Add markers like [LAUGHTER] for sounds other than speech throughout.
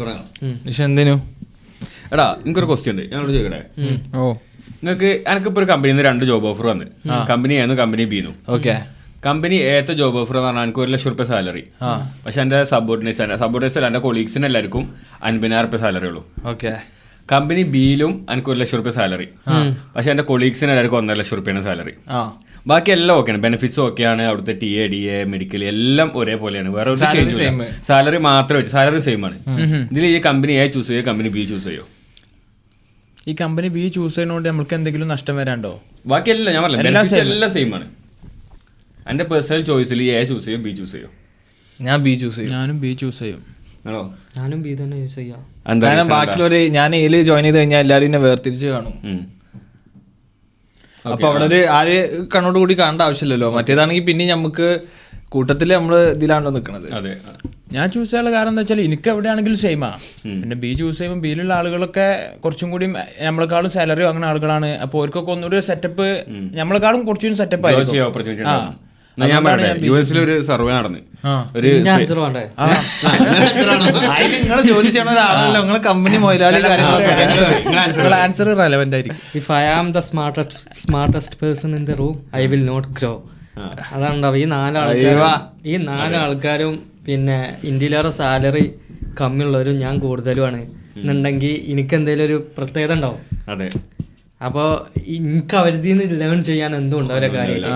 തുടങ്ങാം പക്ഷെ എന്തിനു? എടാ എനിക്കൊരു ക്വസ്റ്റ്യൻ ഉണ്ട്. ഞാനോട് ചോദിക്കട്ടെ? ഓ. നിങ്ങൾക്ക് എനിക്കിപ്പോ ഒരു കമ്പനിയിൽ നിന്ന് രണ്ട് ജോബ് ഓഫർ വന്ന്. കമ്പനി ആയിരുന്നു കമ്പനി ബീന്നു ഓക്കെ. കമ്പനി ഏത്ത ജോബ് ഓഫർ എന്ന് പറഞ്ഞാൽ എനിക്ക് ഒരു ലക്ഷം റുപ്യ സാലറി പക്ഷെ എന്റെ സബോർഡിനേറ്റ്സ് സബോർഡിനേറ്റ്സ് അല്ല എന്റെ കൊളീഗ്സിന് എല്ലാവർക്കും അൻപതിനായിരം റുപ്യ സാലറി ഉള്ളൂ. ഓക്കെ. കമ്പനി ബിയിലും എനിക്ക് ഒരു ലക്ഷം റുപ്യ സാലറി പക്ഷെ എന്റെ കൊളീഗ്സിന് എല്ലാവർക്കും ഒന്നര ലക്ഷം റുപ്യാണ് സാലറി ആ. ബാക്കി എല്ലാം ഓക്കെയാണ് ബെനിഫിറ്റ്സ് ഓക്കെയാണ് അവിടുത്തെ T A D A medical എല്ലാം ഒരേപോലെയാണ്. വേറെ ഒരു ചേഞ്ച് സാലറി മാത്രമേ വെച്ചു സാലറി സെയിം ആണ്. ഇതിൽ ഈ കമ്പനി എ ചൂസ് ചെയ്യോ കമ്പനി ബി ചൂസ് ചെയ്യോ? ഈ കമ്പനി ബി ചൂസ് ചെയ്യുന്നതുകൊണ്ട് നമുക്ക് എന്തെങ്കിലും നഷ്ടം വരാണ്ടോ? ബാക്കി എല്ലാം ഞാൻ പറഞ്ഞു എല്ലാം എല്ലാം സെയിം ആണ്. എന്റെ പേഴ്സണൽ ചോയ്സിൽ എ ചൂസ് ചെയ്യോ ബി ചൂസ് ചെയ്യോ? ഞാൻ ബി ചൂസ് ചെയ്യും. ഞാനും ബി ചൂസ് ചെയ്യും. ആണോ ഞാനും ബി തന്നെ യൂസ് ചെയ്യാം. കാരണം ബാക്കിയുള്ളവര് ഞാൻ എയിൽ ജോയിൻ ചെയ്ത് കഴിഞ്ഞാൽ എല്ലാവരും എന്നെ വേർതിരിച്ച് കാണും. അപ്പൊ അവിടെ ഒരു ആര് കണ്ണോട് കൂടി കാണേണ്ട ആവശ്യമില്ലല്ലോ. മറ്റേതാണെങ്കിൽ പിന്നെ നമുക്ക് കൂട്ടത്തിൽ നമ്മൾ ഇതിലാണല്ലോ നിക്കണത്. അതെ ഞാൻ ചൂസ് ചെയ്യാനുള്ള കാരണം എന്താ വെച്ചാൽ എനിക്ക് എവിടെയാണെങ്കിലും സെയിമാ പിന്നെ ബി ചൂസ് ചെയ്യുമ്പോൾ ബിയിലുള്ള ആളുകളൊക്കെ കുറച്ചും കൂടി നമ്മളെക്കാളും സാലറി വാങ്ങുന്ന ആളുകളാണ്. അപ്പോൾ അവർക്കൊക്കെ ഒന്നുകൂടി സെറ്റപ്പ് നമ്മളെക്കാളും കുറച്ചും സെറ്റപ്പ് ആയിരിക്കും. എന്നാ ഞാൻ പറയട്ടെ. യു എസിൽ ഒരു സർവേ നടന്നു. ഒരു നിങ്ങൾ ജോലി ചെയ്യണ ഒരാളല്ലോ. നിങ്ങളെ കമ്പനി മുതലാളി കാര്യങ്ങളൊക്കെ നിങ്ങളുടെ ആൻസർ റെലവെന്റ് ആയിരിക്കും. If I am the smartest smartest person in the room I will not grow അതാണ്ടാവും ഈ നാലാൾക്കാരും ഈ നാലാൾക്കാരും പിന്നെ ഇന്ത്യയിലേറെ സാലറി കമ്മിയുള്ളവരും ഞാൻ കൂടുതലുമാണ്. എന്നുണ്ടെങ്കിൽ എനിക്ക് എന്തെങ്കിലും ഒരു പ്രത്യേകത ഉണ്ടാവും. അതെ. അപ്പോൾ എനിക്ക് അവരിൽ നിന്ന് ലേൺ ചെയ്യാൻ എന്തും ഉണ്ടാവില്ല കാര്യമായിട്ട്.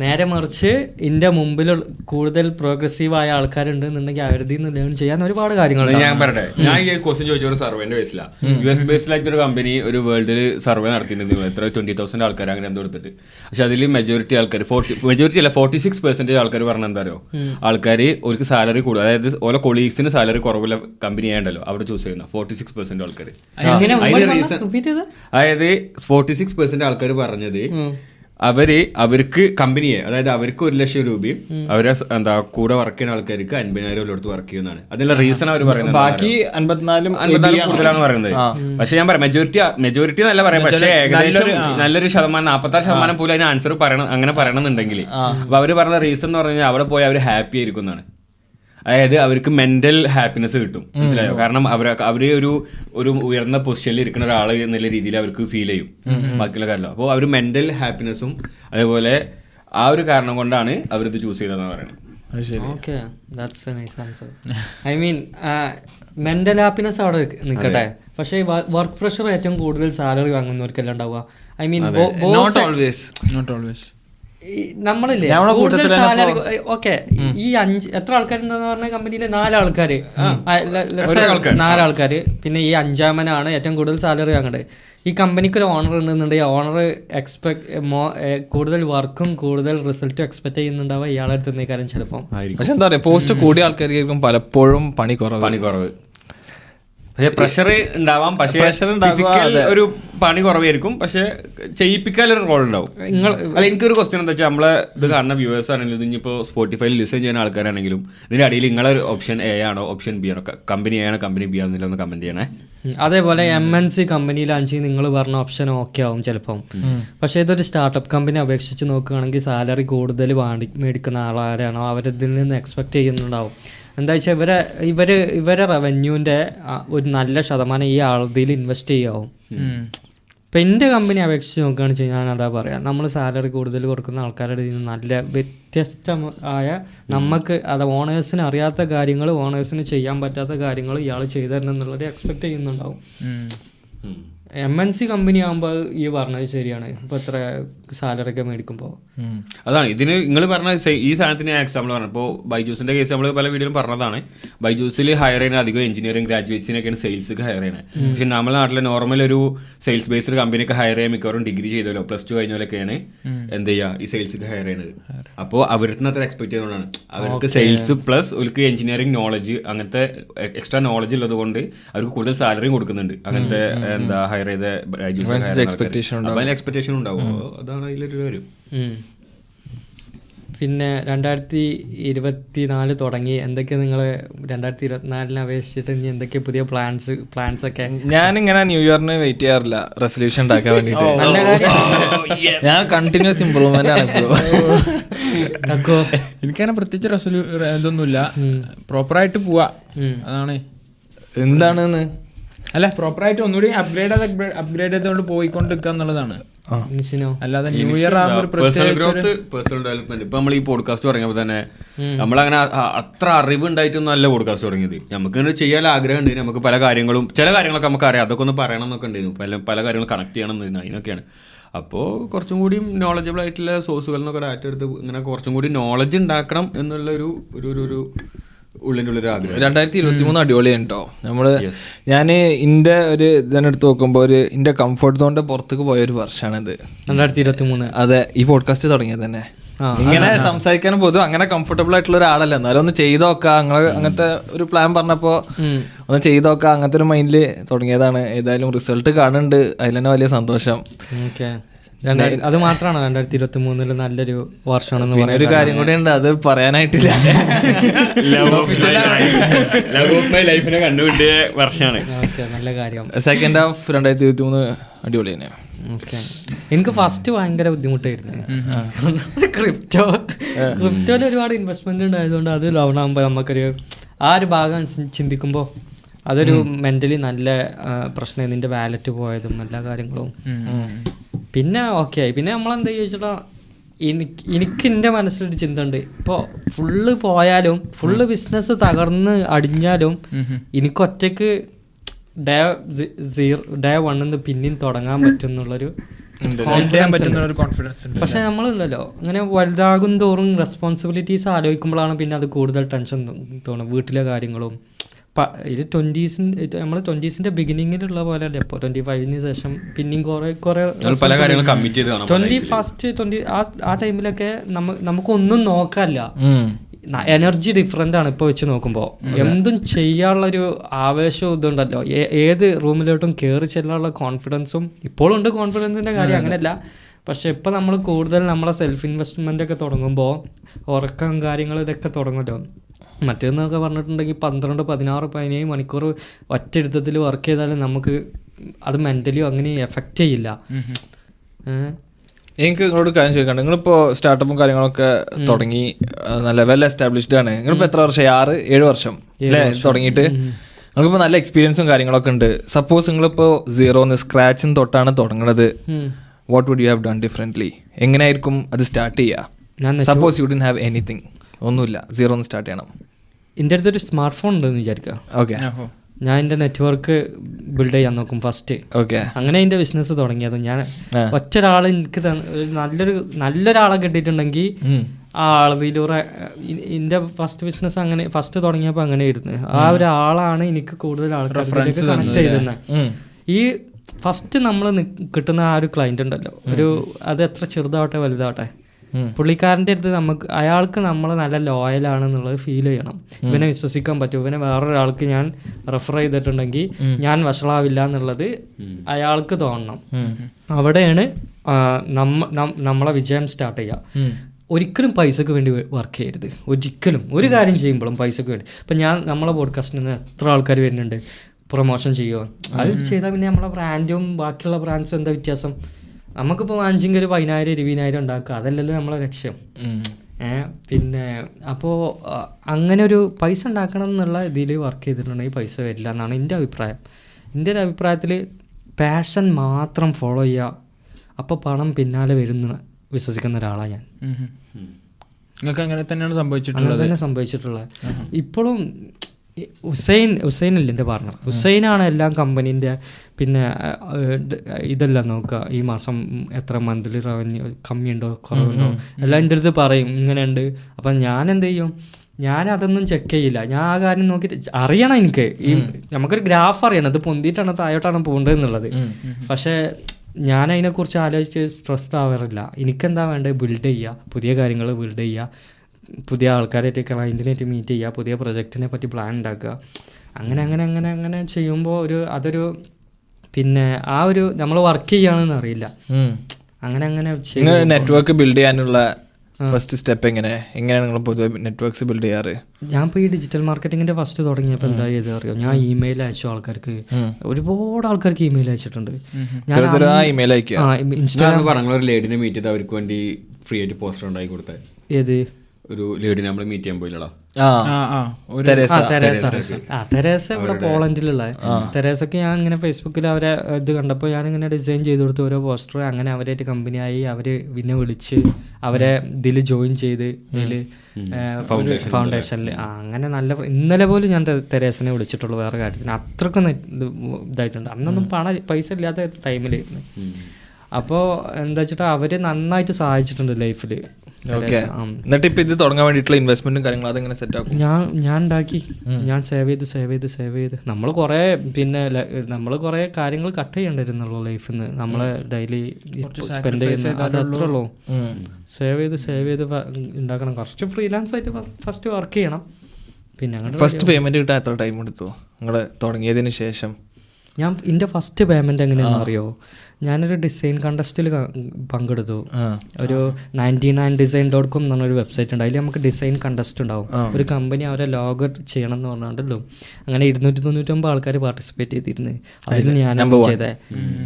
നേരെ മറിച്ച് എന്റെ മുമ്പിൽ കൂടുതൽ പ്രോഗ്രസീവ് ആയ ആൾക്കാരുണ്ട് എന്നുണ്ടെങ്കിൽ അവരുതി നിന്ന് ലേൺ ചെയ്യാൻ ഒരുപാട് കാര്യങ്ങൾ ഞാൻ പറയട്ടെ. ഞാൻ ഈ ക്വസ്റ്റ്യൻ ചോദിച്ച ഒരു സർവേന്റെ ബേസിലാണ് യു എസ് ബേസിലായിട്ട് ഒരു കമ്പനി ഒരു വേൾഡിൽ സർവേ നടത്തിയിട്ടുണ്ട്. എത്ര? ട്വന്റി തൗസൻഡ് ആൾക്കാർ അങ്ങനെ എന്തോ എടുത്തിട്ട്. പക്ഷെ അതിൽ മെജോറിറ്റി ആൾക്കാർ ഫോർട്ടി മെജോറിറ്റി അല്ല ഫോർട്ടി സിക്സ് പെർസെന്റേജ് ആൾക്കാർ പറഞ്ഞ എന്താ അറിയോ? ആൾക്കാർ ഒരു സാലറി കൂടുതൽ അതായത് ഓരോ കൊളീഗ്സിന് സാലറി കുറവുള്ള കമ്പനി ആയണ്ടല്ലോ അവിടെ ചൂസ് ചെയ്യുന്ന ഫോർട്ടി സിക്സ് പെർസെന്റ് ആൾക്കാർ അതായത് ഫോർട്ടി സിക്സ് പെർസെന്റ് ആൾക്കാർ പറഞ്ഞത് അവർ അവർക്ക് കമ്പനിയെ അതായത് അവർക്ക് ഒരു ലക്ഷം രൂപയും അവരെ എന്താ കൂടെ വർക്ക് ചെയ്യുന്ന ആൾക്കാർക്ക് അൻപതിനായിരം എടുത്ത് വർക്ക് ചെയ്യുന്നതാണ്. അതിനുള്ള റീസൺ അവർ പറയുന്നത് ബാക്കി അൻപത്തിനാലും അൻപത്തിനാല് കൂടുതലാണ് പറയുന്നത്. പക്ഷെ ഞാൻ പറയാം മെജോറിറ്റി മെജോറിറ്റി എന്നല്ല പറയാം പക്ഷേ ഏകദേശം നല്ലൊരു ശതമാനം നാപ്പത്താറ് ശതമാനം പോലും അതിന് ആൻസർ പറയണം അങ്ങനെ പറയണമെന്നുണ്ടെങ്കിൽ. അപ്പൊ അവർ പറഞ്ഞ റീസൺ എന്ന് പറഞ്ഞാൽ അവിടെ പോയി അവർ ഹാപ്പി ആയിരിക്കും എന്നാണ് അതായത് അവർക്ക് മെന്റൽ ഹാപ്പിനെസ് കിട്ടും. മനസ്സിലായോ? കാരണം അവർ അവർ ഒരു ഒരു ഉയർന്ന പൊസിഷനിൽ ഇരിക്കുന്ന ഒരാൾ എന്നുള്ള രീതിയിൽ അവർക്ക് ഫീൽ ചെയ്യും. ബാക്കിയുള്ള കാര്യം അപ്പോൾ അവർ മെന്റൽ ഹാപ്പിനെസ്സും അതേപോലെ ആ ഒരു കാരണം കൊണ്ടാണ് അവരിത് ചൂസ് ചെയ്തതെന്ന് പറയുന്നത് okay that's a nice answer I mean mental happiness അവിടെ നിൽക്കട്ടെ പക്ഷേ വർക്ക് പ്രഷർ ഏറ്റവും കൂടുതൽ സാലറി വാങ്ങുന്നവർക്കെല്ലാം ഉണ്ടാവുക. I mean not always not always നമ്മളില്ലേ നമ്മളെ കൂടുതൽ സാലറി ഓക്കെ ഈ അഞ്ച് എത്ര ആൾക്കാരുണ്ടെന്ന് പറഞ്ഞ കമ്പനിയിൽ നാലാൾക്കാര്. നാലാൾക്കാര്. പിന്നെ ഈ അഞ്ചാമനാണ് ഏറ്റവും കൂടുതൽ സാലറി വാങ്ങേണ്ടത് ഈ കമ്പനിക്ക് ഒരു ഓണർ ഉണ്ടെന്നുണ്ടെങ്കിൽ ഓണർ എക്സ്പെക്ട് കൂടുതൽ വർക്കും കൂടുതൽ റിസൾട്ടും എക്സ്പെക്ട് ചെയ്യുന്നുണ്ടാവുക ഇയാളെ അടുത്ത് നിന്നേക്കാരും ചിലപ്പം. പക്ഷെ എന്താ പറയാ പോസ്റ്റ് കൂടിയ ആൾക്കാർക്കും പലപ്പോഴും പണി കുറവ്. പണി കുറവ്. പക്ഷെ പ്രഷർ ഉണ്ടാവാം പക്ഷേ പ്രഷർ ഒരു പണി കുറവായിരിക്കും. പക്ഷെ ചെയ്യിപ്പിക്കാൻ ഒരു റോൾ ഉണ്ടാവും നിങ്ങൾ അല്ല എനിക്കൊരു ക്വസ്റ്റ്യൻ എന്താ വെച്ചാൽ നമ്മളെ ഇത് കാണുന്ന വ്യൂവേഴ്സ് ആണെങ്കിലും ഇനിയിപ്പോൾ സ്പോട്ടിഫൈയിൽ ലിസൺ ചെയ്യുന്ന ആൾക്കാരാണെങ്കിലും ഇതിന്റെ അടിയിൽ നിങ്ങളെ ഒരു ഓപ്ഷൻ എ ആണോ ഓപ്ഷൻ ബി ആണോ കമ്പനി എ ആണോ കമ്പനി ബി ആണെന്നില്ല ഒന്ന് കമന്റ് ചെയ്യണേ. അതേപോലെ എം എൻ സി കമ്പനിയിലാണെങ്കിൽ നിങ്ങൾ പറഞ്ഞ ഓപ്ഷൻ ഓക്കെ ആവും ചിലപ്പം. പക്ഷേ ഇതൊരു സ്റ്റാർട്ടപ്പ് കമ്പനി അപേക്ഷിച്ച് നോക്കുകയാണെങ്കിൽ സാലറി കൂടുതൽ വാങ്ങി മേടിക്കുന്ന ആളാരാണോ അവരിതിൽ നിന്ന് എക്സ്പെക്ട് ചെയ്യുന്നുണ്ടാവും. എന്താ വെച്ചാൽ ഇവരെ ഇവർ ഇവരെ റവന്യൂവിന്റെ ഒരു നല്ല ശതമാനം ഈ ആളുതിയിൽ ഇൻവെസ്റ്റ് ചെയ്യാവും. ഇപ്പം എന്റെ കമ്പനി അപേക്ഷിച്ച് നോക്കുകയാണെന്ന് വെച്ച് കഴിഞ്ഞാൽ ഞാൻ അതാ പറയാം. നമ്മൾ സാലറി കൂടുതൽ കൊടുക്കുന്ന ആൾക്കാരുടെ ഇതിൽ നിന്ന് നല്ല വ്യത്യസ്തമായ നമുക്ക് അത് ഓണേഴ്സിന് അറിയാത്ത കാര്യങ്ങൾ ഓണേഴ്സിന് ചെയ്യാൻ പറ്റാത്ത കാര്യങ്ങൾ ഇയാൾ ചെയ്തു തരണം എന്നുള്ളത് എക്സ്പെക്ട് ചെയ്യുന്നുണ്ടാവും. എം എൻ സി കമ്പനി ആകുമ്പോൾ ഈ പറഞ്ഞത് ശരിയാണ്. ഇപ്പൊ എത്ര സാലറി ഒക്കെ മേടിക്കുമ്പോൾ അതാണ്. ഇതിന് നിങ്ങൾ പറഞ്ഞ ഈ സാധനത്തിന് ഞാൻ എക്സാമ്പിൾ പറഞ്ഞു ഇപ്പോൾ ബൈജൂസിന്റെ കേസ് നമ്മൾ പല വീഡിയോയിലും പറഞ്ഞതാണ്. ബൈജൂസിൽ ഹയർ ചെയ്യുന്ന അധികം എഞ്ചിനീയറിംഗ് ഗ്രാജുവേറ്റ്സിനൊക്കെയാണ് സെയിൽസ് ഹയർ ചെയ്യണത് പക്ഷെ നമ്മുടെ നാട്ടിലെ നോർമൽ ഒരു സെയിൽസ് ബേസ്ഡ് കമ്പനിയൊക്കെ ഹയർ ചെയ്യാൻ മിക്കവാറും ഡിഗ്രി ചെയ്തല്ലോ പ്ലസ് ടു കഴിഞ്ഞാലൊക്കെയാണ് എന്ത് ചെയ്യുക ഈ സെയിൽസ് ഹയർ ചെയ്യുന്നത്. അപ്പോൾ അവരുടെ അത്ര എക്സ്പെക്ട് ചെയ്യുന്നതാണ്. അവർക്ക് സെയിൽസ് പ്ലസ് ഒരു എഞ്ചിനീയറിംഗ് നോളജ് അങ്ങനത്തെ എക്സ്ട്രാ നോളജ് ഉള്ളത് കൊണ്ട് അവർക്ക് കൂടുതൽ സാലറിയും കൊടുക്കുന്നുണ്ട്. അങ്ങനത്തെ എന്താ ഹയർ ചെയ്ത എക്സ്പെക്ടേഷൻ ഉണ്ടാവും. അതാണ് അതിലൊരു കാര്യം. പിന്നെ രണ്ടായിരത്തി ഇരുപത്തി നാല് തുടങ്ങി. എന്തൊക്കെ നിങ്ങൾ രണ്ടായിരത്തി ഇരുപത്തിനാലിനെ അപേക്ഷിച്ചിട്ട് ഇനി എന്തൊക്കെ പുതിയ പ്ലാൻസ് പ്ലാൻസ് ഒക്കെ? ഞാനിങ്ങനെ ന്യൂ ഇയറിന് വെയിറ്റ് ചെയ്യാറില്ല. റെസൊല്യൂഷൻ ഉണ്ടാക്കാൻ വേണ്ടിട്ട്. നല്ല കാര്യം. [LAUGHS] ഞാൻ കണ്ടിന്യൂസ് ഇമ്പ്രൂവ്മെന്റ് ആണ് ഇപ്പോഴും എനിക്കങ്ങനെ പ്രത്യേകിച്ച് റെസൊല്യൂ ഇതൊന്നുമില്ല. പ്രോപ്പറായിട്ട് പോവാ. അതാണ്. എന്താണെന്ന്? അല്ല പ്രോപ്പറായിട്ട് ഒന്നുകൂടി അപ്ഗ്രേഡ് അപ്ഗ്രേഡ് ചെയ്തുകൊണ്ട് പോയിക്കൊണ്ടിരിക്കുക എന്നുള്ളതാണ്. അല്ലാതെ new year personal growth personal development ഇപ്പൊ നമ്മൾ ഈ പോഡ്കാസ്റ്റ് തുടങ്ങിയപ്പോൾ തന്നെ നമ്മളങ്ങനെ അത്ര അറിവ് ഉണ്ടായിട്ടൊന്നും അല്ല പോഡ്കാസ്റ്റ് തുടങ്ങിയത്. നമുക്ക് ഇങ്ങനെ ചെയ്യാൻ ആഗ്രഹം ഉണ്ട്. നമുക്ക് പല കാര്യങ്ങളും ചില കാര്യങ്ങളൊക്കെ നമുക്ക് അറിയാം അതൊക്കെ ഒന്ന് പറയണം എന്നൊക്കെ ഉണ്ടായിരുന്നു. പല പല കാര്യങ്ങളും കണക്ട് ചെയ്യണം എന്നിരുന്നു അതിനൊക്കെയാണ്. അപ്പോൾ കുറച്ചും കൂടി നോളജബിൾ ആയിട്ടുള്ള സോഴ്സുകളിൽ നിന്നൊക്കെ ഡാറ്റ എടുത്ത് ഇങ്ങനെ കുറച്ചും കൂടി നോളജ് ഉണ്ടാക്കണം എന്നുള്ള ഒരു ഒരു- ഒരു ഉള്ളിന്റെ ഉള്ളിൽ ആദ്യം രണ്ടായിരത്തി ഇരുപത്തി മൂന്ന് അടിപൊളിയാണ് കേട്ടോ നമ്മൾ ഞാൻ ഇന്റെ ഒരു ഇതിനെടുത്ത് നോക്കുമ്പോൾ ഒരു ഇന്റെ കംഫർട്ട് സോണിന്റെ പുറത്തേക്ക് പോയ ഒരു വർഷമാണിത് രണ്ടായിരത്തി ഇരുപത്തി മൂന്ന് അതെ ഈ പോഡ്കാസ്റ്റ് തുടങ്ങിയത് തന്നെ. ഇങ്ങനെ സംസാരിക്കാനും പൊതുവെ അങ്ങനെ കംഫർട്ടബിൾ ആയിട്ടുള്ള ഒരാളല്ല. എന്നാലും ഒന്ന് ചെയ്ത് നോക്കാം. അങ്ങനെ അങ്ങനത്തെ ഒരു പ്ലാൻ പറഞ്ഞപ്പോ ഒന്ന് ചെയ്ത് നോക്കാം. അങ്ങനത്തെ ഒരു മൈൻഡിൽ തുടങ്ങിയതാണ്. ഏതായാലും റിസൾട്ട് കാണുന്നുണ്ട്. അതിൽ തന്നെ വലിയ സന്തോഷം. ഓക്കെ. രണ്ടായിരത്തി അത് മാത്രമാണ് രണ്ടായിരത്തി ഇരുപത്തി മൂന്നിൽ നല്ലൊരു വർഷമാണെന്ന് പിന്നെ ഒരു കാര്യം കൂടെ ഉണ്ട് അത് പറയാനായിട്ടില്ല. ലവ് ഓഫ് മൈ ലൈഫിനെ കണ്ടുപിടിയ വർഷമാണ് ഓക്കെ നല്ല കാര്യം. സെക്കൻഡ് ഹാഫ് രണ്ടായിരത്തി ഇരുപത്തി മൂന്ന് അടിപൊളി തന്നെയാണ് ഓക്കെ. എനിക്ക് ഫസ്റ്റ് ഭയങ്കര ബുദ്ധിമുട്ടായിരുന്നു. ക്രിപ്റ്റോ ക്രിപ്റ്റോയിൽ ഒരുപാട് ഇൻവെസ്റ്റ്മെന്റ് ഉണ്ടായതുകൊണ്ട് അത് ലോൺ ആകുമ്പോൾ നമുക്കൊരു ആ ഒരു ഭാഗം ചി- ചിന്തിക്കുമ്പോൾ അതൊരു മെന്റലി നല്ല പ്രശ്നം നിന്റെ വാലറ്റ് പോയതും എല്ലാ കാര്യങ്ങളും. പിന്നെ ഓക്കെ ആയി. പിന്നെ നമ്മളെന്താ എന്താ എനിക്ക് എനിക്ക് എന്റെ മനസ്സിലൊരു ചിന്ത ഉണ്ട് ഇപ്പോൾ ഫുള്ള് പോയാലും ഫുള്ള് ബിസിനസ് തകർന്ന് അടിഞ്ഞാലും എനിക്ക് ഒറ്റയ്ക്ക് ഡേ സീറോ ഡേ വണ്ണിന്ന് പിന്നെയും തുടങ്ങാൻ പറ്റും എന്നുള്ളൊരു ചെയ്യാൻ പറ്റുന്ന ഒരു കോൺഫിഡൻസ് ഉണ്ട് പക്ഷെ നമ്മളില്ലല്ലോ. ഇങ്ങനെ വലുതാകും തോറും റെസ്പോൺസിബിലിറ്റീസ് ആലോചിക്കുമ്പോഴാണ് പിന്നെ അത് കൂടുതൽ ടെൻഷൻ തോന്നുന്നത് വീട്ടിലെ കാര്യങ്ങളും ഇത് ട്വന്റീസിന്റെ നമ്മൾ ട്വന്റീസിന്റെ ബിഗിനിങ്ങിലുള്ള പോലെ അല്ലേ ഇപ്പോൾ ട്വന്റി ഫൈവിന് ശേഷം പിന്നെയും കുറേ കുറേ പല കാര്യങ്ങളും കമ്മിറ്റ് ചെയ്ത് കാണാം ട്വന്റി ഫസ്റ്റ് ട്വന്റി ആ ആ ടൈമിലൊക്കെ നമ്മ നമുക്കൊന്നും നോക്കല്ല. എനർജി ഡിഫറെന്റ് ആണ് ഇപ്പോൾ വെച്ച് നോക്കുമ്പോൾ എന്തും ചെയ്യാനുള്ളൊരു ആവേശവും ഇതുണ്ടല്ലോ. ഏത് റൂമിലോട്ടും കയറി ചെല്ലാനുള്ള കോൺഫിഡൻസും ഇപ്പോഴും ഉണ്ട് കോൺഫിഡൻസിന്റെ കാര്യം അങ്ങനെയല്ല. പക്ഷെ ഇപ്പം നമ്മൾ കൂടുതൽ നമ്മളെ സെൽഫ് ഇൻവെസ്റ്റ്മെന്റ് ഒക്കെ തുടങ്ങുമ്പോൾ ഉറക്കം കാര്യങ്ങൾ ഇതൊക്കെ തുടങ്ങുമല്ലോ. മറ്റേന്നൊക്കെ പറഞ്ഞിട്ടുണ്ടെങ്കിൽ പന്ത്രണ്ട് പതിനാറ് പതിനേഴ് മണിക്കൂർ ഒറ്റയിരുത്തത്തിൽ വർക്ക് ചെയ്താലും നമുക്ക് അത് മെന്റലി അങ്ങനെ എഫക്റ്റ് ചെയ്യില്ല. എനിക്ക് നിങ്ങളോട് കാര്യം ചോദിക്കാണ്ട് നിങ്ങളിപ്പോ സ്റ്റാർട്ടപ്പും കാര്യങ്ങളൊക്കെ തുടങ്ങി നല്ല വെൽ എസ്റ്റാബ്ലിഷ്ഡ് ആണ്. നിങ്ങളിപ്പോ എത്ര വർഷം? ആറ് ഏഴ് വർഷം അല്ലേ തുടങ്ങിയിട്ട്? നിങ്ങൾക്കിപ്പോ നല്ല എക്സ്പീരിയൻസും കാര്യങ്ങളൊക്കെ ഉണ്ട്. സപ്പോസ് നിങ്ങളിപ്പോ സീറോന്ന് സ്ക്രാച്ചിന് തൊട്ടാണ് തുടങ്ങണത്. What would you have done differently എങ്ങനെയായിരിക്കും അത് സ്റ്റാർട്ട് ചെയ്യുക suppose you didn't have anything ഒന്നുമില്ല. സീറോന്ന് സ്റ്റാർട്ട് ചെയ്യണം. എന്റെ അടുത്തൊരു സ്മാർട്ട് ഫോൺ ഉണ്ടെന്ന് വിചാരിക്കുക ഓക്കെ ഞാൻ എന്റെ നെറ്റ്വർക്ക് ബിൽഡ് ചെയ്യാൻ നോക്കും ഫസ്റ്റ് ഓക്കെ അങ്ങനെ എന്റെ ബിസിനസ് തുടങ്ങിയത് ഞാൻ ആ. ഒറ്റ ഒരാൾ എനിക്ക് തന്ന- നല്ലൊരു നല്ലൊരാളെ കിട്ടിയിട്ടുണ്ടെങ്കിൽ ആ ആളിലൂടെ എന്റെ ഫസ്റ്റ് ബിസിനസ് അങ്ങനെ ഫസ്റ്റ് തുടങ്ങിയപ്പോൾ അങ്ങനെ ഇരുന്ന് ആ ഒരാളാണ് എനിക്ക് കൂടുതൽ ആൾക്കാർ കണക്ട് ചെയ്തിരുന്നത് ഈ ഫസ്റ്റ് നമ്മൾ കിട്ടുന്ന ആ ഒരു ക്ലയന്റ് ഉണ്ടല്ലോ. ഒരു അത് എത്ര ചെറുതാവട്ടെ വലുതാവട്ടെ. പുള്ളിക്കാരന്റെ അടുത്ത് നമുക്ക് അയാൾക്ക് നമ്മൾ നല്ല ലോയലാണെന്നുള്ളത് ഫീൽ ചെയ്യണം. ഇവനെ വിശ്വസിക്കാൻ പറ്റും. ഇവനെ വേറൊരാൾക്ക് ഞാൻ റെഫർ ചെയ്തിട്ടുണ്ടെങ്കിൽ ഞാൻ വഷളാവില്ല എന്നുള്ളത് അയാൾക്ക് തോന്നണം. അവിടെയാണ് നമ്മ നമ്മളെ വിജയം സ്റ്റാർട്ട് ചെയ്യുക. ഒരിക്കലും പൈസക്ക് വേണ്ടി വർക്ക് ചെയ്യരുത്. ഒരിക്കലും. ഒരു കാര്യം ചെയ്യുമ്പോഴും പൈസക്ക് വേണ്ടി. ഇപ്പം ഞാൻ നമ്മളെ പോഡ്കാസ്റ്റിൽ നിന്ന് എത്ര ആൾക്കാർ വരുന്നുണ്ട്? പ്രൊമോഷൻ ചെയ്യുമോ അത് ചെയ്താൽ പിന്നെ നമ്മളെ ബ്രാൻഡും ബാക്കിയുള്ള ബ്രാൻഡ്സും എന്താ വ്യത്യാസം? നമുക്കിപ്പോൾ വാങ്ങിച്ചെങ്കിൽ ഒരു പതിനായിരം ഇരുപതിനായിരം ഉണ്ടാക്കുക. അതല്ലല്ലോ നമ്മളെ ലക്ഷ്യം. പിന്നെ അപ്പോൾ അങ്ങനെ ഒരു പൈസ ഉണ്ടാക്കണം എന്നുള്ള ഇതിൽ വർക്ക് ചെയ്തിട്ടുണ്ടെങ്കിൽ പൈസ വരില്ല എന്നാണ് എന്റെ അഭിപ്രായം. എന്റെ ഒരു അഭിപ്രായത്തിൽ പാഷൻ മാത്രം ഫോളോ ചെയ്യുക. അപ്പോൾ പണം പിന്നാലെ വരുന്ന വിശ്വസിക്കുന്ന ഒരാളാണ് ഞാൻ. നിങ്ങൾക്ക് അങ്ങനെ തന്നെയാണ് സംഭവിച്ചിട്ടുള്ളത്? തന്നെ സംഭവിച്ചിട്ടുള്ളത്. ഇപ്പോഴും ഹുസൈൻ ഹുസൈൻ അല്ലേ എന്റെ പറഞ്ഞത് ഹുസൈനാണ് എല്ലാം കമ്പനീന്റെ പിന്നെ ഇതല്ല ഇത് ഇതെല്ലാം നോക്കുക ഈ മാസം എത്ര മന്ത്ലി റവന്യൂ കമ്മിയുണ്ടോ കുറവുണ്ടോ? എല്ലാം എന്റെ അടുത്ത് പറയും. ഇങ്ങനെയുണ്ട്. അപ്പം ഞാൻ എന്ത് ചെയ്യും ഞാൻ അതൊന്നും ചെക്ക് ചെയ്യില്ല. ഞാൻ ആ കാര്യം നോക്കിയിട്ട് അറിയണം എനിക്ക്. ഈ നമുക്കൊരു ഗ്രാഫ് അറിയണം. അത് പൊന്തിയിട്ടാണ് താഴോട്ടാണ് പോകേണ്ടത് എന്നുള്ളത്. പക്ഷേ ഞാൻ അതിനെക്കുറിച്ച് ആലോചിച്ച് സ്ട്രെസ്ഡ് ആവാറില്ല. എനിക്കെന്താ വേണ്ടത്? ബിൽഡ് ചെയ്യുക പുതിയ കാര്യങ്ങൾ ബിൽഡ് ചെയ്യുക പുതിയ ആൾക്കാരായിട്ട് ക്ലയന്റിനായിട്ട് മീറ്റ് ചെയ്യുക പുതിയ പ്രൊജക്റ്റിനെ പറ്റി പ്ലാൻ ഉണ്ടാക്കുക. അങ്ങനെ അങ്ങനെ അങ്ങനെ അങ്ങനെ ചെയ്യുമ്പോൾ ഒരു അതൊരു പിന്നെ ആ ഒരു നമ്മൾ വർക്ക് ചെയ്യാണെന്ന് അറിയില്ല. അങ്ങനെ അങ്ങനെ നെറ്റ്വർക്ക് ബിൽഡ് ചെയ്യാനുള്ള ഫസ്റ്റ് സ്റ്റെപ്പ് എങ്ങനെ? എങ്ങനെയാണ് നിങ്ങൾ പൊതുവെ നെറ്റ്വർക്ക്സ് ബിൽഡ് ചെയ്യാറ്? ഞാൻ ഇപ്പോൾ ഈ ഡിജിറ്റൽ മാർക്കറ്റിങ്ങിന്റെ ഫസ്റ്റ് തുടങ്ങിയപ്പോൾ എന്താ ചെയ്ത് അറിയോ ഞാൻ ഇമെയിൽ അയച്ചു ആൾക്കാർക്ക്. ഒരുപാട് ആൾക്കാർക്ക് ഇമെയിൽ അയച്ചിട്ടുണ്ട്. ഞാൻ ഇമെയിൽ അയക്കുക. ഇൻസ്റ്റാഗ്രാം ഇൻസ്റ്റാ പറഞ്ഞ ഒരു ലേഡിനെ മീറ്റ് ചെയ്ത് അവർക്ക് വേണ്ടി ഫ്രീ ആയിട്ട് പോസ്റ്റർ ഉണ്ടാക്കി കൊടുത്തത് ഏത്? ഒരു ലേഡി നമ്മൾ മീറ്റ് ചെയ്യാൻ പോയില്ലടാ. ആ. ആ ആ. ഒരു തെരേസ. തെരേസ. ആ തെരേസ ഇവിടെ പോളണ്ടിലുള്ള. തെരേസക്ക് ഞാൻ ഇങ്ങനെ ഫേസ്ബുക്കിൽ അവരെ ഇത് കണ്ടപ്പോൾ ഞാൻ ഇങ്ങനെ ഡിസൈൻ ചെയ്ത് കൊടുത്തു ഓരോ പോസ്റ്റർ അങ്ങനെ അവരായിട്ട് കമ്പനിയായി അവർ പിന്നെ വിളിച്ച് അവരെ ഇതിൽ ജോയിൻ ചെയ്ത് ഇതിൽ ഫൗണ്ടേഷനിൽ അങ്ങനെ നല്ല ഇന്നലെ പോലും ഞാൻ തെരേസനെ വിളിച്ചിട്ടുള്ളൂ വേറെ കാര്യത്തിന്. അത്രക്കും ഇതായിട്ടുണ്ട്. അന്നൊന്നും പണം പൈസ ഇല്ലാത്ത ടൈമിലായിരുന്നു അപ്പോൾ എന്താ വെച്ചിട്ട് അവർ നന്നായിട്ട് സഹായിച്ചിട്ടുണ്ട് ലൈഫിൽ എന്നിട്ട് ഇപ്പൊ ഇത് തുടങ്ങാൻ വേണ്ടിയിട്ടുള്ള ഇൻവെസ്റ്റ്മെന്റും കാര്യങ്ങളും അതെങ്ങനെ സെറ്റ് ആക്കും? ഞാൻ ഞാൻ ഉണ്ടാക്കി ഞാൻ സേവ് ചെയ്ത് സേവ് ചെയ്ത് സേവ് ചെയ്ത്. നമ്മൾ കുറെ പിന്നെ നമ്മൾ കുറെ കാര്യങ്ങൾ കട്ട് ചെയ്യണ്ടായിരുന്നുള്ളൂ ലൈഫിൽ നിന്ന് നമ്മൾ ഡെയിലി സ്പെൻഡ് ചെയ്യുന്ന അത് അത്രേ ഉള്ളൂ സേവ് ചെയ്ത് സേവ് ചെയ്ത് ഉണ്ടാക്കണം. കുറച്ച് ഫ്രീലാൻസ് ആയിട്ട് ഫസ്റ്റ് വർക്ക് ചെയ്യണം. പിന്നെ അങ്ങോട്ട് ഫസ്റ്റ് പേയ്മെന്റ് കിട്ടാൻ എത്ര ടൈം എടുത്തു? നിങ്ങൾ തുടങ്ങിയതിന് ശേഷം. ഞാൻ എന്റെ ഫസ്റ്റ് പേയ്മെന്റ് എങ്ങനെയാണെന്ന് അറിയോ? ഞാനൊരു ഡിസൈൻ കണ്ടസ്റ്റിൽ പങ്കെടുത്തു. ഒരു ninety nine design dot com എന്ന് പറഞ്ഞൊരു വെബ്സൈറ്റ് ഉണ്ട്. അതിൽ നമുക്ക് ഡിസൈൻ കണ്ടസ്റ്റ് ഉണ്ടാവും. ഒരു കമ്പനി അവരെ ലോഗ് ചെയ്യണം എന്ന് പറഞ്ഞാണ്ടല്ലോ അങ്ങനെ ഇരുന്നൂറ്റി തൊണ്ണൂറ്റൊമ്പത് ആൾക്കാർ പാർട്ടിസിപ്പേറ്റ് ചെയ്തിരുന്നു. അതിൽ ഞാൻ ചെയ്തേ.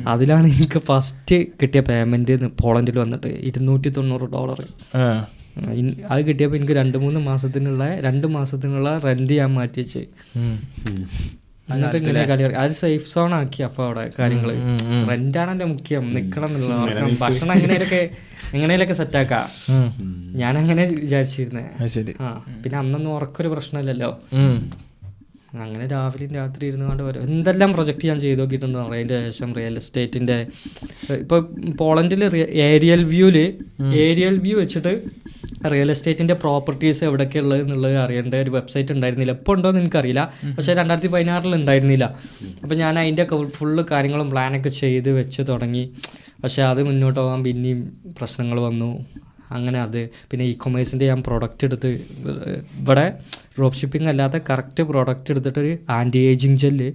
അതിലാണ് എനിക്ക് ഫസ്റ്റ് കിട്ടിയ പേയ്മെന്റ് പോളണ്ടിൽ വന്നിട്ട് ഇരുന്നൂറ്റി തൊണ്ണൂറ് ഡോളർ ആ. അത് കിട്ടിയപ്പോൾ എനിക്ക് രണ്ട് മൂന്ന് മാസത്തിനുള്ള രണ്ട് മാസത്തിനുള്ള റെന്റ് ഞാൻ മാറ്റി വെച്ച് ഇങ്ങനെ കളി അത് സേഫ് സോൺ ആക്കി അപ്പൊ അവിടെ കാര്യങ്ങൾ റെന്റാണ് എന്റെ മുഖ്യം. നിക്കണം എന്നുള്ള ഭക്ഷണം എങ്ങനെയൊക്കെ എങ്ങനെയൊക്കെ സെറ്റ് ആക്ക? ഞാൻ അങ്ങനെ വിചാരിച്ചിരുന്നേ. ആ പിന്നെ അന്നൊന്നും ഉറക്കൊരു പ്രശ്നമില്ലല്ലോ. അങ്ങനെ രാവിലെയും രാത്രി ഇരുന്ന് കൊണ്ട് വരും. എന്തെല്ലാം പ്രൊജക്റ്റ് ഞാൻ ചെയ്ത് നോക്കിയിട്ടുണ്ട് അതിന്റെ ശേഷം റിയൽ എസ്റ്റേറ്റിന്റെ ഇപ്പോൾ പോളണ്ടിൽ ഏരിയൽ വ്യൂൽ ഏരിയൽ വ്യൂ വെച്ചിട്ട് റിയൽ എസ്റ്റേറ്റിന്റെ പ്രോപ്പർട്ടീസ് എവിടെയൊക്കെ ഉള്ളത് എന്നുള്ളത് അറിയേണ്ട ഒരു വെബ്സൈറ്റ് ഉണ്ടായിരുന്നില്ല. ഇപ്പോൾ ഉണ്ടോ എന്ന് എനിക്കറിയില്ല. പക്ഷേ രണ്ടായിരത്തി പതിനാറിൽ ഉണ്ടായിരുന്നില്ല. അപ്പോൾ ഞാൻ അതിന്റെ ഫുള്ള് കാര്യങ്ങളും പ്ലാനൊക്കെ ചെയ്ത് വെച്ച് തുടങ്ങി. പക്ഷേ അത് മുന്നോട്ട് പോകാൻ പിന്നെയും പ്രശ്നങ്ങൾ വന്നു. അങ്ങനെ അത് പിന്നെ ഇ കൊമേഴ്സിന്റെ ഞാൻ പ്രൊഡക്റ്റ് എടുത്ത് ഇവിടെ ഡ്രോപ്പ് ഷിപ്പിംഗ് അല്ലാതെ കറക്റ്റ് പ്രൊഡക്റ്റ് എടുത്തിട്ടൊരു ആന്റി ഏജിങ് ജെല്ല്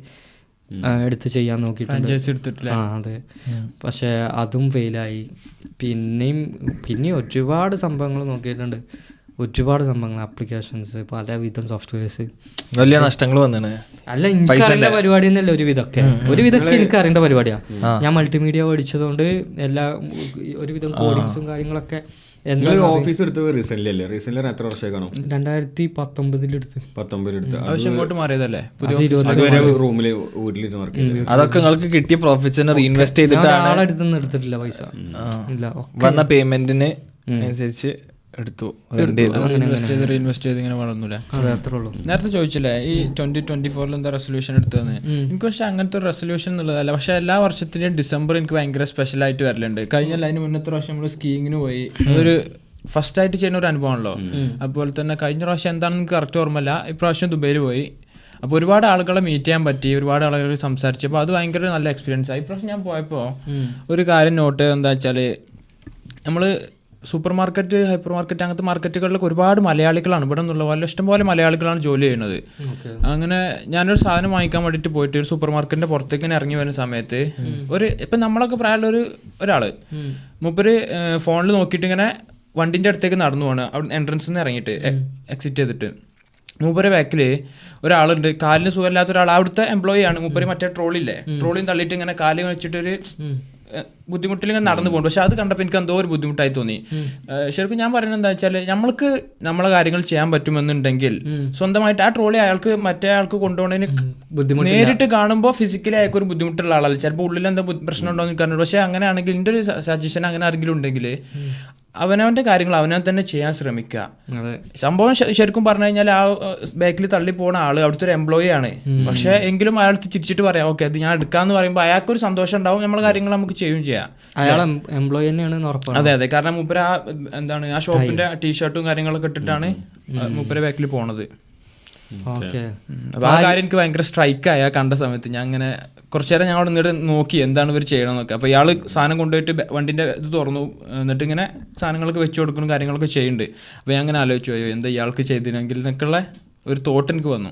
എടുത്ത് ചെയ്യാൻ നോക്കിയിട്ടുണ്ട്. ഫ്രാഞ്ചൈസി എടുത്തിട്ടില്ല? ആ അതെ. പക്ഷേ അതും ഫെയിലായി. പിന്നെയും പിന്നെയും ഒരുപാട് സംഭവങ്ങൾ നോക്കിയിട്ടുണ്ട്. ഒരുപാട് സംഭവങ്ങൾ ആപ്ലിക്കേഷൻസ് പലവിധം സോഫ്റ്റ്വെയർസ് വലിയ നഷ്ടങ്ങൾ വന്നാണ് അല്ല എനിക്ക് അറിയേണ്ട പരിപാടി തന്നെയല്ല ഒരു ഒരുവിധമൊക്കെ ഒരു വിധമൊക്കെ എനിക്ക് അറിയേണ്ട പരിപാടിയാണ് ഞാൻ മൾട്ടിമീഡിയ പഠിച്ചതുകൊണ്ട് എല്ലാ ഒരുവിധം കോഡിങ്സും കാര്യങ്ങളൊക്കെ ഓഫീസ് എടുത്ത് റീസെന്റ് അല്ലേ? റീസെന്റ് എത്ര വർഷമായി കാണും രണ്ടായിരത്തി പത്തൊമ്പതിലെടുത്ത് പത്തൊമ്പത് എടുത്ത് ആവശ്യം ഇങ്ങോട്ട് മാറിയതല്ലേ? പുതിയ അതുവരെ റൂമിൽ വീട്ടിലിരുന്ന് വർക്ക് ചെയ്തു അതൊക്കെ നിങ്ങൾക്ക് കിട്ടിയ പ്രോഫിറ്റ്സിനെ റീഇൻവെസ്റ്റ് ചെയ്തിട്ടാണ് ആളെടുത്തൊന്നും എടുത്തിട്ടില്ല പൈസ. ഇല്ല വന്ന പേയ്മെന്റിന് അനുസരിച്ച് എടുത്തു ഇൻവെസ്റ്റ് ചെയ്ത്. റീഇൻവെസ്റ്റ് ചെയ്ത് ഇങ്ങനെ വളർന്നൂലേ അത്രേ ഉള്ളൂ. നേരത്തെ ചോദിച്ചില്ലേ ഈ ട്വന്റി ട്വന്റി ഫോറിൽ എന്താ റെസൊല്യൂഷൻ എടുത്തതെന്ന്? എനിക്ക് പക്ഷെ അങ്ങനത്തെ ഒരു റെസൊല്യൂഷൻ എന്നുള്ളതല്ല. പക്ഷെ എല്ലാ വർഷത്തിലും ഡിസംബർ എനിക്ക് ഭയങ്കര സ്പെഷ്യൽ ആയിട്ട് വരലുണ്ട്. കഴിഞ്ഞ അതിന് മുന്നത്തെ പ്രാവശ്യം നമ്മൾ സ്കീയിങ്ങിന് പോയി. ഒരു ഫസ്റ്റ് ആയിട്ട് ചെയ്യുന്ന ഒരു അനുഭവമാണല്ലോ. അതുപോലെ തന്നെ കഴിഞ്ഞ പ്രാവശ്യം എന്താണെന്ന് കറക്റ്റ് ഓർമ്മയില്ല. ഇപ്രാവശ്യം ദുബൈയിൽ പോയി. അപ്പോൾ ഒരുപാട് ആളുകളെ മീറ്റ് ചെയ്യാൻ പറ്റി. ഒരുപാട് ആളുകൾ സംസാരിച്ചപ്പോൾ അത് ഭയങ്കര നല്ല എക്സ്പീരിയൻസ് ആയി ഇപ്രാവശ്യം ഞാൻ പോയപ്പോൾ ഒരു കാര്യം നോട്ട് എന്താ വെച്ചാൽ നമ്മൾ സൂപ്പർ മാർക്കറ്റ് ഹൈപ്പർ മാർക്കറ്റ് അങ്ങനത്തെ മാർക്കറ്റുകളിലൊക്കെ ഒരുപാട് മലയാളികളാണ്. ഇവിടെ നിന്നുള്ള പോലെ ഇഷ്ടംപോലെ മലയാളികളാണ് ജോലി ചെയ്യുന്നത്. അങ്ങനെ ഞാനൊരു സാധനം വാങ്ങിക്കാൻ വേണ്ടിയിട്ട് പോയിട്ട് ഒരു സൂപ്പർ മാർക്കറ്റിന്റെ പുറത്തേക്ക് ഇങ്ങനെ ഇറങ്ങി വരുന്ന സമയത്ത് ഒരു ഇപ്പം നമ്മളൊക്കെ പ്രായമുള്ള ഒരു ഒരാൾ മൂപ്പര് ഫോണിൽ നോക്കിയിട്ട് ഇങ്ങനെ വണ്ടിന്റെ അടുത്തേക്ക് നടന്നു പോവാണ് അവിടെ എൻട്രൻസിൽ നിന്ന് ഇറങ്ങിയിട്ട് എക്സിറ്റ് ചെയ്തിട്ട്. മൂപ്പരെ ബാക്കിൽ ഒരാളുണ്ട്. കാലിന് സുഖമില്ലാത്ത ഒരാൾ അവിടുത്തെ എംപ്ലോയി ആണ്. മൂപ്പര് മറ്റേ ട്രോളില്ലേ ട്രോളിയും തള്ളിയിട്ട് ഇങ്ങനെ കാലിൽ വെച്ചിട്ട് ഇങ്ങനെ നടന്നു പോകുന്നു പക്ഷെ അത് കണ്ടപ്പോൾ എനിക്ക് എന്തോ ഒരു ബുദ്ധിമുട്ടായി തോന്നി. ശരിക്കും ഞാൻ പറയുന്നത് എന്താ വെച്ചാൽ നമ്മൾക്ക് നമ്മളെ കാര്യങ്ങൾ ചെയ്യാൻ പറ്റുമെന്നുണ്ടെങ്കിൽ സ്വന്തമായിട്ട് ആ ട്രോളി അയാൾക്ക് മറ്റേ ആൾക്ക് കൊണ്ടുപോകുന്നതിന് നേരിട്ട് കാണുമ്പോൾ ഫിസിക്കലി അയാൾക്ക് ഒരു ബുദ്ധിമുട്ടുള്ള ആളല്ല. ചിലപ്പോൾ ഉള്ളിൽ എന്താ പ്രശ്നം ഉണ്ടോ എന്ന് അറിഞ്ഞു പക്ഷെ അങ്ങനെയാണെങ്കിൽ എന്റെ ഒരു സജഷൻ അങ്ങനെ ആരെങ്കിലും ഉണ്ടെങ്കിൽ അവനവന്റെ കാര്യങ്ങൾ അവനവൻ തന്നെ ചെയ്യാൻ ശ്രമിക്കുക. സംഭവം ശരിക്കും പറഞ്ഞു കഴിഞ്ഞാൽ ആ ബാക്കിൽ തള്ളി പോണ ആൾ അവിടുത്തെ ഒരു എംപ്ലോയി ആണ്. പക്ഷെ എങ്കിലും അയാൾ ചിരിച്ചിട്ട് പറയാം ഓക്കെ അത് ഞാൻ എടുക്കാന്ന് പറയുമ്പോൾ അയാൾക്ക് ഒരു സന്തോഷം ഉണ്ടാവും നമ്മളെ കാര്യങ്ങൾ നമുക്ക് ചെയ്യും. ചെയ്യാം അയാൾ എംപ്ലോയി തന്നെയാണ് അതെ അതെ. കാരണം മൂപ്പര ആ എന്താണ് ആ ഷോപ്പിന്റെ ടീഷർട്ടും കാര്യങ്ങളൊക്കെ ഇട്ടിട്ടാണ് മൂപ്പര ബാക്കിൽ പോണത്. അപ്പൊ ആ കാര്യം എനിക്ക് ഭയങ്കര സ്ട്രൈക്ക് ആയ കണ്ട സമയത്ത്. ഞാൻ അങ്ങനെ കുറച്ചു നേരം ഞാൻ അവിടെ നിന്നിട്ട് നോക്കി എന്താണ് ഇവർ ചെയ്യണമെന്നൊക്കെ അപ്പൊ ഇയാൾ സാധനം കൊണ്ടുപോയിട്ട് വണ്ടിന്റെ ഇത് തുറന്നു. എന്നിട്ട് ഇങ്ങനെ സാധനങ്ങളൊക്കെ വെച്ചു കൊടുക്കണം കാര്യങ്ങളൊക്കെ ചെയ്യുന്നുണ്ട്. അപ്പൊ ഞാൻ അങ്ങനെ ആലോചിച്ചു അയ്യോ എന്താ ഇയാൾക്ക് ചെയ്തിനെങ്കിൽ എന്നൊക്കെയുള്ള ഒരു തോട്ട് എനിക്ക് വന്നു.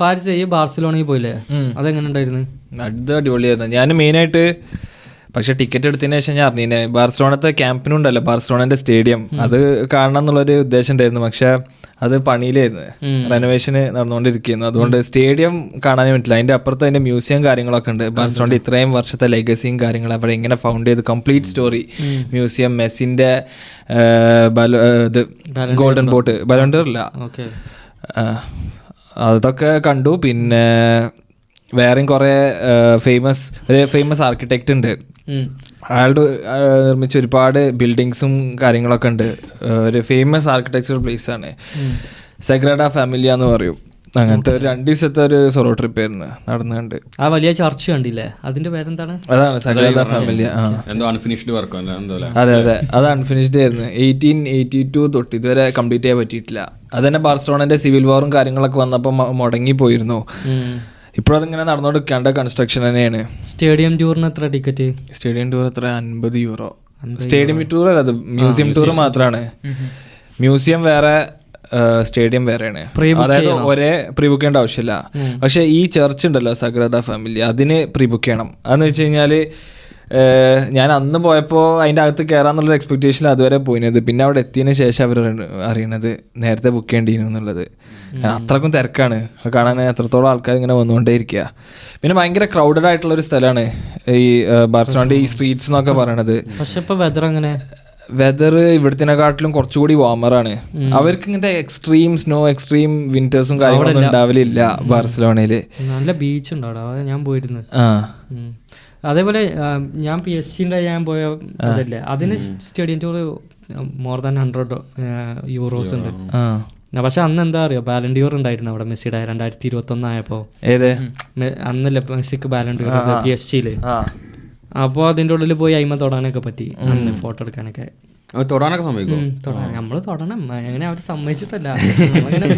ഫാരിസ് ഈ ബാർസലോണയിൽ പോയില്ലേ? അതെങ്ങനെ ഉണ്ടായിരുന്നു? അത് അടിപൊളിയായിരുന്നു. ഞാൻ മെയിനായിട്ട് പക്ഷെ ടിക്കറ്റ് എടുത്തതിന് ശേഷം ഞാൻ അറിഞ്ഞിനെ ബാർസലോണത്തെ ക്യാമ്പിനുണ്ടല്ലോ ബാർസലോണന്റെ സ്റ്റേഡിയം അത് കാണണം എന്നുള്ളൊരു ഉദ്ദേശം ഉണ്ടായിരുന്നു. പക്ഷെ അത് പണിയിലായിരുന്നു. റെനോവേഷന് നടന്നുകൊണ്ടിരിക്കുന്നു. അതുകൊണ്ട് സ്റ്റേഡിയം കാണാനേ പറ്റില്ല. അതിന്റെ അപ്പുറത്ത് അതിന്റെ മ്യൂസിയം കാര്യങ്ങളൊക്കെ ഉണ്ട്. ബാർസലോണ ഇത്രയും വർഷത്തെ ലെഗസിയും കാര്യങ്ങളും അവിടെ എങ്ങനെ ഫൗണ്ട് ചെയ്ത് കംപ്ലീറ്റ് സ്റ്റോറി മ്യൂസിയം മെസ്സിന്റെ ഇത് ഗോൾഡൻ ബോട്ട് ബലോണ്ടർ ഇല്ല. അതൊക്കെ കണ്ടു. പിന്നെ വേറെയും കുറേ ഫേമസ് ഒരു ഫേമസ് ആർക്കിടെക്റ്റ് ഉണ്ട്. അയാളുടെ നിർമ്മിച്ച ഒരുപാട് ബിൽഡിങ്സും കാര്യങ്ങളൊക്കെ ഉണ്ട്. ഒരു ഫേമസ് ആർക്കിടെക്ചർ പ്ലേസ് ആണ്. സെഗ്രഡ ഫാമിലിയ എന്ന് പറയും. അങ്ങനത്തെ ഒരു രണ്ട് ദിവസത്തെ ഒരു സോളോ ട്രിപ്പ് ആയിരുന്നു നടന്നുണ്ട് ആ വലിയ ചർച്ച കണ്ടില്ലേ? അതിന്റെ പേരെന്താണ്? അതാണ് സഗ്രഡ ഫാമിലിയ ആ. എന്തോ അൺഫിനിഷ്ഡ് വർക്ക് എന്തോ അല്ലേ? അതെ അതെ. അത് അൺഫിനിഷ്ഡ് ആയിരുന്നു. എയ്റ്റീൻ എയ്റ്റി ടു തൊട്ട് ഇതുവരെ കംപ്ലീറ്റ് ചെയ്യാൻ പറ്റിയിട്ടില്ല. അത് തന്നെ ബാർസലോണന്റെ സിവിൽ വാറും കാര്യങ്ങളൊക്കെ വന്നപ്പോൾ മുടങ്ങി പോയിരുന്നു. ഇപ്പോഴും അതിങ്ങനെ നടന്നുകൊടുക്കേണ്ട കൺസ്ട്രക്ഷൻ തന്നെയാണ് സ്റ്റേഡിയം ടൂറിന് എത്ര ടിക്കറ്റ് സ്റ്റേഡിയം ടൂർ എത്ര? അൻപത് യൂറോ സ്റ്റേഡിയം ടൂർ അല്ല അത് മ്യൂസിയം ടൂർ മാത്രമാണ് മ്യൂസിയം വേറെ സ്റ്റേഡിയം വേറെയാണ്. അതായത് ഒരേ പ്രീ ബുക്ക് ചെയ്യേണ്ട ആവശ്യമില്ല. പക്ഷെ ഈ ചർച്ച് ഉണ്ടല്ലോ സഗ്രദ ഫാമിലി അതിന് പ്രീ ബുക്ക് ചെയ്യണം. അതെന്ന് വെച്ച് കഴിഞ്ഞാൽ ഏഹ്, ഞാൻ അന്ന് പോയപ്പോൾ അതിന്റെ അകത്ത് കയറാന്നുള്ളൊരു എക്സ്പെക്ടേഷൻ അതുവരെ പോയിനത്. പിന്നെ അവിടെ എത്തിയതിന് ശേഷം അവർ അറിയണത് നേരത്തെ ബുക്ക് ചെയ്യേണ്ടിയിരുന്നു എന്നുള്ളത്. അത്രക്കും തിരക്കാണ്. കാണാൻ എത്രത്തോളം ആൾക്കാർ ഇങ്ങനെ വന്നുകൊണ്ടേയിരിക്കുക പിന്നെ ഭയങ്കര ക്രൗഡഡ് ആയിട്ടുള്ള ഒരു സ്ഥലമാണ് ഈ ബാർസലോണിന്റെ ഈ സ്ട്രീറ്റ്സ് എന്നൊക്കെ പറയണത്. പക്ഷെ ഇപ്പോൾ വെതർ അങ്ങനെ വെതർ ഇവിടത്തിനെക്കാട്ടിലും കുറച്ചുകൂടി വാമറാണ് അവർക്ക് ഇങ്ങനത്തെ എക്സ്ട്രീം സ്നോ എക്സ്ട്രീം വിന്റേഴ്സും കാര്യങ്ങളൊന്നും ഉണ്ടാവലില്ല ബാർസലോണയിൽ. നല്ല ബീച്ച് ഉണ്ടാവും ഞാൻ പോയിരുന്നു. ആ. അതേപോലെ ഞാൻ പി എസ് സിന്റെ ഞാൻ പോയ അതല്ലേ അതിന് stadium tour more than hundred euros ഉണ്ട്. പക്ഷെ അന്ന് എന്താ അറിയോ? ബാലൻഡിയോർ ഉണ്ടായിരുന്നു അവിടെ മെസ്സിയുടെ രണ്ടായിരത്തി ഇരുപത്തി ഒന്നായപ്പോ അന്നല്ലേ മെസ്സിക്ക് ബാലൻഡിയോർ പി എസ് സിയിൽ ആ. അപ്പോൾ അതിന്റെ ഉള്ളിൽ പോയി അയിമ തൊടാനൊക്കെ പറ്റി അന്ന് ഫോട്ടോ എടുക്കാനൊക്കെ. തൊടാനൊക്കെ സമ്മതിക്കോ ഉം, തൊടാൻ. നമ്മൾ തൊടണം. അങ്ങനെ അവർ സമ്മതിച്ചിട്ടല്ല.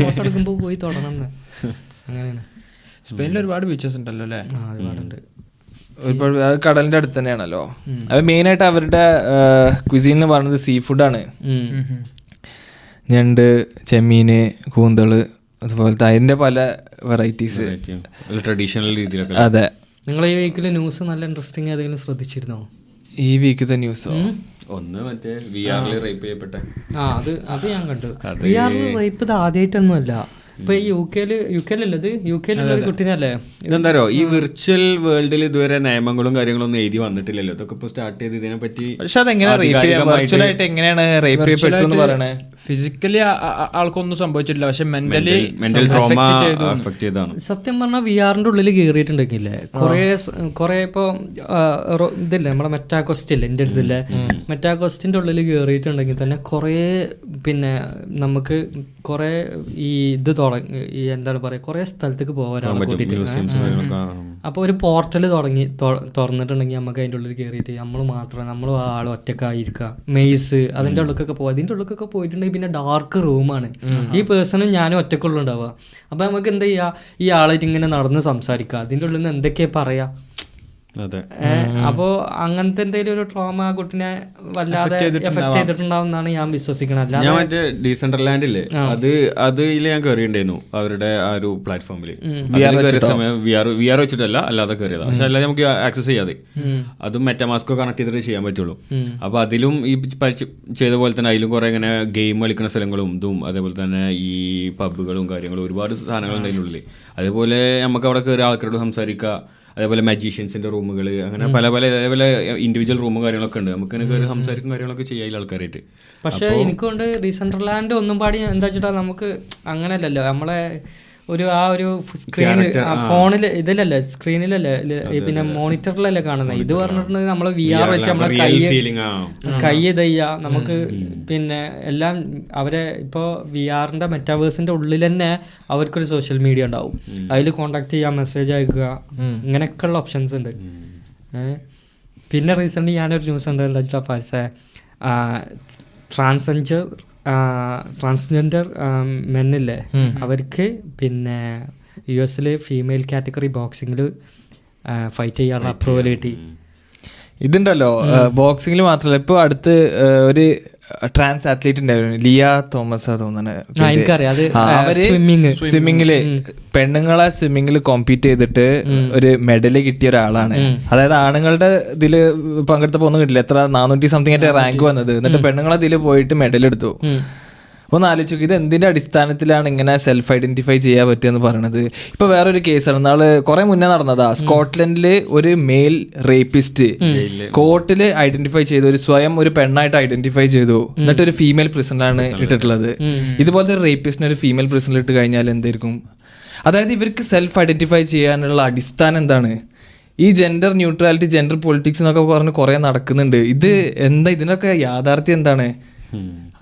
ഫോട്ടോ എടുക്കുമ്പോൾ പോയി തൊടണം അങ്ങനെയാണ്. സ്പെയിനിൽ ഒരുപാട് ബീച്ചസ് ഉണ്ടല്ലോ അല്ലേ? ആ ഒരുപാടുണ്ട്. അത് കടലിന്റെ അടുത്ത് തന്നെയാണല്ലോ. അത് മെയിൻ ആയിട്ട് അവരുടെ ക്വിസീൻ എന്ന് പറയുന്നത് സീ ഫുഡാണ്. ഞണ്ട് ചെമ്മീന് കൂന്തൾ അതുപോലത്തെ അതിന്റെ പല വെറൈറ്റീസ് ട്രഡീഷണൽ രീതിയിലൊക്കെ അതെ. നിങ്ങൾ ഈ വീക്കിലെ ന്യൂസ് നല്ല ഇൻട്രസ്റ്റിംഗ് ഏതെങ്കിലും ശ്രദ്ധിച്ചിരുന്നോ? ഈ വീക്കത്തെ ന്യൂസോ ഒന്ന് മറ്റേ വി ആറിൽ റേപ്പ് ചെയ്യപ്പെട്ട. ആ അത് അത് ഞാൻ കണ്ടു. വി ആറിൽ റേപ്പ് ഇത് ആദ്യമായിട്ടൊന്നുമല്ല ഇപ്പൊ ഈ യു കെയിൽ യു കെയിലല്ലത് യു കെയിലുള്ള കുട്ടീനല്ലേ? ഇതെന്താ ഈ വിർച്വൽ വേൾഡിൽ ഇതുവരെ നിയമങ്ങളും കാര്യങ്ങളും ഒന്നും എഴുതി വന്നിട്ടില്ലല്ലോ. ഇതൊക്കെ ഇപ്പൊ സ്റ്റാർട്ട് ചെയ്ത് ഇതിനെ പറ്റി പക്ഷെ അതെങ്ങനെ റേപ്പ് ചെയ്യാം? വെർച്വൽ ആയിട്ട് എങ്ങനെയാണ് റേപ്പ് ചെയ്യപ്പെട്ടു എന്ന് പറയണേ? ഫിസിക്കലി ആൾക്കൊന്നും സംഭവിച്ചിട്ടില്ല. പക്ഷെ മെന്റലി മെന്റൽ ട്രോമ അഫക്ട് ചെയ്താണ് സത്യം പറഞ്ഞാൽ വി ആറിന്റെ ഉള്ളിൽ കയറിയിട്ടുണ്ടെങ്കിലേ കൊറേ കൊറേ ഇപ്പൊ ഇതില്ലേ നമ്മുടെ മെറ്റാകോസ്റ്റ് ഇല്ലേ എന്റെ അടുത്തില്ലേ? മെറ്റാകോസ്റ്റിന്റെ ഉള്ളിൽ കയറിയിട്ടുണ്ടെങ്കിൽ തന്നെ കൊറേ പിന്നെ നമുക്ക് കുറേ ഈ ഇത് തുടങ്ങി ഈ എന്താണ് പറയുക കുറേ സ്ഥലത്തേക്ക് ഒരാളെ കൂട്ടിയിട്ട്. അപ്പോൾ ഒരു പോർട്ടൽ തുടങ്ങി തുറന്നിട്ടുണ്ടെങ്കിൽ നമുക്ക് അതിന്റെ ഉള്ളിൽ കയറിയിട്ട് നമ്മൾ മാത്രം നമ്മൾ ആൾ ഒറ്റക്കായിരിക്കുക മെയ്സ് അതിന്റെ ഉള്ളിലൊക്കെ പോകും അതിന്റെ ഉള്ളിലൊക്കെ പോയിട്ടുണ്ടെങ്കിൽ പിന്നെ ഡാർക്ക് റൂമാണ് ഈ പേഴ്സണും ഞാനും ഒറ്റക്കുള്ളുണ്ടാവുക അപ്പോൾ നമുക്ക് എന്താ ചെയ്യുക? ഈ ആളായിട്ട് ഇങ്ങനെ നടന്ന് സംസാരിക്കുക. അതിന്റെ ഉള്ളിൽ നിന്ന് എന്തൊക്കെയാണ് പറയാ അതെ. അപ്പോ അങ്ങനത്തെ എന്തെങ്കിലും ഒരു ട്രോമ ആ കുട്ടിനെ വല്ലാതെ എഫക്ട് ചെയ്തിട്ടുണ്ടാവുമെന്നാണ് ഞാൻ വിശ്വസിക്കുന്നത് ഞാൻ മറ്റേ ഡീസെൻട്രലാൻഡ് ഇല്ലേ? അത് അതിൽ ഞാൻ കയറിയിട്ടുണ്ടായിരുന്നു അവരുടെ ആ ഒരു പ്ലാറ്റ്ഫോമിൽ കയറിയ സമയം വി ആർ വി ആർ വെച്ചിട്ടല്ല അല്ലാതെ കയറിയതാ പക്ഷെ അല്ലാതെ നമുക്ക് ആക്സസ് ചെയ്യാതെ. അതും മെറ്റമാസ്കോ കണക്ട് ചെയ്തിട്ട് ചെയ്യാൻ പറ്റുള്ളൂ. അപ്പൊ അതിലും ഈ ചെയ്ത പോലെ തന്നെ അതിലും കുറെ ഇങ്ങനെ ഗെയിം കളിക്കുന്ന സ്ഥലങ്ങളും ഇതും അതേപോലെ തന്നെ ഈ പബ്ബുകളും കാര്യങ്ങളും ഒരുപാട് സാധനങ്ങൾ അതിനുള്ളിൽ അതേപോലെ നമുക്ക് അവിടെ കയറി ആൾക്കാരോട് സംസാരിക്കുക അതേപോലെ മജീഷ്യൻസിന്റെ റൂമുകൾ അങ്ങനെ പല പല അതേപോലെ ഇൻഡിവിജ്വൽ റൂമും കാര്യങ്ങളൊക്കെ ഉണ്ട്. നമുക്ക് എനിക്ക് സംസാരിക്കും കാര്യങ്ങളൊക്കെ ചെയ്യാൻ ആൾക്കാരായിട്ട്. പക്ഷെ എനിക്കൊണ്ട് ഡീസെൻട്രലാൻഡ് ഒന്നും പാടി എന്താ വെച്ചിട്ടാ നമുക്ക് അങ്ങനെയല്ലല്ലോ നമ്മളെ ഒരു ആ ഒരു സ്ക്രീൻ ഫോണിൽ ഇതിലല്ലേ സ്ക്രീനിലല്ലേ പിന്നെ മോണിറ്ററിലല്ലേ കാണുന്നത് ഇത് പറഞ്ഞിട്ടുണ്ടെങ്കിൽ നമ്മൾ വി ആർ വെച്ച് നമ്മളെ കൈ കൈ ഇതയ്യ. നമുക്ക് പിന്നെ എല്ലാം അവരെ ഇപ്പോൾ വി ആറിന്റെ മെറ്റാവേഴ്സിന്റെ ഉള്ളിൽ തന്നെ അവർക്കൊരു സോഷ്യൽ മീഡിയ ഉണ്ടാവും. അതിൽ കോണ്ടാക്ട് ചെയ്യാം മെസ്സേജ് അയക്കുക ഇങ്ങനെയൊക്കെയുള്ള ഓപ്ഷൻസ് ഉണ്ട്? പിന്നെ റീസെന്റ് ഞാനൊരു ന്യൂസ് ഉണ്ട് എന്താ വെച്ചാൽ പാരിസ ട്രാൻസെഞ്ചർ ട്രാൻസ്ജെൻഡർ മെന്നില്ലേ? അവർക്ക് പിന്നെ യു എസിൽ ഫീമെയിൽ കാറ്റഗറി ബോക്സിങ്ങിൽ ഫൈറ്റ് ചെയ്യാനുള്ള അപ്രൂവൽ കിട്ടി ഇതുണ്ടല്ലോ ബോക്സിംഗിൽ മാത്രമല്ല ഇപ്പൊ അടുത്ത് ഒരു ട്രാൻസ് അത്ലീറ്റ് ഉണ്ടായിരുന്നു. Liya Thomas swimming. സ്വിമ്മിങ്ങിൽ പെണ്ണുങ്ങളെ സ്വിമ്മിങ്ങിൽ കോമ്പീറ്റ് ചെയ്തിട്ട് ഒരു മെഡൽ കിട്ടിയ ഒരാളാണ്. അതായത് ആണുങ്ങളുടെ ഇതിൽ പങ്കെടുത്തപ്പോ ഒന്നും കിട്ടില്ല. എത്ര നാനൂറ്റി സംതിങ് ആയിട്ട് റാങ്ക് വന്നത്. എന്നിട്ട് പെണ്ണുങ്ങളെ ഇതിൽ പോയിട്ട് മെഡൽ എടുത്തു. ഒന്ന് ആലോചിച്ച് നോക്ക് ഇത് എന്തിന്റെ അടിസ്ഥാനത്തിലാണ് ഇങ്ങനെ സെൽഫ് ഐഡന്റിഫൈ ചെയ്യാൻ പറ്റുമെന്ന് പറയണത്? ഇപ്പോൾ വേറൊരു കേസാണ്. നാൾ കുറെ മുന്നേ നടന്നതാ. സ്കോട്ട്ലൻഡിൽ ഒരു മെയിൽ റേപ്പിസ്റ്റ് കോർട്ടിൽ ഐഡന്റിഫൈ ചെയ്തു. ഒരു സ്വയം ഒരു പെണ്ണായിട്ട് ഐഡന്റിഫൈ ചെയ്തു. എന്നിട്ട് ഒരു ഫീമെയിൽ പ്രിസണിലാണ് ഇട്ടിട്ടുള്ളത്. ഇതുപോലത്തെ ഒരു റേപ്പിസ്റ്റിനെ ഒരു ഫീമെയിൽ പ്രിസണിൽ ഇട്ട് കഴിഞ്ഞാൽ എന്തായിരിക്കും? അതായത് ഇവർക്ക് സെൽഫ് ഐഡന്റിഫൈ ചെയ്യാനുള്ള അടിസ്ഥാനം എന്താണ്? ഈ ജെൻഡർ ന്യൂട്രാലിറ്റി ജെൻഡർ പൊളിറ്റിക്സ് എന്നൊക്കെ പറഞ്ഞ് കുറെ നടക്കുന്നുണ്ട്. ഇത് എന്താ ഇതിനൊക്കെ യാഥാർത്ഥ്യം എന്താണ്?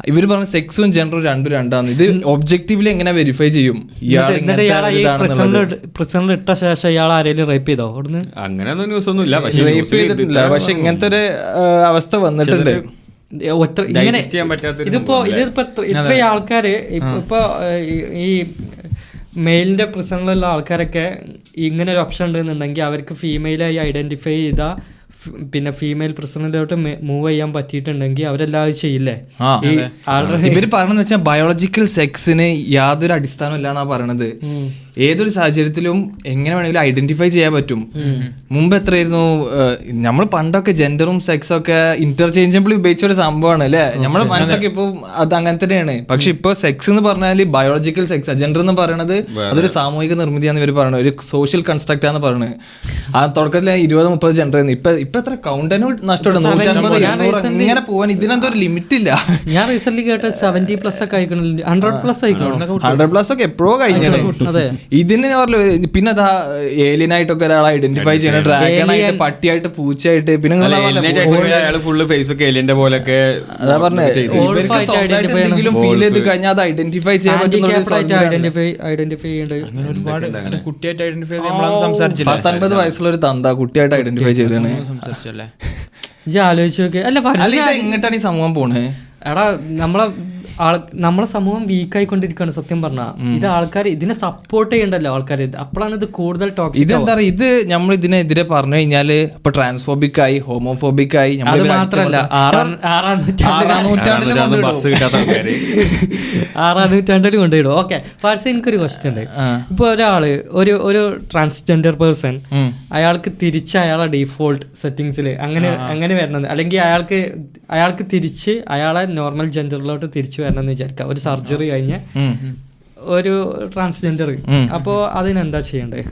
ഇവർ പറഞ്ഞ സെക്സും ജെൻഡറും രണ്ടും രണ്ടാണ് ഇത് ഒബ്ജക്റ്റീവ്ലി എങ്ങനെ വെരിഫൈ ചെയ്യും? പ്രസിഡന്റ് ഇട്ട ശേഷം ഇയാൾ ആരെങ്കിലും റേപ്പ് ചെയ്തോ അവിടുന്ന്? അങ്ങനെയൊന്നും ന്യൂസ് ഒന്നും ഇല്ല. പക്ഷേ റേപ്പ് ചെയ്തിട്ടില്ല. പക്ഷെ ഇങ്ങനത്തെ ഒരു അവസ്ഥ വന്നിട്ടുണ്ട്. ഇങ്ങനെ ഇതിപ്പോ ഇതിപ്പോ ഇത്ര- ഇത്രയും ആൾക്കാര് ഇപ്പൊ ഈ- മെയിലിന്റെ പ്രസന്റിലുള്ള ആൾക്കാരൊക്കെ ഇങ്ങനെ ഒരു ഓപ്ഷൻ ഉണ്ടെന്നുണ്ടെങ്കിൽ അവർക്ക് ഫീമെയിലായി ഐഡന്റിഫൈ ചെയ്ത ഫ്- പിന്നെ ഫീമെയിൽ പ്രസിഡന്റായിട്ട് മൂവ് ചെയ്യാൻ പറ്റിയിട്ടുണ്ടെങ്കിൽ അവരെല്ലാവരും ചെയ്യില്ലേ? ഇവർ പറയണെന്ന് വെച്ചാൽ ബയോളജിക്കൽ സെക്സിന് യാതൊരു അടിസ്ഥാനം ഇല്ലാന്നാ പറയണത്. ഏതൊരു സാഹചര്യത്തിലും എങ്ങനെ വേണമെങ്കിലും ഐഡന്റിഫൈ ചെയ്യാൻ പറ്റും. മുമ്പ് എത്രയായിരുന്നു നമ്മൾ പണ്ടൊക്കെ ജെൻഡറും സെക്സും ഒക്കെ ഇന്റർചേഞ്ചബിൾ ഉപയോഗിച്ച ഒരു സംഭവമാണ് അല്ലെ? നമ്മുടെ മനസ്സൊക്കെ ഇപ്പൊ അത് അങ്ങനെ തന്നെയാണ്. പക്ഷെ ഇപ്പൊ സെക്സ് എന്ന് പറഞ്ഞാൽ ബയോളജിക്കൽ സെക്സ് ജെൻഡർ എന്ന് പറയുന്നത് അതൊരു സാമൂഹിക നിർമ്മിതിയാന്ന് ഇവർ പറയുന്നത് ഒരു സോഷ്യൽ കൺസ്ട്രക്റ്റ് ആന്ന് പറയുന്നത് ആ തുടക്കത്തിൽ ഇരുപത് മുപ്പത് ജെൻഡർ ആയിരുന്നു. ഇപ്പൊ ഇപ്പൊ എത്ര കൗണ്ടനും നഷ്ടപ്പെടുന്നു. ഇങ്ങനെ പോവാൻ ഇതിനെന്തോ ഒരു ലിമിറ്റ് ഇല്ല. ഞാൻ റീസെന്റ് കേട്ട സെവന്റി പ്ലസ് ഒക്കെ ഹൺഡ്രഡ് പ്ലസ് ഹൺഡ്രഡ് പ്ലസ് ഒക്കെ എപ്പോഴോ കഴിഞ്ഞാണ് അതെ. ഇതിന് പറഞ്ഞു പിന്നെ അതാ ഏലിയനായിട്ടൊക്കെ ഒരാളെ ഐഡന്റിഫൈ ചെയ്യണം. ഡ്രാഗണായിട്ട് പട്ടിയായിട്ട് പൂച്ചയായിട്ട് പിന്നെ ഫുള്ള് ഫേസ് ഒക്കെ ഏലിയന്റെ പോലെയൊക്കെ അതാ പറഞ്ഞത് എന്തെങ്കിലും ഫീൽ ചെയ്ത് കഴിഞ്ഞാൽ അത് ഐഡന്റിഫൈ ചെയ്യാൻ പറ്റുന്ന ഐഡന്റിഫൈ കുട്ടിയായിട്ട് സംസാരിച്ചില്ല? പത്തൊൻപത് വയസ്സുള്ള ഒരു തന്ത കുട്ടിയായിട്ട് ഐഡന്റിഫൈ ചെയ്താണ് സംസാരിച്ചല്ലേ? ഇജ്ജ് നോക്കി. അല്ല എങ്ങോട്ടാണ് ഈ സമൂഹം പോണേ? എടാ നമ്മളെ നമ്മളെ സമൂഹം വീക്കായിക്കൊണ്ടിരിക്കുകയാണ് സത്യം പറഞ്ഞാൽ ഇത് ആൾക്കാർ ഇതിനെ സപ്പോർട്ട് ചെയ്യണ്ടല്ലോ ആൾക്കാർ അപ്പോഴാണ് ഇത് കൂടുതൽ ടോക്സിക് ഇതെന്താ പറയുക? ഇത് നമ്മൾ ഇതിനെതിരെ പറഞ്ഞു കഴിഞ്ഞാൽ ഇപ്പൊ ട്രാൻസ്ഫോബിക് ആയി ഹോമോഫോബിക് ആയി അത് മാത്രല്ല ആറാം ആറാം നൂറ്റാണ്ടിൽ ആറാം നൂറ്റാണ്ടിൽ കൊണ്ടുപോയിടും ഓക്കെ പക്ഷേ എനിക്കൊരു ക്വസ്റ്റ്യൻ ഉണ്ട്. ഇപ്പൊ ഒരാൾ ഒരു ഒരു ട്രാൻസ്ജെൻഡർ പേഴ്സൺ അയാൾക്ക് തിരിച്ച് അയാളെ ഡീഫോൾട്ട് സെറ്റിങ്സിൽ അങ്ങനെ അങ്ങനെ വരണത്. അല്ലെങ്കിൽ അയാൾക്ക് അയാൾക്ക് തിരിച്ച് അയാളെ നോർമൽ ജെൻഡറിലോട്ട് തിരിച്ചു വരണം എന്ന് വിചാരിക്കാം ഒരു സർജറി കഴിഞ്ഞ് ഒരു ട്രാൻസ്ജെൻഡർ അപ്പോ അതിനെന്താ ചെയ്യണ്ടേ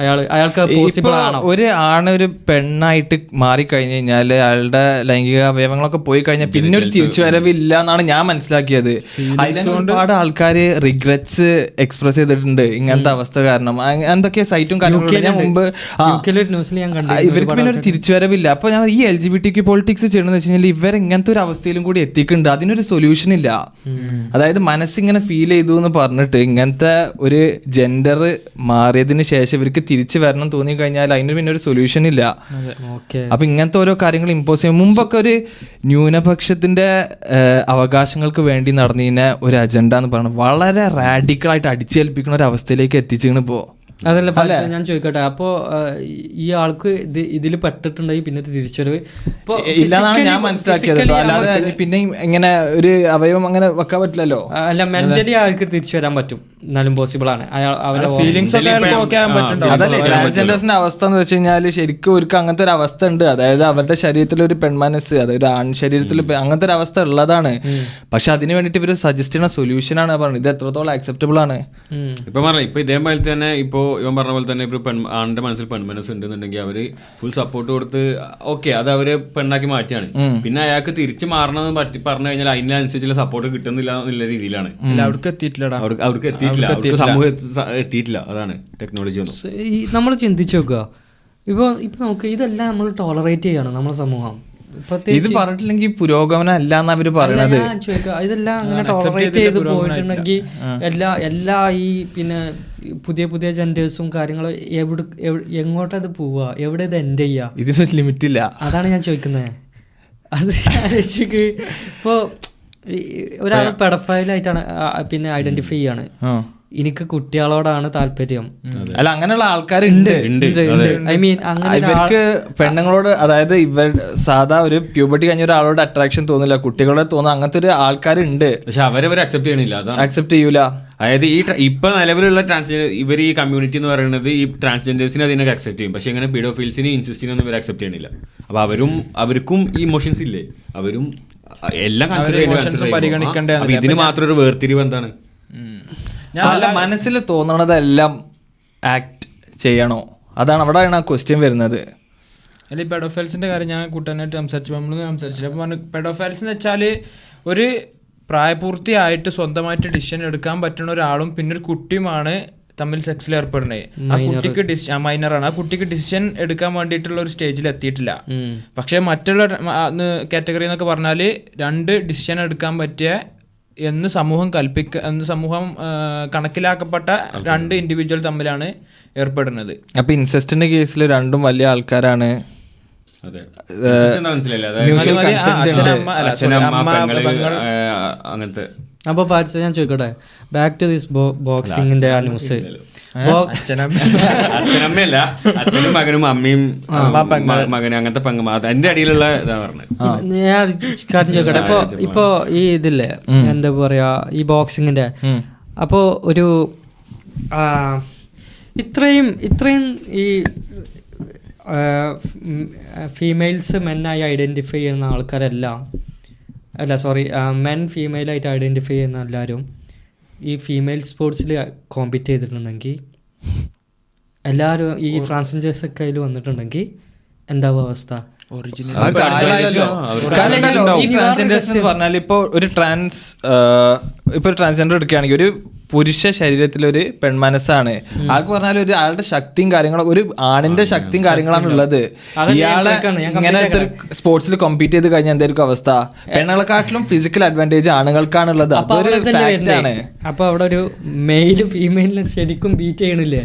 അയാൾ അയാൾക്ക് പോസിബിൾ ആണോ? ഒരു ആണ് ഒരു പെണ്ണായിട്ട് മാറിക്കഴിഞ്ഞു കഴിഞ്ഞാൽ അയാളുടെ ലൈംഗിക അവയവങ്ങളൊക്കെ പോയി കഴിഞ്ഞാൽ പിന്നെ ഒരു തിരിച്ചു വരവില്ല എന്നാണ് ഞാൻ മനസ്സിലാക്കിയത്. ഒരുപാട് ആൾക്കാര് റിഗ്രറ്റ്സ് എക്സ്പ്രസ് ചെയ്തിട്ടുണ്ട്. ഇങ്ങനത്തെ അവസ്ഥ കാരണം. എന്തൊക്കെയാ എന്തൊക്കെ സൈറ്റും കാര്യങ്ങളും ഞാൻ മുമ്പ് ഇവർക്ക് പിന്നെ ഒരു തിരിച്ചു വരവില്ല അപ്പൊ ഞാൻ ഈ L G B T politics politics ചെയ്യണമെന്ന് വെച്ച് കഴിഞ്ഞാൽ ഇവർ ഇങ്ങനത്തെ ഒരു അവസ്ഥയിലും കൂടി എത്തിക്കുന്നുണ്ട് അതിനൊരു സൊല്യൂഷൻ ഇല്ല. അതായത് മനസ്സിങ്ങനെ ഫീൽ ചെയ്തു എന്ന് പറഞ്ഞിട്ട് ഇങ്ങനത്തെ ഒരു ജെൻഡർ മാറിയതിന് ശേഷം ഇവർക്ക് തിരിച്ചു വരണം തോന്നി കഴിഞ്ഞാൽ അതിന് പിന്നെ ഒരു സൊല്യൂഷൻ ഇല്ല. അപ്പൊ ഇങ്ങനത്തെ ഓരോ കാര്യങ്ങൾ ഇമ്പോസ് ചെയ്യും. മുമ്പൊക്കെ ഒരു ന്യൂനപക്ഷത്തിന്റെ അവകാശങ്ങൾക്ക് വേണ്ടി നടന്നിരുന്ന ഒരു അജണ്ട എന്ന് പറയുന്നത് വളരെ റാഡിക്കൽ ആയിട്ട് അടിച്ചേൽപ്പിക്കുന്ന ഒരു അവസ്ഥയിലേക്ക് എത്തിച്ചിരുന്നു ഇപ്പോ. അതല്ല പല ഞാൻ ചോദിക്കട്ടെ. അപ്പോ ഈ ആൾക്ക് ഇത് ഇതിൽ പെട്ടിട്ടുണ്ടെങ്കിൽ പിന്നെ ഇല്ലാന്നാണ് ഞാൻ മനസ്സിലാക്കിയത് അല്ലാതെ പിന്നെ ഇങ്ങനെ ഒരു അവയവം അങ്ങനെ വെക്കാൻ പറ്റില്ലല്ലോ. അല്ല മെന്റലി ആൾക്ക് തിരിച്ചു വരാൻ പറ്റും. എന്നാലും പോസിബിൾ ആണ്. ട്രാൻസ്ജെൻഡേഴ്സിന്റെ അവസ്ഥ എന്ന് വെച്ച് കഴിഞ്ഞാൽ ശരിക്കും ഒരു അങ്ങനത്തെ ഒരു അവസ്ഥ ഉണ്ട്. അതായത് അവരുടെ ശരീരത്തിൽ ഒരു പെൺമനസ് അതായത് ആൺ ശരീരത്തിൽ അങ്ങനത്തെ ഒരു അവസ്ഥ ഉള്ളതാണ്. പക്ഷെ അതിന് വേണ്ടിട്ട് ഇവർ സജസ്റ്റ് ചെയ്യുന്ന സൊല്യൂഷൻ ആണ് പറഞ്ഞത്. ഇത് എത്രത്തോളം അക്സെപ്റ്റബിൾ ആണ്. ഇപ്പൊ പറഞ്ഞ ഇപ്പൊ ഇതേപോലെ തന്നെ ഇപ്പോ ഇവൻ പറഞ്ഞ പോലെ തന്നെ ഇപ്പൊ ആണിന്റെ മനസ്സിൽ പെൺമനസ് ഉണ്ടെന്നുണ്ടെങ്കിൽ അവർ ഫുൾ സപ്പോർട്ട് കൊടുത്ത് ഓക്കെ അത് അവർ പെണ്ണാക്കി മാറ്റിയാണ്. പിന്നെ അയാൾക്ക് തിരിച്ചു മാറണമെന്ന് പറ്റി പറഞ്ഞു കഴിഞ്ഞാൽ അതിനനുസരിച്ചുള്ള സപ്പോർട്ട് കിട്ടുന്നില്ല എന്നുള്ള രീതിയിലാണ്. അവർക്ക് അവർക്ക് എത്തിയിട്ടില്ല അവർക്ക് എത്തിയിട്ടില്ല. അതാണ് ടെക്നോളജി ഈ നമ്മൾ ചിന്തിച്ചു നോക്കുക. ഇപ്പൊ ഇപ്പൊ നമുക്ക് ഇതെല്ലാം നമ്മൾ ടോളറേറ്റ് ചെയ്യണം നമ്മുടെ സമൂഹം. ഇത് പറഞ്ഞിട്ടില്ലെങ്കിൽ പുരോഗമനം അല്ല എന്നാ അവർ പറയണത്. ഇതെല്ലാം അങ്ങനെ ടോളറേറ്റ് ചെയ്ത് പോയിട്ടുണ്ടെങ്കിൽ എല്ലാ എല്ലാ ഈ പിന്നെ പുതിയ പുതിയ ജെൻഡേഴ്സും കാര്യങ്ങളും എവിടെ എങ്ങോട്ടത് എങ്ങോട്ടാ ഇത് പോവുക എവിടെ ഇത് എൻഡ് ചെയ്യുക ഇതിനൊരു ലിമിറ്റ് ഇല്ല. അതാണ് ഞാൻ ചോദിക്കുന്നത് അത് ഇപ്പോ ഒരാൾ പെഡഫൈലായിട്ടാണ് പിന്നെ ഐഡന്റിഫൈ ചെയ്യാണ്. എനിക്ക് കുട്ടികളോടാണ് താല്പര്യം. അല്ല അങ്ങനെയുള്ള ആൾക്കാരുണ്ട് ഐ മീൻ ഇവർക്ക് പെണ്ണുങ്ങളോട് അതായത് ഇവർ സാധാ ഒരു പ്യൂബർട്ടി കഴിഞ്ഞ ഒരാളോട് അട്രാക്ഷൻ തോന്നില്ല കുട്ടികളോട് തോന്നുന്ന അങ്ങനത്തെ ഒരു ആൾക്കാരുണ്ട് പക്ഷെ അവരവർ അക്സെപ്റ്റ് ചെയ്യണില്ല. അതാണ്. അക്സെപ്റ്റ് ചെയ്യൂല. അതായത് ഈ ഇപ്പൊ നിലവിലുള്ള ട്രാൻസ്ജെൻഡർ ഇവർ ഈ കമ്മ്യൂണിറ്റി എന്ന് പറയുന്നത് ഈ ട്രാൻസ്ജെൻഡേഴ്സിനെ അതിനൊക്കെ അക്സെപ്റ്റ് ചെയ്യും. പക്ഷെ ഇങ്ങനെ പീഡോഫീൽസിനെ ഇൻസിസ്റ്റിനൊന്നും ഇവർ അക്സെപ്റ്റ് ചെയ്യണില്ല. അപ്പൊ അവരും അവർക്കും ഈ ഇമോഷൻസ് ഇല്ലേ? അവരും എല്ലാം പരിഗണിക്കേണ്ട ഇതിന് മാത്രം ഒരു വേർതിരിവ് എന്താണ്? ഞാൻ അല്ല മനസ്സിൽ തോന്നണതെല്ലാം ആക്ട് ചെയ്യണോ? അതാണ് അവിടെയാണ് ആ ക്വസ്റ്റ്യൻ വരുന്നത്. അല്ല ഈ പെഡോഫൈൽസിന്റെ കാര്യം ഞാൻ കൂട്ടാനായിട്ട് സംസാരിച്ചു. നമ്മൾ സംസാരിച്ചില്ല. അപ്പൊ പറഞ്ഞു പെഡോഫൈൽസ് എന്ന് വെച്ചാൽ ഒരു പ്രായപൂർത്തിയായിട്ട് സ്വന്തമായിട്ട് ഡിസിഷൻ എടുക്കാൻ പറ്റുന്ന ഒരാളും പിന്നെ ഒരു കുട്ടിയുമാണ് തമ്മിൽ സെക്സിൽ ഏർപ്പെടുന്നത് ആ കുട്ടിക്ക് മൈനറാണ് ആ കുട്ടിക്ക് ഡിസിഷൻ എടുക്കാൻ വേണ്ടിയിട്ടുള്ള ഒരു സ്റ്റേജിൽ എത്തിയിട്ടില്ല. പക്ഷേ മറ്റുള്ള കാറ്റഗറി എന്നൊക്കെ പറഞ്ഞാൽ രണ്ട് ഡിസിഷൻ എടുക്കാൻ പറ്റിയ എന്ന് സമൂഹം കൽപ്പിക്ക എന്ന് സമൂഹം കണക്കിലാക്കപ്പെട്ട രണ്ട് ഇൻഡിവിജ്വൽ തമ്മിലാണ് ഏർപ്പെടുന്നത്. അപ്പൊ ഇൻസെസ്റ്റിന്റെ കേസിൽ രണ്ടും വലിയ ആൾക്കാരാണ്. അങ്ങനത്തെ. അപ്പൊ പാരിച്ച ഞാൻ ചോദിക്കട്ടെ? ബാക്ക് ടു ദിസ് ബോക്സിംഗിന്റെ ആ ന്യൂസ് [LAUGHS] അച്ഛനമ്മയല്ല. അച്ഛനും മകനും അമ്മയും മ- മകനും അങ്ങനത്തെ പെങ്ങ അതിന്റെ അടിയിലുള്ള ഇതാ പറഞ്ഞത്. ഞാൻ ഒരു കാര്യം ചോദിക്കട്ടെ. ഇപ്പൊ ഇപ്പൊ ഈ ഇതില്ലേ എന്താ പറയാ ഈ ബോക്സിങ്ങിന്റെ അപ്പോ ഒരു ഇത്രയും ഇത്രയും ഈ ഫീമെയിൽസ് മെന്നായി ഐഡന്റിഫൈ ചെയ്യുന്ന ആൾക്കാരെല്ലാം അല്ല സോറി മെൻ ഫീമെയിലായിട്ട് ഐഡന്റിഫൈ ചെയ്യുന്ന എല്ലാവരും ഈ ഫീമെയിൽ സ്പോർട്സിൽ കോമ്പീറ്റ് ചെയ്തിട്ടുണ്ടെങ്കിൽ എല്ലാവരും ഈ ട്രാൻസ്ജെൻഡേഴ്സ് ഒക്കെ അതിൽ വന്നിട്ടുണ്ടെങ്കിൽ എന്താവും അവസ്ഥ? പറഞ്ഞാൽ ഇപ്പോൾ ഒരു ട്രാൻസ് ഇപ്പോൾ ഒരു ട്രാൻസ്ജെൻഡർ എടുക്കുകയാണെങ്കിൽ ഒരു പുരുഷ ശരീരത്തിലൊരു പെൺമനസ്സാണ്. ആൾക്ക് പറഞ്ഞാൽ ഒരു ആളുടെ ശക്തിയും കാര്യങ്ങളും ഒരു ആണിന്റെ ശക്തിയും കാര്യങ്ങളാണ് ഉള്ളത്. ഇയാളെ ഇങ്ങനെ സ്പോർട്സിൽ കോമ്പീറ്റ് ചെയ്ത് കഴിഞ്ഞാൽ എന്തായിരിക്കും അവസ്ഥ? പെണ്ണുങ്ങളെക്കാട്ടിലും ഫിസിക്കൽ അഡ്വാന്റേജ് ആണുങ്ങൾക്കാണുള്ളത്. ഉള്ളത് അതൊരു ആണ്. അപ്പൊ അവിടെ ഒരു മെയിൽ ഫീമെയിലിനെ ശരിക്കും ബീറ്റ് ചെയ്യണില്ലേ?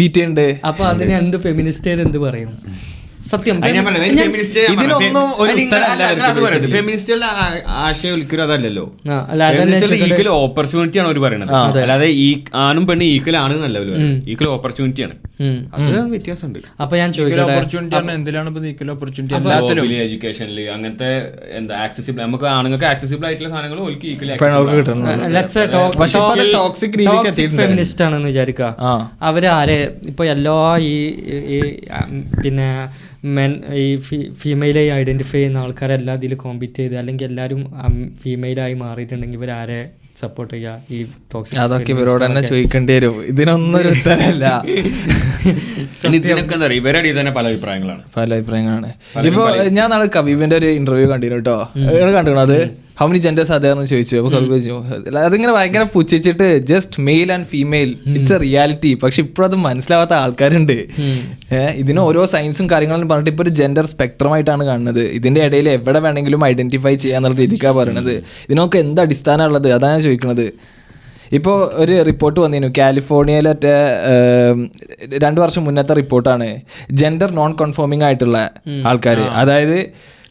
ബീറ്റ് ഉണ്ട് അപ്പൊ അതിന് എന്ത് ഫെമിനിസ്റ്റേർ എന്ത് പറയും? സത്യം. ഇതിനൊന്നും ഒരു. ഫെമിനിസ്റ്റുകളുടെ ആശയം ഒരിക്കലും അതല്ലല്ലോ. ഈക്വൽ ഓപ്പർച്യൂണിറ്റി ആണ് അവർ പറയുന്നത് അല്ലാതെ ഈ ആണും പെണ്ണും ഈക്വൽ ആണ് എന്നല്ല ഈക്വൽ ഓപ്പർച്യൂണിറ്റി ആണ്. അത് വ്യത്യാസമുണ്ട്. അപ്പൊ ഞാൻ ചോദിക്കട്ടെ? എഡ്യൂക്കേഷനിൽ അങ്ങനത്തെ എന്താ ആക്സസിബിൾ നമുക്ക് ആണുങ്ങൾക്ക് ആക്സസിബിൾ ആയിട്ടുള്ള സാധനങ്ങൾ ഓൽക്ക് ഈക്വൽ. ഫെമിനിസ്റ്റ് ആണെന്ന് വിചാരിക്കുക. ആ. അവർ ആരെ ഇപ്പൊ എല്ലാ ഈ പിന്നെ മെൻ ഈ ഫീമെയിലായി ഐഡന്റിഫൈ ചെയ്യുന്ന ആൾക്കാരെല്ലാം ഇതിൽ കോമ്പീറ്റ് ചെയ്ത്. അല്ലെങ്കിൽ എല്ലാവരും ഫീമെയിലായി മാറിയിട്ടുണ്ടെങ്കിൽ ഇവർ ആരെ സപ്പോർട്ട് ചെയ്യുക. ഈ ടോക്സിക് അതൊക്കെ ഇവരോട് തന്നെ ചോദിക്കേണ്ടി വരും. ഇതിനൊന്നും ഒരു ഉത്തരമല്ല ഇതിനൊക്കെ ഇവരുടെ തന്നെ പല അഭിപ്രായങ്ങളാണ്. പല അഭിപ്രായങ്ങളാണ്. ഇപ്പൊ ഞാൻ നാളെ കവിവിന്റെ ഒരു ഇന്റർവ്യൂ കണ്ടിരുന്നു കേട്ടോ. കണ്ടിരുന്നു അത്? ഹൗ മെനി ജെൻഡേഴ്സ് അതേന്ന് ചോദിച്ചു. അപ്പൊ കബീബ് ചോദിച്ചു അതിങ്ങനെ ഭയങ്കര പുച്ഛിച്ചിട്ട് just male and female it's a reality പക്ഷെ ഇപ്പോഴത് മനസ്സിലാവാത്ത ആൾക്കാരുണ്ട്. ഇതിന് ഓരോ സയൻസും കാര്യങ്ങളും പറഞ്ഞിട്ട് ഇപ്പൊ ഒരു ജെൻഡർ സ്പെക്ട്രം ആയിട്ടാണ് കാണുന്നത്. ഇതിന്റെ ഇടയിൽ എവിടെ വേണമെങ്കിലും ഐഡന്റിഫൈ ചെയ്യാന്നുള്ള രീതിക്കാണ് പറയുന്നത് ഇതിനൊക്കെ എന്ത് അടിസ്ഥാനമുള്ളത്? അതാണ് ചോദിക്കുന്നത് ഇപ്പോൾ ഒരു റിപ്പോർട്ട് വന്നിരുന്നു. കാലിഫോർണിയയിലൊറ്റ രണ്ടു വർഷം മുന്നത്തെ റിപ്പോർട്ടാണ് ജെൻഡർ നോൺ കൺഫോമിംഗ് ആയിട്ടുള്ള ആൾക്കാർ അതായത്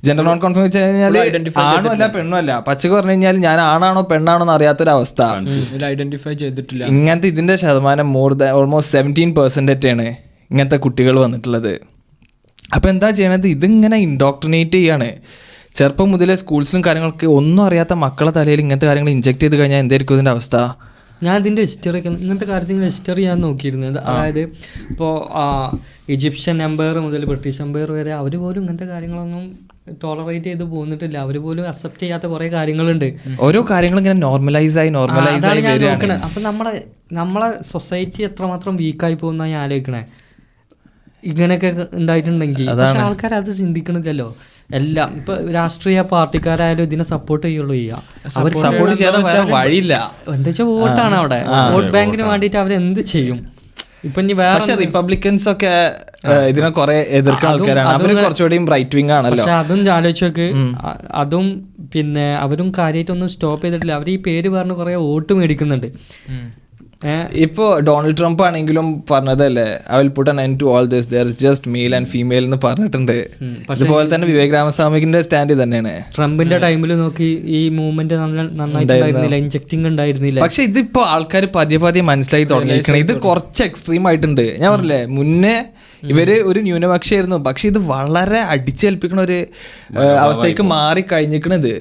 ജെൻഡർ നോൺ കോൺഫോം വെച്ച് കഴിഞ്ഞാൽ ആണും അല്ല പെണ്ണോ അല്ല പച്ചക്ക് പറഞ്ഞു കഴിഞ്ഞാൽ ഞാൻ ആണാണോ പെണ്ണാണോ എന്ന് അറിയാത്തൊരവസ്ഥ ഐഡന്റിഫൈ ചെയ്തിട്ടില്ല. ഇങ്ങനത്തെ ഇതിന്റെ ശതമാനം more than almost seventeen percentage ആണ് ഇങ്ങനത്തെ കുട്ടികൾ വന്നിട്ടുള്ളത്. അപ്പോൾ എന്താ ചെയ്യണത്? ഇതിങ്ങനെ ഇൻഡോക്ട്രിനേറ്റ് ചെയ്യാണ്. ചെറുപ്പം മുതലേ സ്കൂൾസിലും കാര്യങ്ങളൊക്കെ ഒന്നും അറിയാത്ത മക്കളെ തലയിൽ ഇങ്ങനത്തെ കാര്യങ്ങൾ ഇഞ്ചെക്ട് ചെയ്ത് കഴിഞ്ഞാൽ എന്തായിരിക്കും ഇതിന്റെ അവസ്ഥ? ഞാൻ ഇതിന്റെ ഹിസ്റ്ററി ഒക്കെ ഇങ്ങനത്തെ കാര്യത്തിന്റെ ഹിസ്റ്ററി ഞാൻ നോക്കിയിരുന്നത് അതായത് ഇപ്പോൾ ഈജിപ്ഷ്യൻ എംപയർ മുതൽ ബ്രിട്ടീഷ് എംപയർ വരെ അവർ പോലും ഇങ്ങനത്തെ കാര്യങ്ങളൊന്നും ടോളറേറ്റ് ചെയ്ത് പോന്നിട്ടില്ല. അവർ പോലും അക്സെപ്റ്റ് ചെയ്യാത്ത കുറേ കാര്യങ്ങളുണ്ട്. ഓരോ കാര്യങ്ങളും ഇങ്ങനെ നോർമലൈസ് ആയി നോർമലൈസ് ആയി വരികയാണ്. അപ്പൊ നമ്മളെ നമ്മളെ സൊസൈറ്റി എത്രമാത്രം വീക്കായി പോകുന്ന ഞാൻ ആലോചിക്കണേ. ഇങ്ങനെയൊക്കെ ഉണ്ടായിട്ടുണ്ടെങ്കിൽ. ആൾക്കാർ അത് ചിന്തിക്കണില്ലല്ലോ. എല്ലാം. ഇപ്പൊ രാഷ്ട്രീയ പാർട്ടിക്കാരായാലും ഇതിനെ സപ്പോർട്ട് ചെയ്യുള്ളൂ ചെയ്യാ അവർ സപ്പോർട്ട് ചെയ്യാതെ വഴിയില്ല. എന്താ വെച്ചാൽ വോട്ടാണ് അവിടെ. വോട്ട് ബാങ്കിന് വേണ്ടിയിട്ട് എന്ത് ചെയ്യും? ഇപ്പൊ ഇനി വേറെ പക്ഷെ റിപ്പബ്ലിക്കൻസ് ഒക്കെ ഇതിനെ കുറെ എതിർക്കുന്ന അതും- ആൾക്കാരാണ്. അതും അവർ കുറച്ചുകൂടിയും റൈറ്റ് വിങ് ആണല്ലോ. പക്ഷെ അതും ആലോചിച്ച് നോക്ക്. അതും പിന്നെ അവരും കാര്യമായിട്ടൊന്നും സ്റ്റോപ്പ് ചെയ്തിട്ടില്ല. അവർ ഈ പേര് പറഞ്ഞ് കുറെ വോട്ട് മേടിക്കുന്നുണ്ട്. ഏഹ് ഇപ്പോ ഡൊണാൾഡ് ട്രംപ് ആണെങ്കിലും പറഞ്ഞതല്ലേ I will put end to all this there is just male and female എന്ന് പറഞ്ഞിട്ടുണ്ട്. അതുപോലെ തന്നെ വിവേക് രാമസ്വാമിക്കിന്റെ സ്റ്റാൻഡ് തന്നെയാണ് ട്രംപിന്റെ ടൈമിൽ നോക്കി ഈ മൂവ്മെന്റ് നന്നായിട്ടുണ്ടായിരുന്നില്ല ഇഞ്ചക്ടിങ് ഉണ്ടായിരുന്നില്ല പക്ഷെ ഇതിപ്പോ ആൾക്കാർ പതിയെ പതിയെ മനസ്സിലായി തുടങ്ങിയിരിക്കണം. ഇത് കുറച്ച് എക്സ്ട്രീം ആയിട്ടുണ്ട്. ഞാൻ പറഞ്ഞില്ലേ മുന്നേ ഇവർ ഒരു ന്യൂനപക്ഷമായിരുന്നു പക്ഷെ ഇത് വളരെ അടിച്ചേൽപ്പിക്കണ ഒരു അവസ്ഥയ്ക്ക് മാറി കഴിഞ്ഞിരിക്കണത്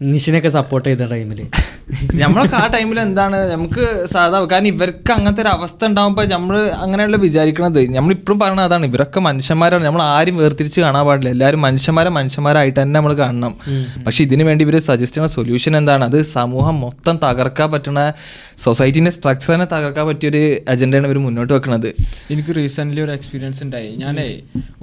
നിഷിനൊക്കെ സപ്പോർട്ട് ചെയ്ത ടൈമിൽ നമ്മളൊക്കെ ആ ടൈമിൽ എന്താണ്? നമുക്ക് സാധാ കാരണം ഇവർക്ക് അങ്ങനത്തെ ഒരു അവസ്ഥ ഉണ്ടാകുമ്പോൾ നമ്മൾ അങ്ങനെയുള്ള വിചാരിക്കണത്. നമ്മൾ ഇപ്പോഴും പറയുന്നത് അതാണ് ഇവരൊക്കെ മനുഷ്യന്മാരാണ്. നമ്മൾ ആരും വേർതിരിച്ച് കാണാൻ പാടില്ല. എല്ലാവരും മനുഷ്യന്മാരെ മനുഷ്യന്മാരായിട്ട് തന്നെ നമ്മൾ കാണണം. പക്ഷെ ഇതിനു വേണ്ടി ഇവർ സജസ്റ്റ് ചെയ്യുന്ന സൊല്യൂഷൻ എന്താണ്? അത് സമൂഹം മൊത്തം തകർക്കാൻ പറ്റുന്ന സൊസൈറ്റിന്റെ സ്ട്രക്ചറിനെ തകർക്കാൻ പറ്റിയൊരു അജണ്ടയാണ് ഇവർ മുന്നോട്ട് വെക്കുന്നത് എനിക്ക് റീസെന്റ്ലി ഒരു എക്സ്പീരിയൻസ് ഉണ്ടായി. ഞാനേ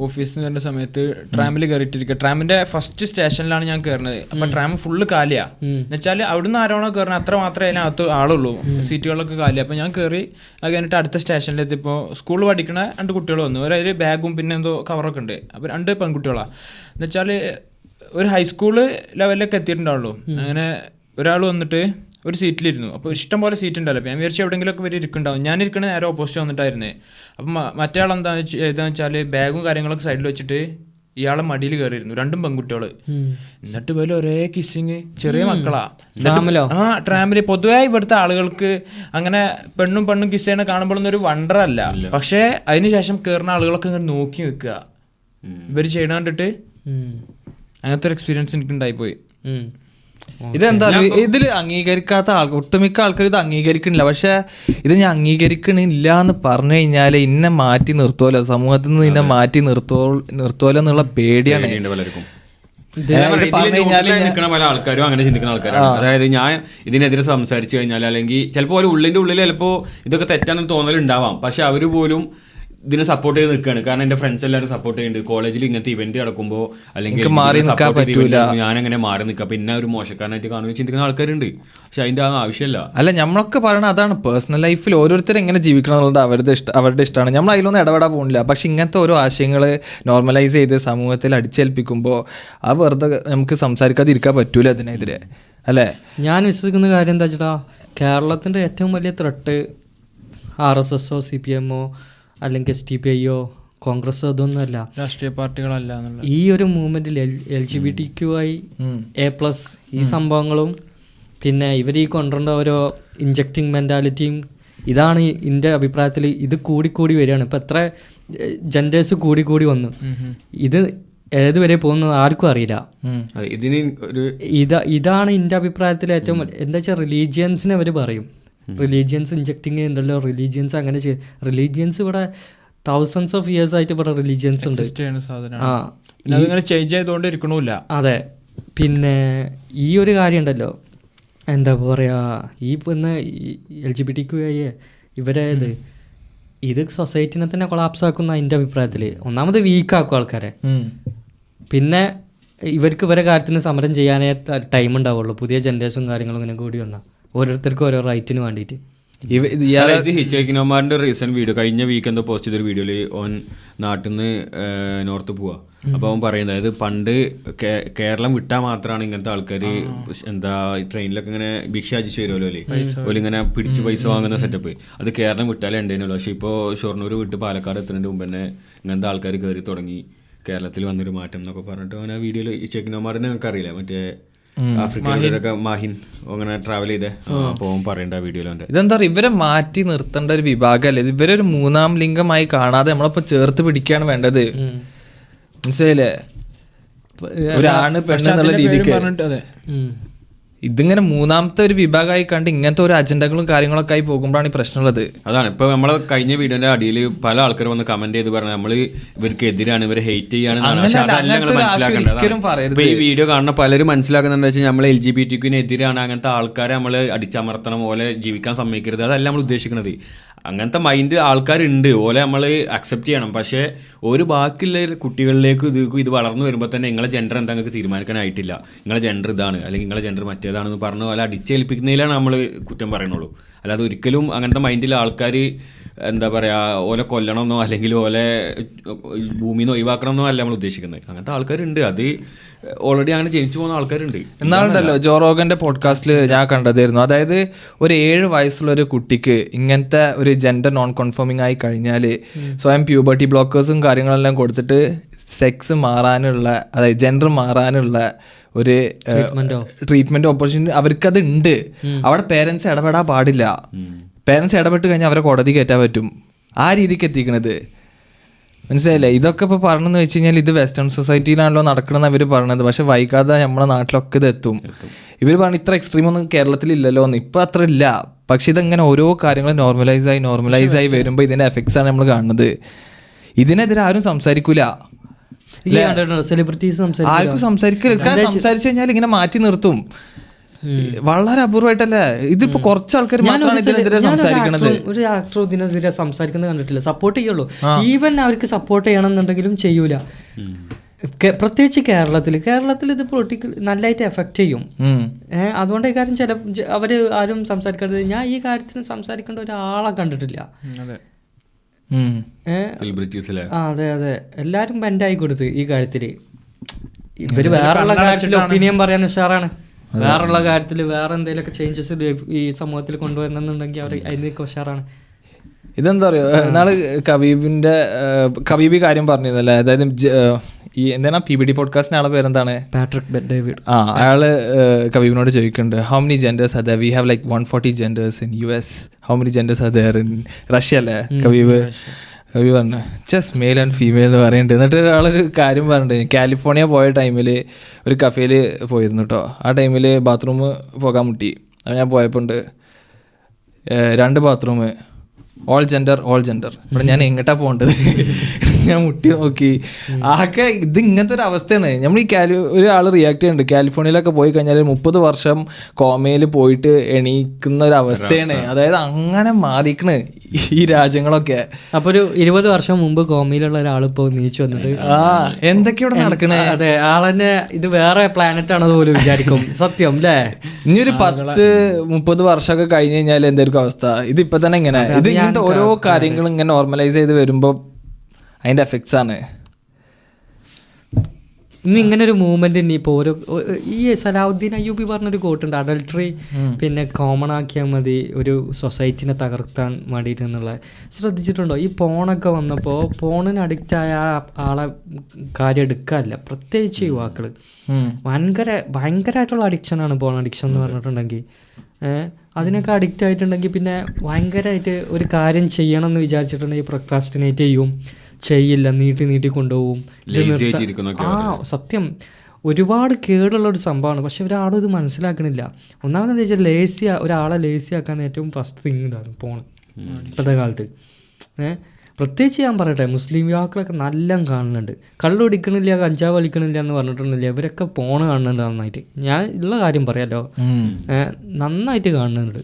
ഓഫീസിൽ നിന്ന് വരുന്ന സമയത്ത് ട്രാമിൽ കയറിയിട്ടിരിക്കുക ട്രാമിന്റെ ഫസ്റ്റ് സ്റ്റേഷനിലാണ് ഞാൻ കയറുന്നത് അപ്പൊ ട്രാം ഫുള്ള് കാലിയാ. എന്നുവെച്ചാൽ അവിടുന്ന് ആരാണോ കയറുന്നത് അത്ര മാത്രമേ അതിനകത്ത് ആളുള്ളൂ. സീറ്റുകളൊക്കെ കാലി അപ്പൊ ഞാൻ കയറി അത് കഴിഞ്ഞിട്ട് അടുത്ത സ്റ്റേഷനിലെത്തിയപ്പോൾ സ്കൂളിൽ പഠിക്കണ രണ്ട് കുട്ടികൾ വന്നു. ഒരു ബാഗും പിന്നെ എന്തോ കവറൊക്കെ ഉണ്ട്. അപ്പൊ രണ്ട് പെൺകുട്ടികളാണ് എന്നുവെച്ചാൽ ഒരു ഹൈസ്കൂൾ ലെവലിലൊക്കെ എത്തിയിട്ടുണ്ടാവുള്ളൂ. അങ്ങനെ ഒരാൾ വന്നിട്ട് ഒരു സീറ്റിലിരുന്നു. അപ്പോൾ ഇഷ്ടം പോലെ സീറ്റ് ഉണ്ടല്ലോ അപ്പോൾ ഞാൻ വിചാരിച്ചു എവിടെയെങ്കിലുമൊക്കെ ഇവർ ഇരിക്കുന്നുണ്ടാവും. ഞാൻ ഇരിക്കണ നേരെ ഓപ്പോസിറ്റ് വന്നിട്ടായിരുന്നേ. അപ്പം മറ്റേ ആൾ എന്താ ചെയ്തെന്ന് വെച്ചാൽ ബാഗും കാര്യങ്ങളൊക്കെ സൈഡിൽ വെച്ചിട്ട് ഇയാളെ മടിയിൽ കയറിയിരുന്നു രണ്ടും പെൺകുട്ടികൾ. എന്നിട്ട് പോലും ഒരേ കിസ്സിങ് ചെറിയ മക്കളാ? ആ ട്രാമിൽ പൊതുവെ ഇവിടുത്തെ ആളുകൾക്ക് അങ്ങനെ പെണ്ണും പെണ്ണും കിസ് ചെയ്യണ കാണുമ്പോഴൊന്നും ഒരു വണ്ടർ അല്ല. പക്ഷേ അതിനുശേഷം കയറുന്ന ആളുകളൊക്കെ ഇങ്ങനെ നോക്കി നിൽക്കുക. ഇവർ ചെയ്യണ കണ്ടിട്ട്. അങ്ങനത്തെ ഒരു എക്സ്പീരിയൻസ് എനിക്ക് ഉണ്ടായിപ്പോയി. ഇതെന്താ ഇതിൽ അംഗീകരിക്കാത്ത ആൾ ഒട്ടുമിക്ക ആൾക്കാർ ഇത് അംഗീകരിക്കണില്ല പക്ഷെ ഇത് ഞാൻ അംഗീകരിക്കണില്ല എന്ന് പറഞ്ഞു കഴിഞ്ഞാൽ ഇന്നെ മാറ്റി നിർത്തുമല്ലോ സമൂഹത്തിൽ നിന്ന് ഇന്നെ മാറ്റി നിർത്തോ നിർത്തുമല്ലോ എന്നുള്ള പേടിയാണ്. നിൽക്കുന്ന പല ആൾക്കാരും അങ്ങനെ ചിന്തിക്കുന്ന ആൾക്കാരാണ്. അതായത് ഞാൻ ഇതിനെതിരെ സംസാരിച്ചു കഴിഞ്ഞാൽ അല്ലെങ്കിൽ ചിലപ്പോൾ ഒരു ഉള്ളിന്റെ ഉള്ളിൽ ചിലപ്പോൾ ഇതൊക്കെ തെറ്റാണെന്ന് തോന്നലുണ്ടാവാം. പക്ഷെ അവർ പോലും ഇതിനെ സപ്പോർട്ട് ചെയ്ത് നിൽക്കുകയാണ് കാരണം എന്റെ ഫ്രണ്ട്സ് എല്ലാവരും സപ്പോർട്ട് ചെയ്യുന്നുണ്ട് കോളേജിൽ ഇങ്ങനത്തെ ഇവന്റ് നടക്കുമ്പോൾ അല്ലെങ്കിൽ മാറി നിൽക്കാൻ പറ്റൂല. ഞാൻ അങ്ങനെ മാറി നിൽക്കുക പിന്നെ ഒരു മോശക്കാരനായിട്ട് കാണുന്ന ചിന്തിക്കുന്ന ആൾക്കാരുണ്ട്. പക്ഷെ അതിന്റെ ആ ആവശ്യമില്ല അല്ല നമ്മളൊക്കെ പറയണ അതാണ്. പേഴ്സണൽ ലൈഫിൽ ഓരോരുത്തർ എങ്ങനെ ജീവിക്കണം എന്നുള്ളത് അവരുടെ ഇഷ്ടം അവരുടെ ഇഷ്ടമാണ് നമ്മൾ അതിലൊന്നും ഇടപെടാൻ പോകുന്നില്ല പക്ഷെ ഇങ്ങനത്തെ ഓരോ ആശയങ്ങൾ നോർമലൈസ് ചെയ്ത് സമൂഹത്തിൽ അടിച്ചേൽപ്പിക്കുമ്പോൾ ആ വെറുതെ നമുക്ക് സംസാരിക്കാതിരിക്കാൻ പറ്റൂല അതിനെതിരെ അല്ലേ? ഞാൻ വിശ്വസിക്കുന്ന കാര്യം എന്താ വെച്ചാ കേരളത്തിന്റെ ഏറ്റവും വലിയ ത്രട്ട് ആർ എസ് എസോ സി പി എമ്മോ അല്ലെങ്കിൽ എസ് ടി പി ഐയോ കോൺഗ്രസ് അതൊന്നുമല്ല. രാഷ്ട്രീയ പാർട്ടികളല്ല ഈ ഒരു മൂവ്മെന്റിൽ L G B T Q I A plus ഈ സംഭവങ്ങളും പിന്നെ ഇവർ ഈ കൊണ്ടുവരേണ്ട ഓരോ ഇഞ്ചക്റ്റിംഗ് മെന്റാലിറ്റിയും ഇതാണ് എന്റെ അഭിപ്രായത്തിൽ ഇത് കൂടിക്കൂടി വരികയാണ്. ഇപ്പം എത്ര ജെൻഡേഴ്സ് കൂടി കൂടി വന്നു. ഇത് ഏതുവരെ പോകുന്നത് ആർക്കും അറിയില്ല. ഇതിന് ഒരു ഇതാ ഇതാണ് എന്റെ അഭിപ്രായത്തിൽ ഏറ്റവും എന്താ വെച്ചാൽ റിലീജിയൻസിനെ അവർ പറയും. റിലീജിയൻസ് ഇഞ്ചക്ടിങ് ചെയ്യുന്നുണ്ടല്ലോ റിലീജിയൻസ് അങ്ങനെ റിലീജിയൻസ് ഇവിടെ തൗസൻഡ്സ് ഓഫ് ഇയേഴ്സ് ആയിട്ട് ഇവിടെ റിലീജിയൻസ് ഉണ്ട്. ആ ചേഞ്ച് ചെയ്തുകൊണ്ട് ഇരിക്കണമില്ല അതെ. പിന്നെ ഈ ഒരു കാര്യം ഉണ്ടല്ലോ എന്താ പറയുക ഈ പിന്നെ L G B T Q I ഇവരെ ഇത് ഇത് സൊസൈറ്റിനെ തന്നെ കൊളാപ്സ് ആക്കുന്ന എന്റെ അഭിപ്രായത്തിൽ ഒന്നാമത് വീക്കാക്കും ആൾക്കാരെ. പിന്നെ ഇവർക്ക് ഇവരെ കാര്യത്തിന് സമരം ചെയ്യാനേ ടൈം ഉണ്ടാവുള്ളൂ. പുതിയ ജനറേഷൻ കാര്യങ്ങളും ഇങ്ങനെ കൂടി വന്നാൽ ഓരോരുത്തർക്കും ഓരോ റൈറ്റിന് വേണ്ടിയിട്ട്. ഇത് റീസെന്റ് വീഡിയോ. കഴിഞ്ഞ വീക്ക് എന്തോ പോസ്റ്റ് ചെയ്തൊരു വീഡിയോയിൽ ഓൻ നാട്ടിൽ നിന്ന് നോർത്ത് പോവാ. അപ്പൊ അവൻ പറയുന്നത് അതായത് പണ്ട് കേരളം വിട്ടാൽ മാത്രമാണ് ഇങ്ങനത്തെ ആൾക്കാർ എന്താ ട്രെയിനിലൊക്കെ ഇങ്ങനെ ഭിക്ഷ അജിച്ച് വരുമല്ലോ അല്ലേ? ഓൽ ഇങ്ങനെ പിടിച്ച് പൈസ വാങ്ങുന്ന സെറ്റപ്പ് അത് കേരളം വിട്ടാലേ ഉണ്ടായിരുന്നു പക്ഷെ ഇപ്പോൾ ഷൊർണൂർ വിട്ട് പാലക്കാട് എത്തുന്നതിന് മുമ്പ് തന്നെ ഇങ്ങനത്തെ ആൾക്കാർ കയറി തുടങ്ങി കേരളത്തിൽ വന്നൊരു മാറ്റം എന്നൊക്കെ പറഞ്ഞിട്ട് അവൻ ആ വീഡിയോയിൽ ഹിച്ച ചെക്കിനോമാറിനെ നിങ്ങൾക്ക് അറിയില്ല മറ്റേ ആഫ്രിക്കയിലൊക്കെ മാഹിൻ. അങ്ങനെ ട്രാവൽ ചെയ്തേ. അപ്പോൾ പറയണ്ട ഇതെന്താ പറയുക? ഇവരെ മാറ്റി നിർത്തേണ്ട ഒരു വിഭാഗമല്ലേ ഇത് ഒരു മൂന്നാം ലിംഗമായി കാണാതെ നമ്മളിപ്പോ ചേർത്ത് പിടിക്കുകയാണ് വേണ്ടത്. മനസ്സിലായില്ലേ? ഒരാണ് പെണ്ണെന്നുള്ള രീതിക്ക്. ഇതിങ്ങനെ മൂന്നാമത്തെ ഒരു വിഭാഗമായി കണ്ട് ഇങ്ങനത്തെ ഒരു അജണ്ടകളും കാര്യങ്ങളൊക്കെ ആയി പോകുമ്പോഴാണ് ഈ പ്രശ്നമുള്ളത്. അതാണ്. ഇപ്പൊ നമ്മളെ കഴിഞ്ഞ വീഡിയോന്റെ അടിയിൽ പല ആൾക്കാർ വന്ന് കമന്റ് ചെയ്ത് പറഞ്ഞു നമ്മൾ ഇവർക്ക് എതിരാണ് ഇവരെ ഹെയ്റ്റ് ചെയ്യാണ്. ഈ വീഡിയോ കാണുന്ന പലരും മനസ്സിലാക്കുന്നത് എന്താ വെച്ചാൽ നമ്മൾ എൽ ജി ബി ടിക്കിനെതിരാണ് അങ്ങനത്തെ ആൾക്കാരെ നമ്മൾ അടിച്ചമർത്തണം പോലെ ജീവിക്കാൻ സമ്മതിക്കരുത്. അതല്ല നമ്മൾ ഉദ്ദേശിക്കുന്നത്. അങ്ങനത്തെ മൈൻഡ് ആൾക്കാരുണ്ട്. ഓലെ നമ്മൾ അക്സെപ്റ്റ് ചെയ്യണം. പക്ഷേ ഒരു ബാക്കിയുള്ള കുട്ടികളിലേക്ക് ഇത് ഇത് വളർന്നു വരുമ്പോൾ തന്നെ നിങ്ങളെ ജെൻഡർ എന്താ നിങ്ങൾക്ക് തീരുമാനിക്കാനായിട്ടില്ല. നിങ്ങളെ ജെൻഡർ ഇതാണ് അല്ലെങ്കിൽ നിങ്ങളെ ജെൻഡർ മറ്റേതാണെന്ന് പറഞ്ഞു പോലെ അടിച്ചേൽപ്പിക്കുന്നതിലാണ് നമ്മൾ കുറ്റം പറയണുള്ളൂ അല്ലാതെ ഒരിക്കലും അങ്ങനത്തെ മൈൻഡിൽ ആൾക്കാർ എന്താ പറയാ ഓലെ കൊല്ലണമെന്നോ അല്ലെങ്കിൽ ഓലെ ഭൂമിയിൽ നിന്ന് ഒഴിവാക്കണമെന്നോ അല്ല നമ്മൾ ഉദ്ദേശിക്കുന്നത്. അങ്ങനത്തെ ആൾക്കാരുണ്ട്. അത് ഓൾറെഡി അങ്ങനെ ജനിച്ചു പോകുന്ന ആൾക്കാരുണ്ട്. എന്നാളുണ്ടല്ലോ ജോറോഗന്റെ പോഡ്കാസ്റ്റിൽ ഞാൻ കണ്ടതായിരുന്നു. അതായത് ഒരു ഏഴ് വയസ്സുള്ള ഒരു കുട്ടിക്ക് ഇങ്ങനത്തെ ഒരു ജെൻഡർ നോൺ കൺഫേമിംഗ് ആയി കഴിഞ്ഞാൽ സ്വയം പ്യൂബർട്ടി ബ്ലോക്കേഴ്സും കാര്യങ്ങളെല്ലാം കൊടുത്തിട്ട് സെക്സ് മാറാനുള്ള അതായത് ജെൻഡർ മാറാനുള്ള ഒരു ട്രീറ്റ്മെന്റ് ഓപ്പർച്യൂണിറ്റി അവർക്കത് ഉണ്ട്. അവിടെ പേരൻസ് ഇടപെടാൻ പാടില്ല. പേരൻസ് ഇടപെട്ട് കഴിഞ്ഞാൽ അവരെ കോടതി കയറ്റാൻ പറ്റും. ആ രീതിക്ക് എത്തിക്കണത്. മനസ്സിലായില്ലേ? ഇതൊക്കെ ഇപ്പോൾ പറഞ്ഞെന്ന് വെച്ച് കഴിഞ്ഞാൽ ഇത് വെസ്റ്റേൺ സൊസൈറ്റിയിലാണല്ലോ നടക്കണമെന്ന് അവർ പറയണത്. പക്ഷെ വൈകാതെ നമ്മുടെ നാട്ടിലൊക്കെ ഇത് എത്തും. ഇവർ പറഞ്ഞ ഇത്ര എക്സ്ട്രീം ഒന്നും കേരളത്തിൽ ഇല്ലല്ലോ എന്ന് ഇപ്പം അത്ര ഇല്ല. പക്ഷെ ഇതങ്ങനെ ഓരോ കാര്യങ്ങളും നോർമലൈസ് ആയി നോർമലൈസ് ആയി വരുമ്പോൾ ഇതിന്റെ എഫക്ട്സ് ആണ് നമ്മൾ കാണുന്നത്. ഇതിനെതിരെ ആരും സംസാരിക്കൂല. സെലിബ്രിറ്റീസ് ആർക്കും സംസാരിക്കില്ല സംസാരിച്ചു കഴിഞ്ഞാൽ ഇങ്ങനെ മാറ്റി നിർത്തും. വളരെ അപൂർവമായിട്ടല്ലേ? ഇതിപ്പോ കുറച്ച് ആൾക്കാർ മാത്രമാണ് ഇതിനെതിരെ സംസാരിക്കണത്. ഒരു ആക്ടർ ഇതിനെതിരെ സംസാരിക്കുന്നത് കണ്ടിട്ടില്ല. സപ്പോർട്ട് ചെയ്യുള്ളൂ. ഈവൻ അവർക്ക് സപ്പോർട്ട് ചെയ്യണമെന്നുണ്ടെങ്കിലും ചെയ്യൂല. പ്രത്യേകിച്ച് കേരളത്തിൽ കേരളത്തിൽ ഇത് പൊളിറ്റിക്കൽ നല്ലതായിട്ട് എഫക്റ്റ് ചെയ്യും. അതുകൊണ്ട് ഈ കാര്യം ചില അവർ അവർ ആരും സംസാരിക്കരുത്. ഞാൻ ഈ കാര്യത്തിന് സംസാരിക്കേണ്ട ഒരാളെ കണ്ടിട്ടില്ല. അതെ. അതെ അതെ. എല്ലാരും ബെൻഡായി കൊടുത്ത് ഈ കാര്യത്തിൽ. ഇവർ വേറെ ഒപ്പീനിയൻ പറയാൻ ഉഷാറാണ്. വേറെയുള്ള കാര്യത്തിൽ വേറെ എന്തെങ്കിലുമൊക്കെ ചേഞ്ചസ് ഈ സമൂഹത്തിൽ കൊണ്ടുവരണമെന്നുണ്ടെങ്കിൽ അവർ അതിനൊക്കെ ഉഷാറാണ് ഇതെന്താ പറയുക നാൾ കബീബിന്റെ കബീബി കാര്യം പറഞ്ഞിരുന്നല്ലേ? അതായത് ഈ എന്താണ് പി ബി ഡി പോഡ്കാസ്റ്റിന് ആളെ പേരെന്താണ്? പാട്രിക് ഡേവിഡ് ആ അയാൾ കബീബിനോട് ചോദിക്കുന്നുണ്ട് ഹൗ മെനി ജെൻഡേഴ്സ് അതെ we have like one forty genders in U S how many genders അതെ ഇൻ റഷ്യ അല്ലേ കബീബ് പറഞ്ഞു ജസ്റ്റ് മെയിൽ ആൻഡ് ഫീമെയിൽ എന്ന് പറയുന്നുണ്ട് എന്നിട്ട് ഒരു കാര്യം പറഞ്ഞിട്ടുണ്ട് കാലിഫോർണിയ പോയ ടൈമിൽ ഒരു കഫേയിൽ പോയിരുന്നു കേട്ടോ ആ ടൈമിൽ ബാത്റൂം പോകാൻ മുട്ടി. അത് ഞാൻ പോയപ്പോൾ രണ്ട് bathroom all gender all gender ഇവിടെ ഞാൻ എങ്ങോട്ടാണ് പോകേണ്ടത്? ഞാൻ മുട്ടി നോക്കി. ആകെ ഇത് ഇങ്ങനത്തെ ഒരു അവസ്ഥയാണ്. നമ്മൾ ഈ കാലി ഒരാൾ റിയാക്ട് ചെയ്യുന്നുണ്ട്. കാലിഫോർണിയയിലൊക്കെ പോയി കഴിഞ്ഞാൽ മുപ്പത് വർഷം കോമയിൽ പോയിട്ട് എണീക്കുന്ന ഒരു അവസ്ഥയാണ്. അതായത് അങ്ങനെ മാറിക്കണ് ഈ രാജ്യങ്ങളൊക്കെ. അപ്പൊ ഒരു ഇരുപത് വർഷം മുമ്പ് കോമയിലുള്ള ഒരാൾ ഇപ്പോൾ നീച്ചു വന്നത്? ആ എന്തൊക്കെയാണ് നടക്കണേ? അതെ. ആളെന്നെ ഇത് വേറെ പ്ലാനറ്റ് ആണെന്ന് പോലും വിചാരിക്കും. [LAUGHS] സത്യം അല്ലേ ഇനി ഒരു പത്ത് മുപ്പത് വർഷമൊക്കെ കഴിഞ്ഞ് കഴിഞ്ഞാൽ എന്തായിരിക്കും അവസ്ഥ? ഇത് ഇപ്പൊ തന്നെ ഇങ്ങനെ. ഇത് ഇങ്ങനത്തെ ഓരോ കാര്യങ്ങളും ഇങ്ങനെ നോർമലൈസ് ചെയ്ത് വരുമ്പോ അതിന്റെ എഫക്ട്സ് ആണ്. ഇന്ന് ഇങ്ങനെ ഒരു മൂവ്മെന്റ് ഇനി ഇപ്പോൾ ഓരോ ഈ സലാഹുദ്ദീൻ അയ്യൂബി പറഞ്ഞൊരു കോട്ടുണ്ട് അഡൾട്ടറി പിന്നെ കോമൺ ആക്കിയാൽ മതി ഒരു സൊസൈറ്റിനെ തകർത്താൻ വേണ്ടിയിട്ട് എന്നുള്ള. ശ്രദ്ധിച്ചിട്ടുണ്ടോ? ഈ പോണൊക്കെ വന്നപ്പോൾ പോണിന് അഡിക്റ്റ് ആയ ആളെ കാര്യം എടുക്കാറില്ല. പ്രത്യേകിച്ച് യുവാക്കൾ. ഭയങ്കര ഭയങ്കരമായിട്ടുള്ള അഡിക്ഷനാണ് പോൺ അഡിക്ഷൻ എന്ന് പറഞ്ഞിട്ടുണ്ടെങ്കിൽ. അതിനൊക്കെ അഡിക്റ്റ് ആയിട്ടുണ്ടെങ്കിൽ പിന്നെ ഭയങ്കരമായിട്ട് ഒരു കാര്യം ചെയ്യണം എന്ന് വിചാരിച്ചിട്ടുണ്ടെങ്കിൽ പ്രൊക്രാസ്റ്റിനേറ്റ് ചെയ്യും. ചെയ്യില്ല നീട്ടി നീട്ടി കൊണ്ടുപോകും. ആ സത്യം. ഒരുപാട് കേടുള്ള ഒരു സംഭവമാണ്. പക്ഷെ ഒരാളും ഇത് മനസ്സിലാക്കണില്ല. ഒന്നാമതെന്ന് വെച്ചാൽ ലേസി ഒരാളെ ലേസി ആക്കാൻ ഏറ്റവും ഫസ്റ്റ് തിങ് ഇതാണ് പോണം ഇപ്പോഴത്തെ കാലത്ത്. ഏഹ് പ്രത്യേകിച്ച് ഞാൻ പറയട്ടെ മുസ്ലിം യുവാക്കളൊക്കെ നല്ല കാണുന്നുണ്ട്. കള്ളു കുടിക്കണില്ല കഞ്ചാവ് വലിക്കണില്ല എന്ന് പറഞ്ഞിട്ടുണ്ടെങ്കിൽ ഇവരൊക്കെ പോണ കാണുന്നുണ്ട് നന്നായിട്ട്. ഞാൻ ഉള്ള കാര്യം പറയാലോ? നന്നായിട്ട് കാണുന്നുണ്ട്.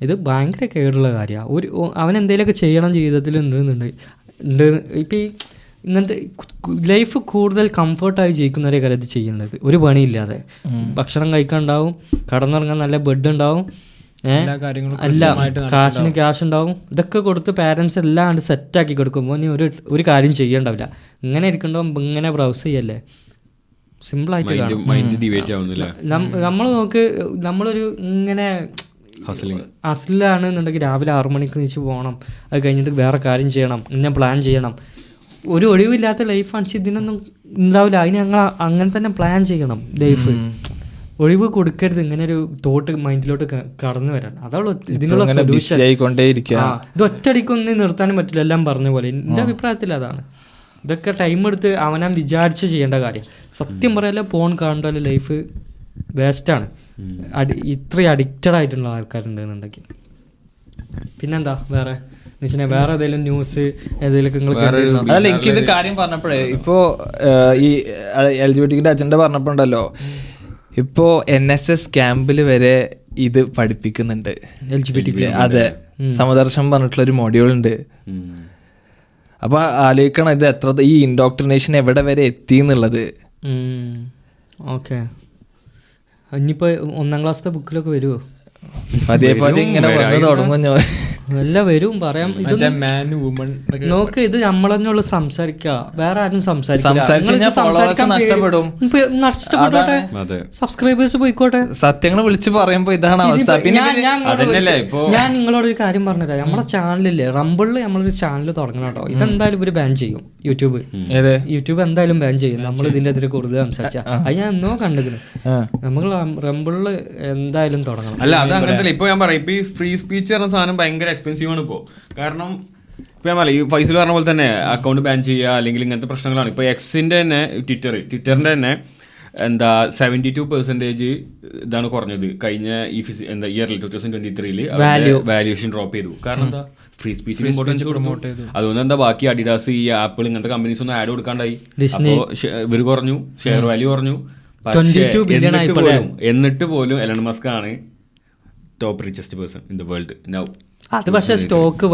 ഇത് ഭയങ്കര കേടുള്ള കാര്യമാണ് ഒരു അവൻ എന്തെങ്കിലുമൊക്കെ ചെയ്യണം ജീവിതത്തിൽ ഉണ്ടെന്നുണ്ട് ഉണ്ട് ഇപ്പം ഈ ഇങ്ങനത്തെ ലൈഫ് കൂടുതൽ കംഫർട്ടായി ജീവിക്കുന്നവരെ കാര്യം ഇത് ചെയ്യുന്നത്. ഒരു പണിയില്ലാതെ. ഭക്ഷണം കഴിക്കാനുണ്ടാവും കടന്നിറങ്ങാൻ നല്ല ബെഡ് ഉണ്ടാവും എല്ലാ കാര്യങ്ങളും അല്ല കാശിന് ക്യാഷ് ഉണ്ടാവും ഇതൊക്കെ കൊടുത്ത് പാരൻസ് എല്ലാം കണ്ട് സെറ്റാക്കി കൊടുക്കുമ്പോൾ നീ ഒരു ഒരു കാര്യം ചെയ്യണ്ടാവില്ല. ഇങ്ങനെ ഇരിക്കണ്ടോ ഇങ്ങനെ ബ്രൗസ് ചെയ്യല്ലേ? സിമ്പിൾ ആയിട്ട് മൈൻഡ് ഡിവേറ്റ് ആവുന്നില്ല? നമ്മൾ നോക്ക് നമ്മളൊരു ഇങ്ങനെ അസിലാണ് എന്നുണ്ടെങ്കിൽ രാവിലെ ആറു മണിക്ക് നീച്ച് പോകണം. അത് കഴിഞ്ഞിട്ട് വേറെ കാര്യം ചെയ്യണം. ഇന്ന പ്ലാൻ ചെയ്യണം. ഒരു ഒഴിവില്ലാത്ത ലൈഫാണ് പക്ഷെ ഇതിനൊന്നും ഉണ്ടാവില്ല. അതിന് ഞങ്ങൾ അങ്ങനെ തന്നെ പ്ലാൻ ചെയ്യണം. ലൈഫ് ഒഴിവ് കൊടുക്കരുത്. ഇങ്ങനെ ഒരു തോട്ട് മൈൻഡിലോട്ട് കടന്നു വരാൻ. അതാണ് ഇതിനുള്ള സൊല്യൂഷൻ ഇത് ഒറ്റയടിക്കൊന്നും നിർത്താനും പറ്റില്ല. എല്ലാം പറഞ്ഞ പോലെ. എന്റെ അഭിപ്രായത്തിൽ അതാണ്. ഇതൊക്കെ ടൈം എടുത്ത് അവനാൻ വിചാരിച്ച് ചെയ്യേണ്ട കാര്യം. സത്യം പറയല്ല ഫോൺ കാണണ്ടല്ലോ ലൈഫ് വേസ്റ്റാണ്. അടി ഇത്രയും അഡിക്റ്റഡ് ആയിട്ടുള്ള ആൾക്കാരുണ്ടെന്നുണ്ടെങ്കിൽ. പിന്നെന്താ വേറെ? നിശ്ചയ വേറെ ഏതെങ്കിലും ന്യൂസ്? അതല്ല എനിക്ക് ഇത് കാര്യം പറഞ്ഞപ്പോഴേ ഇപ്പോ ഈ എൽ ജി ബി ടിക്കിന്റെ അജണ്ട പറഞ്ഞപ്പോണ്ടല്ലോ ഇപ്പോ എൻ എസ് എസ് ക്യാമ്പിൽ വരെ ഇത് പഠിപ്പിക്കുന്നുണ്ട്. എൽ ജി LGBT അതെ സമദർശം പറഞ്ഞിട്ടുള്ള ഒരു മോഡ്യൂൾ ഉണ്ട്. അപ്പൊ ആലോചിക്കണം ഇത് എത്ര ഈ ഇൻഡോക്ട്രിനേഷൻ എവിടെ വരെ എത്തി എന്നുള്ളത്. ഓക്കെ. ഇനിയിപ്പോൾ ഒന്നാം ക്ലാസ്സത്തെ ബുക്കിലൊക്കെ വരുമോ അതേപോലെ ഇങ്ങനെ വന്നു തുടങ്ങും ഞാൻ. എല്ല വരും പറയാം. നോക്ക് ഇത് നമ്മളെന്നുള്ള സംസാരിക്കുക. വേറെ ആരും സംസാരിക്കും സബ്സ്ക്രൈബേഴ്സ് പോയിക്കോട്ടെ? സത്യങ്ങൾ വിളിച്ച് പറയുമ്പോ ഇതാണ് അവസ്ഥ. ഞാൻ- നിങ്ങളോട് ഒരു- കാര്യം പറഞ്ഞുതരാം. നമ്മളെ ചാനലില്ലേ റംബിളിൽ നമ്മളൊരു ചാനൽ തുടങ്ങണം കേട്ടോ. ഇതെന്തായാലും ഇവർ ബാൻ ചെയ്യും യൂട്യൂബ് യൂട്യൂബ് എന്തായാലും ബാൻ ചെയ്യും. നമ്മൾ ഇതിന്റെ എതിരെ കൂടുതൽ സംസാരിച്ച. അത് ഞാൻ എന്നോ കണ്ടിരുന്നു നമുക്ക് നമ്മൾ റംബിളിൽ എന്തായാലും തുടങ്ങണം. അല്ല അത് അങ്ങനത്തെ ഇപ്പൊ ഞാൻ പറയാം ഇപ്പൊ ഈ ഫ്രീ സ്പീച്ച് പറഞ്ഞ സാധനം ഭയങ്കര എക്സ്പെൻസീവ് ആണ് ഇപ്പോൾ കാരണം ഇപ്പം ഞാൻ പറയാം ഈ ഫൈസൽ പറഞ്ഞ പോലെ തന്നെ അക്കൗണ്ട് ബാൻ ചെയ്യുക അല്ലെങ്കിൽ ഇങ്ങനത്തെ പ്രശ്നങ്ങളാണ്. ഇപ്പോൾ എക്സിന്റെ തന്നെ ട്വിറ്റർ ട്വിറ്ററിന്റെ തന്നെ എന്താ സെവന്റി ടു പെർസെന്റേജ് ഇതാണ് കുറഞ്ഞത്. കഴിഞ്ഞ ഈ ഫിസി എന്താ ഇയറിൽ ടു തൗസൻഡ് ട്വന്റി ത്രീയിൽ വാല്യൂഷൻ ഡ്രോപ്പ് ചെയ്തു. കാരണം എന്താ? ഫ്രീ സ്പീച്ചിന് ഇമ്പോർട്ടൻസ് ചെയ്തു. അതുകൊണ്ട് എന്താ ബാക്കി അഡിഡാസ് ഈ ആപ്പിൾ ഇങ്ങനത്തെ കമ്പനീസ് ഒന്നും ആഡ് കൊടുക്കാണ്ടായി. അപ്പോൾ ഇവർ കുറഞ്ഞു. ഷെയർ വാല്യൂ കുറഞ്ഞു. 22 billion എന്നിട്ട് പോലും എന്നിട്ട് പോലും എലൺ മസ്ക് ആണ് top richest person in the world now അത് പക്ഷേ സ്റ്റോക്ക്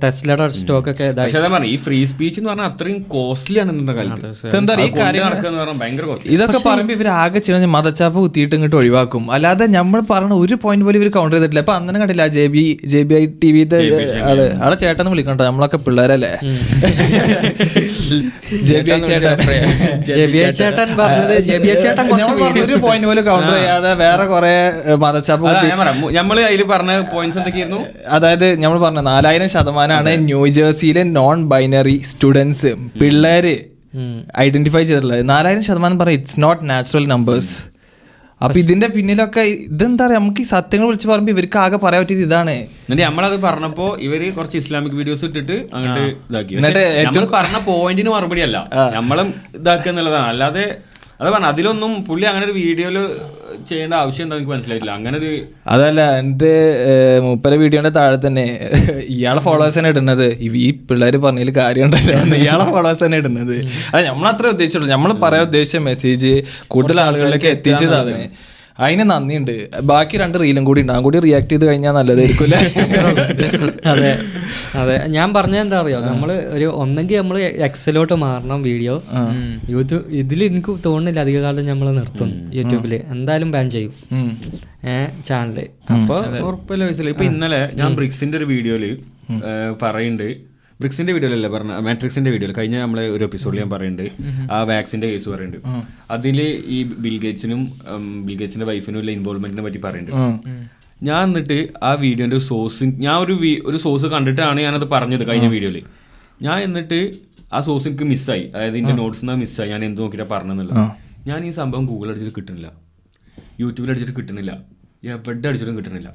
ടെസ്ലയുടെ സ്റ്റോക്ക് ഒക്കെ ഈ ഫ്രീ സ്പീച്ച് എന്ന് പറഞ്ഞാൽ അത്രയും കോസ്റ്റ്ലി ആണ് ഇന്നത്തെ കാലത്ത്. എന്താ ഈ കാര്യം നടക്കുക എന്ന് പറഞ്ഞാൽ ഭയങ്കര കോസ്റ്റ്ലി ഇതൊക്കെ പറയുമ്പോ ഇവർ ആകെ ചെയ്യുന്ന മതച്ചാപ്പ് കുത്തിയിട്ട് ഇങ്ങോട്ട് ഒഴിവാക്കും. അല്ലാതെ നമ്മൾ പറഞ്ഞ ഒരു പോയിന്റ് പോലും ഇവർ കൗണ്ടർ ചെയ്തിട്ടില്ല. അപ്പൊ അന്നേരം കണ്ടില്ല J B J B I T വിത്തെ ആൾ ആളെ ചേട്ടൻ വിളിക്കണ്ടോ നമ്മളൊക്കെ പിള്ളേരല്ലേ? ജെ ബി ഐ ചേട്ടൻ ജെബിയ ചേട്ടൻ. പറഞ്ഞത് ജെ ചേട്ടൻ ഐ ചേട്ടൻ ഒരു പോയിന്റ് പോലും കൗണ്ടർ ചെയ്യാതെ വേറെ കുറെ മതച്ചാപ്പ് നമ്മൾ അതിൽ പറഞ്ഞ പോയിന്റ്സ് എന്തൊക്കെയായിരുന്നു? അതായത് നമ്മൾ പറഞ്ഞ നാലായിരം ശതമാനമാണ് ന്യൂജേഴ്സിയിലെ നോൺ ബൈനറി സ്റ്റുഡൻസ് പിള്ളേര് ഐഡന്റിഫൈ ചെയ്തിട്ടുള്ളത്. നാലായിരം ശതമാനം പറയും ഇറ്റ്സ് നോട്ട് നാച്ചുറൽ നമ്പേഴ്സ് അപ്പൊ ഇതിന്റെ പിന്നിലൊക്കെ ഇതെന്താ പറയാ നമുക്ക് ഈ സത്യങ്ങൾ വിളിച്ച് പറയുമ്പോ ഇവർക്ക് ആകെ പറയാൻ പറ്റിയത് ഇതാണ്. എന്നിട്ട് നമ്മളത് പറഞ്ഞപ്പോ ഇവർ കുറച്ച് ഇസ്ലാമിക് വീഡിയോസ് ഇട്ടിട്ട് അങ്ങോട്ട് ഇതാക്കി. നമ്മൾ പറഞ്ഞ പോയിന്റിന് മറുപടി അല്ല നമ്മളും ഇതാക്കുക എന്നുള്ളതാണ്. അല്ലാതെ അത് പറഞ്ഞ അതിലൊന്നും പുള്ളി അങ്ങനെ ഒരു വീഡിയോയിൽ ചെയ്യേണ്ട ആവശ്യം എന്താ എനിക്ക് മനസ്സിലായിട്ടില്ല. അങ്ങനെ ഒരു അതല്ല എന്റെ മുപ്പര വീഡിയോന്റെ താഴെ തന്നെ ഇയാളെ ഫോളോവേഴ്സ് തന്നെ ഇടുന്നത്. ഈ പിള്ളേർ പറഞ്ഞതിൽ കാര്യം ഉണ്ടല്ലോ ഇയാളെ ഫോളോവേഴ്സ് തന്നെ ഇടുന്നത്. അത് നമ്മളത്ര ഉദ്ദേശിച്ചുള്ളൂ. നമ്മൾ പറയാൻ ഉദ്ദേശിച്ച മെസ്സേജ് കൂടുതൽ ആളുകളിലേക്ക് എത്തിച്ചതാണ്. അതിന് നന്ദിയുണ്ട്. ബാക്കി രണ്ട് റീലും കൂടി ഉണ്ട്. കൂടി റിയാക്ട് ചെയ്ത് കഴിഞ്ഞാൽ നല്ലതായിരിക്കും [LAUGHS] അതെ അതെ. ഞാൻ പറഞ്ഞ എന്താ അറിയോ? നമ്മൾ ഒരു ഒന്നെങ്കിൽ നമ്മൾ എക്സലോട്ട് മാറണം വീഡിയോ യൂട്യൂബ് ഇതിൽ എനിക്ക് തോന്നുന്നില്ല അധിക കാലം നമ്മൾ നിർത്തും യൂട്യൂബിൽ. എന്തായാലും ബാൻ ചെയ്യും. ചാനൽ അപ്പൊ ഉറപ്പില്ല ഇപ്പൊ ഇന്നലെ ഞാൻ ബ്രിക്സിന്റെ ഒരു വീഡിയോയിൽ പറയുന്നുണ്ട് ബ്രിക്സിന്റെ അല്ലേ പറഞ്ഞ മാട്രിക്സിന്റെ വീഡിയോയിൽ കഴിഞ്ഞ നമ്മളെ ഒരു എപ്പിസോഡിൽ ഞാൻ പറയുന്നുണ്ട് ആ വാക്സിന്റെ കേസ് പറയുന്നുണ്ട് അതിൽ ഈ ബിൽഗേറ്റ്സിനും ബിൽഗേറ്റ്സിന്റെ വൈഫിനും ഉള്ള ഇൻവോൾവ്മെന്റിനെ പറ്റി പറയുന്നുണ്ട് ഞാൻ എന്നിട്ട് ആ വീഡിയോന്റെ സോഴ്സ് ഞാൻ ഒരു ഒരു സോഴ്സ് കണ്ടിട്ടാണ് ഞാനത് പറഞ്ഞത് കഴിഞ്ഞ വീഡിയോയിൽ ഞാൻ എന്നിട്ട് ആ സോഴ്സ് എനിക്ക് മിസ്സായി അതായത് ഇതിന്റെ നോട്ട്സ് നിന്ന് മിസ്സായി ഞാൻ എന്ത് നോക്കിയിട്ടാ പറഞ്ഞെന്നുള്ളത്. ഞാൻ ഈ സംഭവം ഗൂഗിൾ അടിച്ചിട്ട് കിട്ടുന്നില്ല. യൂട്യൂബിൽ അടിച്ചിട്ട് കിട്ടുന്നില്ല. എവിടെ അടിച്ചിട്ടും കിട്ടുന്നില്ല.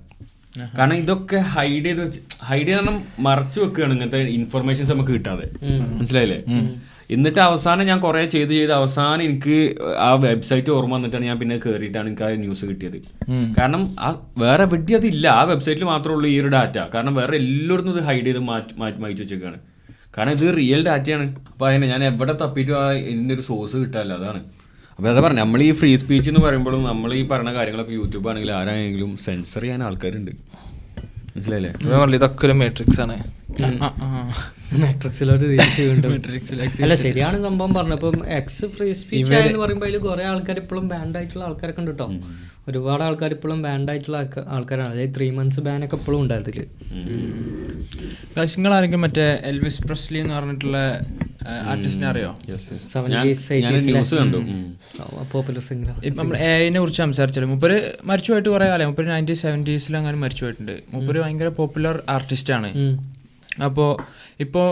കാരണം ഇതൊക്കെ ഹൈഡ് ചെയ്ത് വെച്ച് ഹൈഡ് ചെയ്ത് മറച്ചു വെക്കുകയാണ് ഇങ്ങനത്തെ ഇൻഫർമേഷൻസ് നമുക്ക് കിട്ടാതെ. മനസ്സിലായില്ലേ? എന്നിട്ട് അവസാനം ഞാൻ കുറെ ചെയ്ത് ചെയ്ത് അവസാനം എനിക്ക് ആ വെബ്സൈറ്റ് ഓർമ്മ വന്നിട്ടാണ് ഞാൻ പിന്നെ കയറിയിട്ടാണ് എനിക്ക് ആ ന്യൂസ് കിട്ടിയത്. കാരണം ആ വേറെ എവിടെ അതില്ല. ആ വെബ്സൈറ്റിൽ മാത്രമേ ഉള്ളൂ ഈ ഒരു ഡാറ്റ കാരണം വേറെ എല്ലായിടത്തും ഇത് ഹൈഡ് ചെയ്ത് മാറ്റി മാറ്റി മാറ്റി വെച്ചേക്കാണ്. കാരണം ഇത് റിയൽ ഡാറ്റയാണ് അപ്പൊ അതിനെ ഞാൻ എവിടെ തപ്പിയിട്ടും ആ ഇതിന്റെ ഒരു സോഴ്സ് കിട്ടാല്ല അതാണ്. അപ്പൊ അതാ പറഞ്ഞു നമ്മൾ ഈ ഫ്രീ സ്പീച്ച് എന്ന് പറയുമ്പോഴും നമ്മൾ ഈ പറഞ്ഞ കാര്യങ്ങളൊക്കെ യൂട്യൂബ് ആണെങ്കിലും ആരാണെങ്കിലും സെൻസർ ചെയ്യാൻ ആൾക്കാരുണ്ട്. മനസ്സിലായില്ലേ? ഇതൊക്കെ ഒരു മാട്രിക്സ് ആണ്. മാട്രിക്സിലോട്ട് [LAUGHS] അല്ല ശരിയാണ് സംഭവം പറഞ്ഞപ്പം ഇപ്പം എക്സ് ഫ്രീ സ്പീച്ച് എന്ന് പറയുമ്പോൾ അതിൽ കുറെ ആൾക്കാർ ഇപ്പോഴും ബാൻഡ് ആയിട്ടുള്ള ആൾക്കാരൊക്കെ ഉണ്ട് കേട്ടോ ഒരുപാട് ആൾക്കാർ ഇപ്പോഴും ബാൻഡായിട്ടുള്ള ആൾക്കാരാണ്. അതായത് ത്രീ മന്ത്സ് ബാനൊക്കെ ഒക്കെ ഇപ്പോഴും ഉണ്ട് അതിൽ നിങ്ങൾ ആരെങ്കിലും മറ്റേ എൽവിസ് പ്രസ്ലി എന്ന് പറഞ്ഞിട്ടുള്ള ആർട്ടിസ്റ്റിനെ അറിയോ. പോപ്പുലർ സിംഗർ ഇപ്പം നമ്മൾ എഐനെ കുറിച്ച് സംസാരിച്ചാലും മുപ്പര് മരിച്ചുപോയിട്ട് കുറേ കാലം മുപ്പര് നയന്റീൻ സെവന്റീസിൽ അങ്ങനെ മരിച്ചുപോയിട്ടുണ്ട്. മുപ്പര് ഭയങ്കര പോപ്പുലർ ആർട്ടിസ്റ്റാണ് അപ്പോൾ ഇപ്പോൾ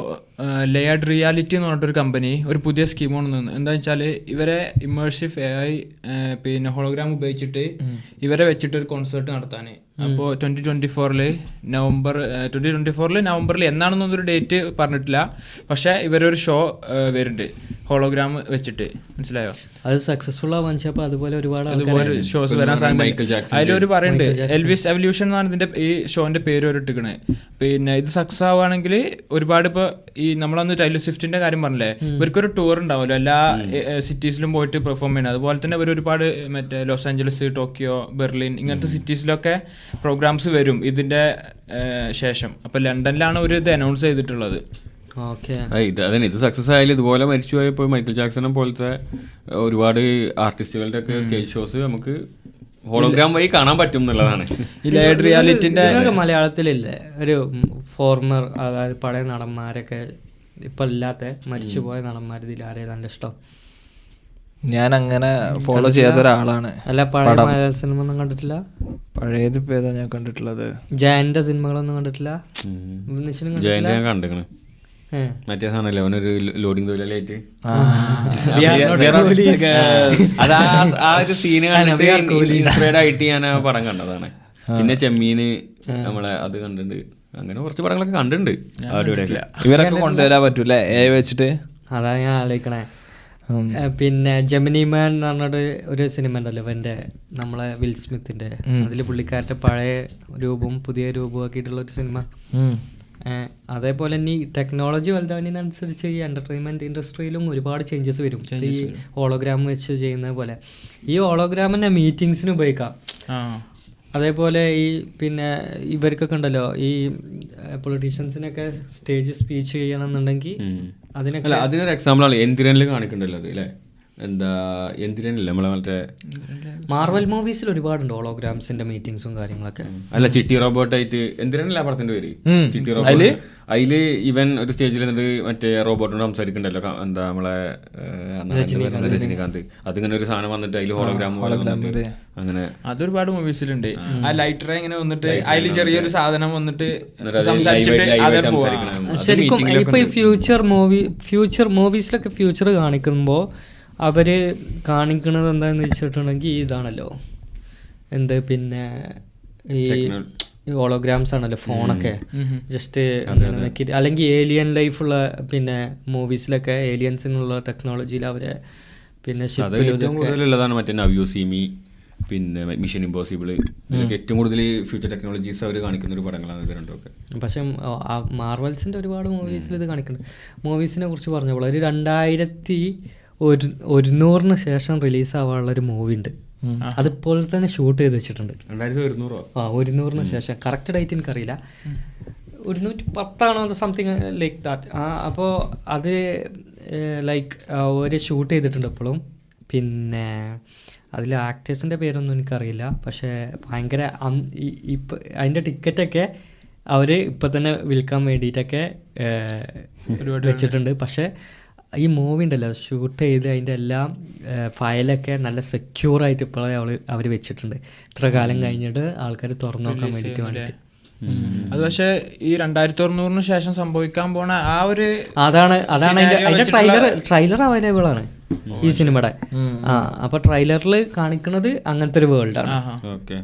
ലേയർഡ് റിയാലിറ്റി എന്ന് പറഞ്ഞിട്ടൊരു കമ്പനി ഒരു പുതിയ സ്കീം കൊണ്ടുവന്നു എന്താ വെച്ചാൽ ഇവരെ ഇമേഴ്സീവ് എ ഐ പിന്നെ ഹോളോഗ്രാം ഉപയോഗിച്ചിട്ട് ഇവരെ വെച്ചിട്ട് ഒരു കോൺസേർട്ട് നടത്താൻ അപ്പോൾ ട്വന്റി ട്വന്റി ഫോറിൽ നവംബർ ട്വന്റി ട്വന്റി ഫോറിൽ നവംബറിൽ എന്നാണെന്നൊന്നൊരു ഒരു ഡേറ്റ് പറഞ്ഞിട്ടില്ല. പക്ഷേ ഇവരൊരു ഷോ വരുന്നുണ്ട്. ഹോളോഗ്രാം വെച്ചിട്ട്. മനസ്സിലായോ? അത് സക്സസ്ഫുൾ ആവാൻ വെച്ചപ്പോൾ അതുപോലെ ഒരുപാട് അതുപോലെ ഷോസ് വരാൻ സാധ്യത അതിലൊരു പറയുന്നുണ്ട് എൽവിസ് എവല്യൂഷൻ എന്നാണ് ഇതിന്റെ ഈ ഷോന്റെ പേര് ഒരു ഇട്ടിക്കണേ പിന്നെ ഇത് സക്സസ് ആവുകയാണെങ്കിൽ ഒരുപാട് ഇപ്പോൾ ഈ നമ്മളന്ന് ടൈലർ സ്വിഫ്റ്റിന്റെ കാര്യം പറഞ്ഞില്ലേ? ഇവർക്കൊരു ടൂർ ഉണ്ടാവുമല്ലോ. എല്ലാ സിറ്റീസിലും പോയിട്ട് പെർഫോം ചെയ്യണം. അതുപോലെ തന്നെ ഇവർ ഒരുപാട് മറ്റേ ലോസ് ആഞ്ചലസ് ടോക്കിയോ ബെർലിൻ ഇങ്ങനത്തെ സിറ്റീസിലൊക്കെ പ്രോഗ്രാംസ് വരും ഇതിന്റെ ശേഷം. അപ്പൊ ലണ്ടനിലാണ് ഒരു ഇത് അനൗൺസ് ചെയ്തിട്ടുള്ളത്. ഓക്കെ. ഇത് അതന്നെ. ഇത് സക്സസ് ആയാലും ഇതുപോലെ മരിച്ചു പോയപ്പോൾ മൈക്കിൾ ജാക്സനെ പോലത്തെ ഒരുപാട് ആർട്ടിസ്റ്റുകളുടെ ഒക്കെ സ്റ്റേജ് ഷോസ് നമുക്ക് ഹോളോഗ്രാം വഴി കാണാൻ പറ്റും എന്നുള്ളതാണ്. ഈ ലൈഡ് റിയാലിറ്റിന്റെ മലയാളത്തിലില്ലേ? ഒരു ഫോർമർ അതായത് പഴയ നടന്മാരൊക്കെ ഇപ്പൊ ഇല്ലാത്ത മരിച്ചുപോയ നടന്മാർ ഇതിൽ ആരെയാ നല്ല ഇഷ്ടം? ഞാൻ അങ്ങനെ ഫോളോ ചെയ്യാത്ത ഒരാളാണ്. അല്ല പഴയ മലയാള സിനിമ ഒന്നും കണ്ടിട്ടില്ല? പഴയത് ഇപ്പൊ ഏതാ ഞാൻ കണ്ടിട്ടുള്ളത്? ജയന്റെ സിനിമകളൊന്നും കണ്ടിട്ടില്ല? ജയന്റെ ഞാൻ. മറ്റേ സാധനല്ലേ അവനൊരു ലോഡിംഗ് തൊഴിലാളിയായിട്ട്. ആ- ഒരു സീന് [LAUGHS] ഇൻസ്പയർഡ് ആയിട്ട് ഞാൻ ആ പടം കണ്ടതാണ്. പിന്നെ ചെമ്മീന് നമ്മളെ അത് കണ്ടിട്ടുണ്ട്. അങ്ങനെ കുറച്ച് പടങ്ങളൊക്കെ കണ്ടിട്ടുണ്ട് ഇവരൊക്കെ കൊണ്ടുവരാൻ പറ്റൂലേ ഏ വെച്ചിട്ട്? അതാ ഞാൻ ആലോചിക്കണേ. പിന്നെ ജമിനി മാൻ എന്ന് പറഞ്ഞിട്ട് ഒരു സിനിമ ഉണ്ടല്ലോ ഇവന്റെ നമ്മളെ വിൽ സ്മിത്തിന്റെ. അതിൽ പുള്ളിക്കാരുടെ പഴയ രൂപവും പുതിയ രൂപവും ആക്കിയിട്ടുള്ള ഒരു സിനിമ. അതേപോലെ തന്നെ ഈ ടെക്നോളജി വലുതാവുന്നതിനനുസരിച്ച് ഈ എന്റർടൈൻമെന്റ് ഇൻഡസ്ട്രിയിലും ഒരുപാട് ചേഞ്ചസ് വരും. ഈ ഹോളോഗ്രാം വെച്ച് ചെയ്യുന്ന പോലെ. ഈ ഹോളോഗ്രാം തന്നെ മീറ്റിങ്സിന് ഉപയോഗിക്കാം. അതേപോലെ ഈ പിന്നെ ഇവർക്കൊക്കെ ഉണ്ടല്ലോ ഈ പൊളിറ്റീഷ്യൻസിനൊക്കെ സ്റ്റേജ് സ്പീച്ച് ചെയ്യണമെന്നുണ്ടെങ്കിൽ അതിനൊക്കെ അതിനൊരു എക്സാമ്പിൾ ആണ്. എന്തിരനിൽ കാണിക്കണ്ടല്ലോ അത് അല്ലേ എന്താ എന്തിനല്ലേ നമ്മളെ മറ്റേ മാർവൽ മൂവീസിൽ ഒരുപാടുണ്ട് ഹോളോഗ്രാംസിന്റെ മീറ്റിംഗ്സും കാര്യങ്ങളൊക്കെ. അല്ല ചിട്ടി റോബോട്ട് ആയിട്ട് എന്തിനല്ലേ പടത്തിന്റെ പേര്? ചിട്ടി റോബോട്ട് അതിൽ? ഇവൻ ഒരു സ്റ്റേജിൽ നിന്നിട്ട് മറ്റേ റോബോട്ടിനോട് സംസാരിക്കണ്ടല്ലോ എന്താ നമ്മളെ രജനീകാന്ത്. അതിങ്ങനെ ഒരു സാധനം വന്നിട്ട് അതിൽ ഹോളോഗ്രാം അങ്ങനെ. അതൊരുപാട് മൂവീസിലുണ്ട് ആ. ലൈറ്റർ ഇങ്ങനെ വന്നിട്ട് അതിൽ ചെറിയൊരു സാധനം വന്നിട്ട് ശരിക്കും ഇപ്പൊ ഫ്യൂച്ചർ മൂവി ഫ്യൂച്ചർ മൂവീസിലൊക്കെ ഫ്യൂച്ചർ കാണിക്കുമ്പോൾ അവർ കാണിക്കുന്നത് എന്താണെന്ന് വെച്ചിട്ടുണ്ടെങ്കിൽ ഇതാണല്ലോ. എന്ത് പിന്നെ ഈ ഹോളോഗ്രാംസ് ആണല്ലോ ഫോണൊക്കെ ജസ്റ്റ് അല്ലെങ്കിൽ ഏലിയൻ ലൈഫുള്ള പിന്നെ മൂവീസിലൊക്കെ ഏലിയൻസിനുള്ള ടെക്നോളജിയിൽ അവരെ പിന്നെ ഏറ്റവും കൂടുതലുള്ളതാണ് മറ്റേ നവ്യൂ സിമി പിന്നെ മിഷൻ ഇമ്പോസിബിൾ ഇതൊക്കെ ഏറ്റവും കൂടുതൽ ഫ്യൂച്ചർ ടെക്നോളജീസ് അവർ കാണിക്കുന്ന ഒരു പടങ്ങളാണ് ഇത് രണ്ടുമൊക്കെ പക്ഷേ മാർവൽസിന്റെ ഒരുപാട് മൂവീസിൽ ഇത് കാണിക്കുന്നുണ്ട്. മൂവീസിനെ കുറിച്ച് പറഞ്ഞപ്പോൾ ഒരു രണ്ടായിരത്തി ഒരു ഒരുന്നൂറിന് ശേഷം റിലീസാവാനുള്ള ഒരു മൂവി ഉണ്ട് അതിപ്പോൾ തന്നെ ഷൂട്ട് ചെയ്ത് വെച്ചിട്ടുണ്ട്. ആ ഒരുന്നൂറിന് ശേഷം. കറക്റ്റ് ഡേറ്റ് എനിക്കറിയില്ല. ഒരുന്നൂറ്റി പത്താണോ സംതിങ് ലൈക്ക് ദാറ്റ് ആ അപ്പോൾ അത് ലൈക്ക് ഒരു ഷൂട്ട് ചെയ്തിട്ടുണ്ട് എപ്പോഴും പിന്നെ അതിൽ ആക്ടേഴ്സിന്റെ പേരൊന്നും എനിക്കറിയില്ല. പക്ഷേ ഭയങ്കര ഇപ്പം അതിന്റെ ടിക്കറ്റൊക്കെ അവർ ഇപ്പം തന്നെ വിൽക്കാൻ വേണ്ടിയിട്ടൊക്കെ ഒരുപാട് വെച്ചിട്ടുണ്ട്. പക്ഷേ ഈ മൂവി ഉണ്ടല്ലോ ഷൂട്ട് ചെയ്ത് അതിന്റെ എല്ലാ ഫയലൊക്കെ നല്ല സെക്യൂർ ആയിട്ട് ഇപ്പോഴേ അവൾ അവർ വെച്ചിട്ടുണ്ട്. ഇത്ര കാലം കഴിഞ്ഞിട്ട് ആൾക്കാർ തുറന്നു നോക്കാൻ വേണ്ടിയിട്ട് വേണ്ടിയിട്ട്. അത് പക്ഷെ ഈ രണ്ടായിരത്തി തൊണ്ണൂറിന് ശേഷം സംഭവിക്കാൻ പോണ ആ ഒരു അതാണ് അതാണ് അതിന്റെ ട്രെയിലർ ട്രailer അവൈലബിൾ ആണ് ഈ സിനിമയുടെ. ആ അപ്പൊ ട്രെയിലറിൽ കാണിക്കുന്നത് അങ്ങനത്തെ ഒരു വേൾഡ്. ഓക്കെ.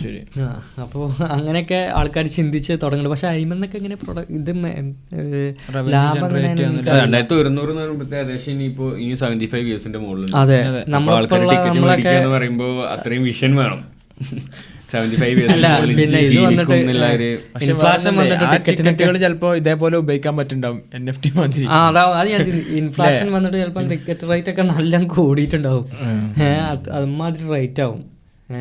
ശരി. ആ, അപ്പോൾ അങ്ങനെയൊക്കെ ആൾക്കാർ ചിന്തിച്ച് തുടങ്ങുന്നു പക്ഷെ അയിമെന്നൊക്കെ ഇങ്ങനെ ഇത് രണ്ടായിരത്തി ഒരുന്നൂറ് ഏകദേശം ഇനിയിപ്പോ ഇനി സെവന്റി ഫൈവ് ഇയേഴ്സിന്റെ മുകളിൽ അതെ. ആൾക്കാർ ടിക്കറ്റ് മേടിക്കുക എന്ന് പറയുമ്പോൾ അത്രയും വിഷൻ വേണം. ചിലപ്പോ ഇതേപോലെ ഉപയോഗിക്കാൻ പറ്റുണ്ടാവും എൻ എഫ് ടി മതി അത് ഇൻഫ്ലേഷൻ [LAUGHS] വന്നിട്ട് ചിലപ്പോൾ ടിക്കറ്റ് റേറ്റ് ഒക്കെ നല്ല കൂടിയിട്ടുണ്ടാവും. അതുമാതിരി റേറ്റ് ആവും.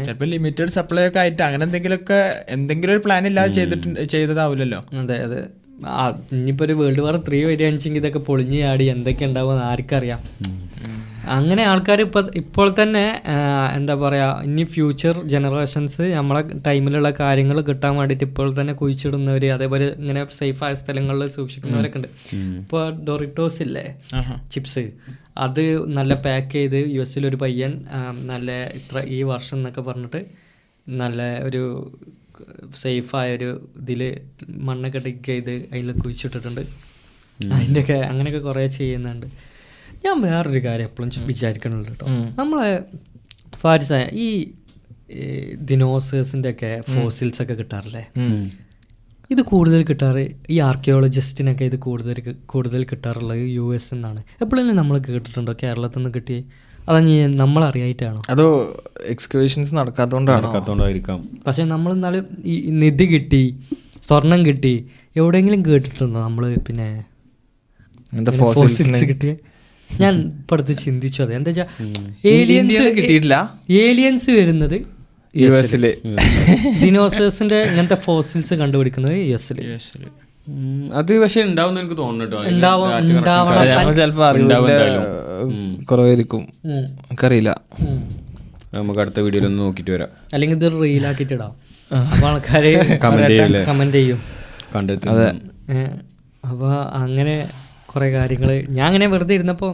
ചിലപ്പോ ലിമിറ്റഡ് സപ്ലൈ ഒക്കെ ആയിട്ട് അങ്ങനെ എന്തെങ്കിലുമൊക്കെ എന്തെങ്കിലും ഒരു പ്ലാൻ ഇല്ലാതെ ചെയ്തിട്ടുണ്ട് ചെയ്തതാവില്ലല്ലോ? അതെ അതെ. ഇനിയിപ്പോ ഒരു വേൾഡ് വാർ ത്രീ വരികയാണെന്ന് വെച്ചെങ്കിൽ ഇതൊക്കെ പൊളിഞ്ഞു ചാടി എന്തൊക്കെ ഉണ്ടാവും ആർക്കറിയാം. അങ്ങനെ ആൾക്കാർ ഇപ്പൊ ഇപ്പോൾ തന്നെ എന്താ പറയാ ഇനി ഫ്യൂച്ചർ ജനറേഷൻസ് നമ്മളെ ടൈമിലുള്ള കാര്യങ്ങൾ കിട്ടാൻ വേണ്ടിയിട്ട് ഇപ്പോൾ തന്നെ കുഴിച്ചിടുന്നവര് അതേപോലെ ഇങ്ങനെ സേഫ് ആയ സ്ഥലങ്ങളിൽ സൂക്ഷിക്കുന്നവരൊക്കെ ഉണ്ട്. ഇപ്പോൾ ഡൊറിറ്റോസ് ഇല്ലേ? ചിപ്സ് അത് നല്ല പാക്ക് ചെയ്ത് യു ഒരു പയ്യൻ നല്ല ഇത്ര ഈ വർഷം എന്നൊക്കെ പറഞ്ഞിട്ട് നല്ല ഒരു സേഫായ ഒരു ഇതിൽ മണ്ണൊക്കെ ഡിഗ് ചെയ്ത് അതിൽ കുഴിച്ചിട്ടിട്ടുണ്ട്. അതിന്റെയൊക്കെ അങ്ങനെയൊക്കെ കുറേ ചെയ്യുന്നുണ്ട്. ഞാൻ വേറൊരു കാര്യം എപ്പോഴും വിചാരിക്കണല്ലോ കേട്ടോ നമ്മളെ ഫാരിസായ ഈ ദിനോസേഴ്സിന്റെ ഒക്കെ ഫോസിൽസ് ഒക്കെ കിട്ടാറില്ലേ? ഇത് കൂടുതൽ കിട്ടാറ് ഈ ആർക്കിയോളജിസ്റ്റിനൊക്കെ ഇത് കൂടുതൽ കൂടുതൽ കിട്ടാറുള്ളത് യു എസ് എന്നാണ്. എപ്പോഴെങ്കിലും നമ്മൾ കേട്ടിട്ടുണ്ടോ കേരളത്തിൽ നിന്ന് കിട്ടി അതാ നീ നമ്മൾ അറിയായിട്ടാണോ അതോ എക്സ്കവേഷൻസ് നടക്കാത്തോണ്ടാണോ? നടക്കാത്തോണ്ടായിരിക്കാം. പക്ഷെ നമ്മൾ എന്നാലും ഈ നിധി കിട്ടി സ്വർണം കിട്ടി എവിടെയെങ്കിലും കേട്ടിട്ടുണ്ടോ നമ്മൾ പിന്നെ എന്താ ഫോസിൽസ് കിട്ടിയ? ഞാൻ പഠിത്തം ചിന്തിച്ചു അതെ. എന്താ ഏലിയൻസ് കിട്ടിയിട്ടില്ല. ഏലിയൻസ് വരുന്നത് യു എസിൽ. ദിനോസേഴ്സിന്റെ ഇങ്ങനത്തെ ഫോസിൽസ് കണ്ടുപിടിക്കുന്നത് യു എസ് അത് പക്ഷെ ഉണ്ടാവും എനിക്ക് തോന്നുന്നു കേട്ടോ. അതിന് ഉണ്ടാവും- correct correct ഉണ്ടാവണം. correct. ഞങ്ങൾ ചിലപ്പോ. കുറവായിരിക്കും. നമുക്കറിയില്ല നമുക്ക് അടുത്ത വീഡിയോയിൽ ഒന്ന് നോക്കിയിട്ട് വരാം. അല്ലെങ്കിൽ ഇത് റീലാക്കിട്ട് ഇടാം അപ്പൊ ആൾക്കാര് [LAUGHS] കമന്റ് ചെയ്യും. കണ്ടെത്തി അപ്പൊ അങ്ങനെ കുറെ കാര്യങ്ങൾ ഞാൻ അങ്ങനെ വെറുതെ ഇരുന്നപ്പോ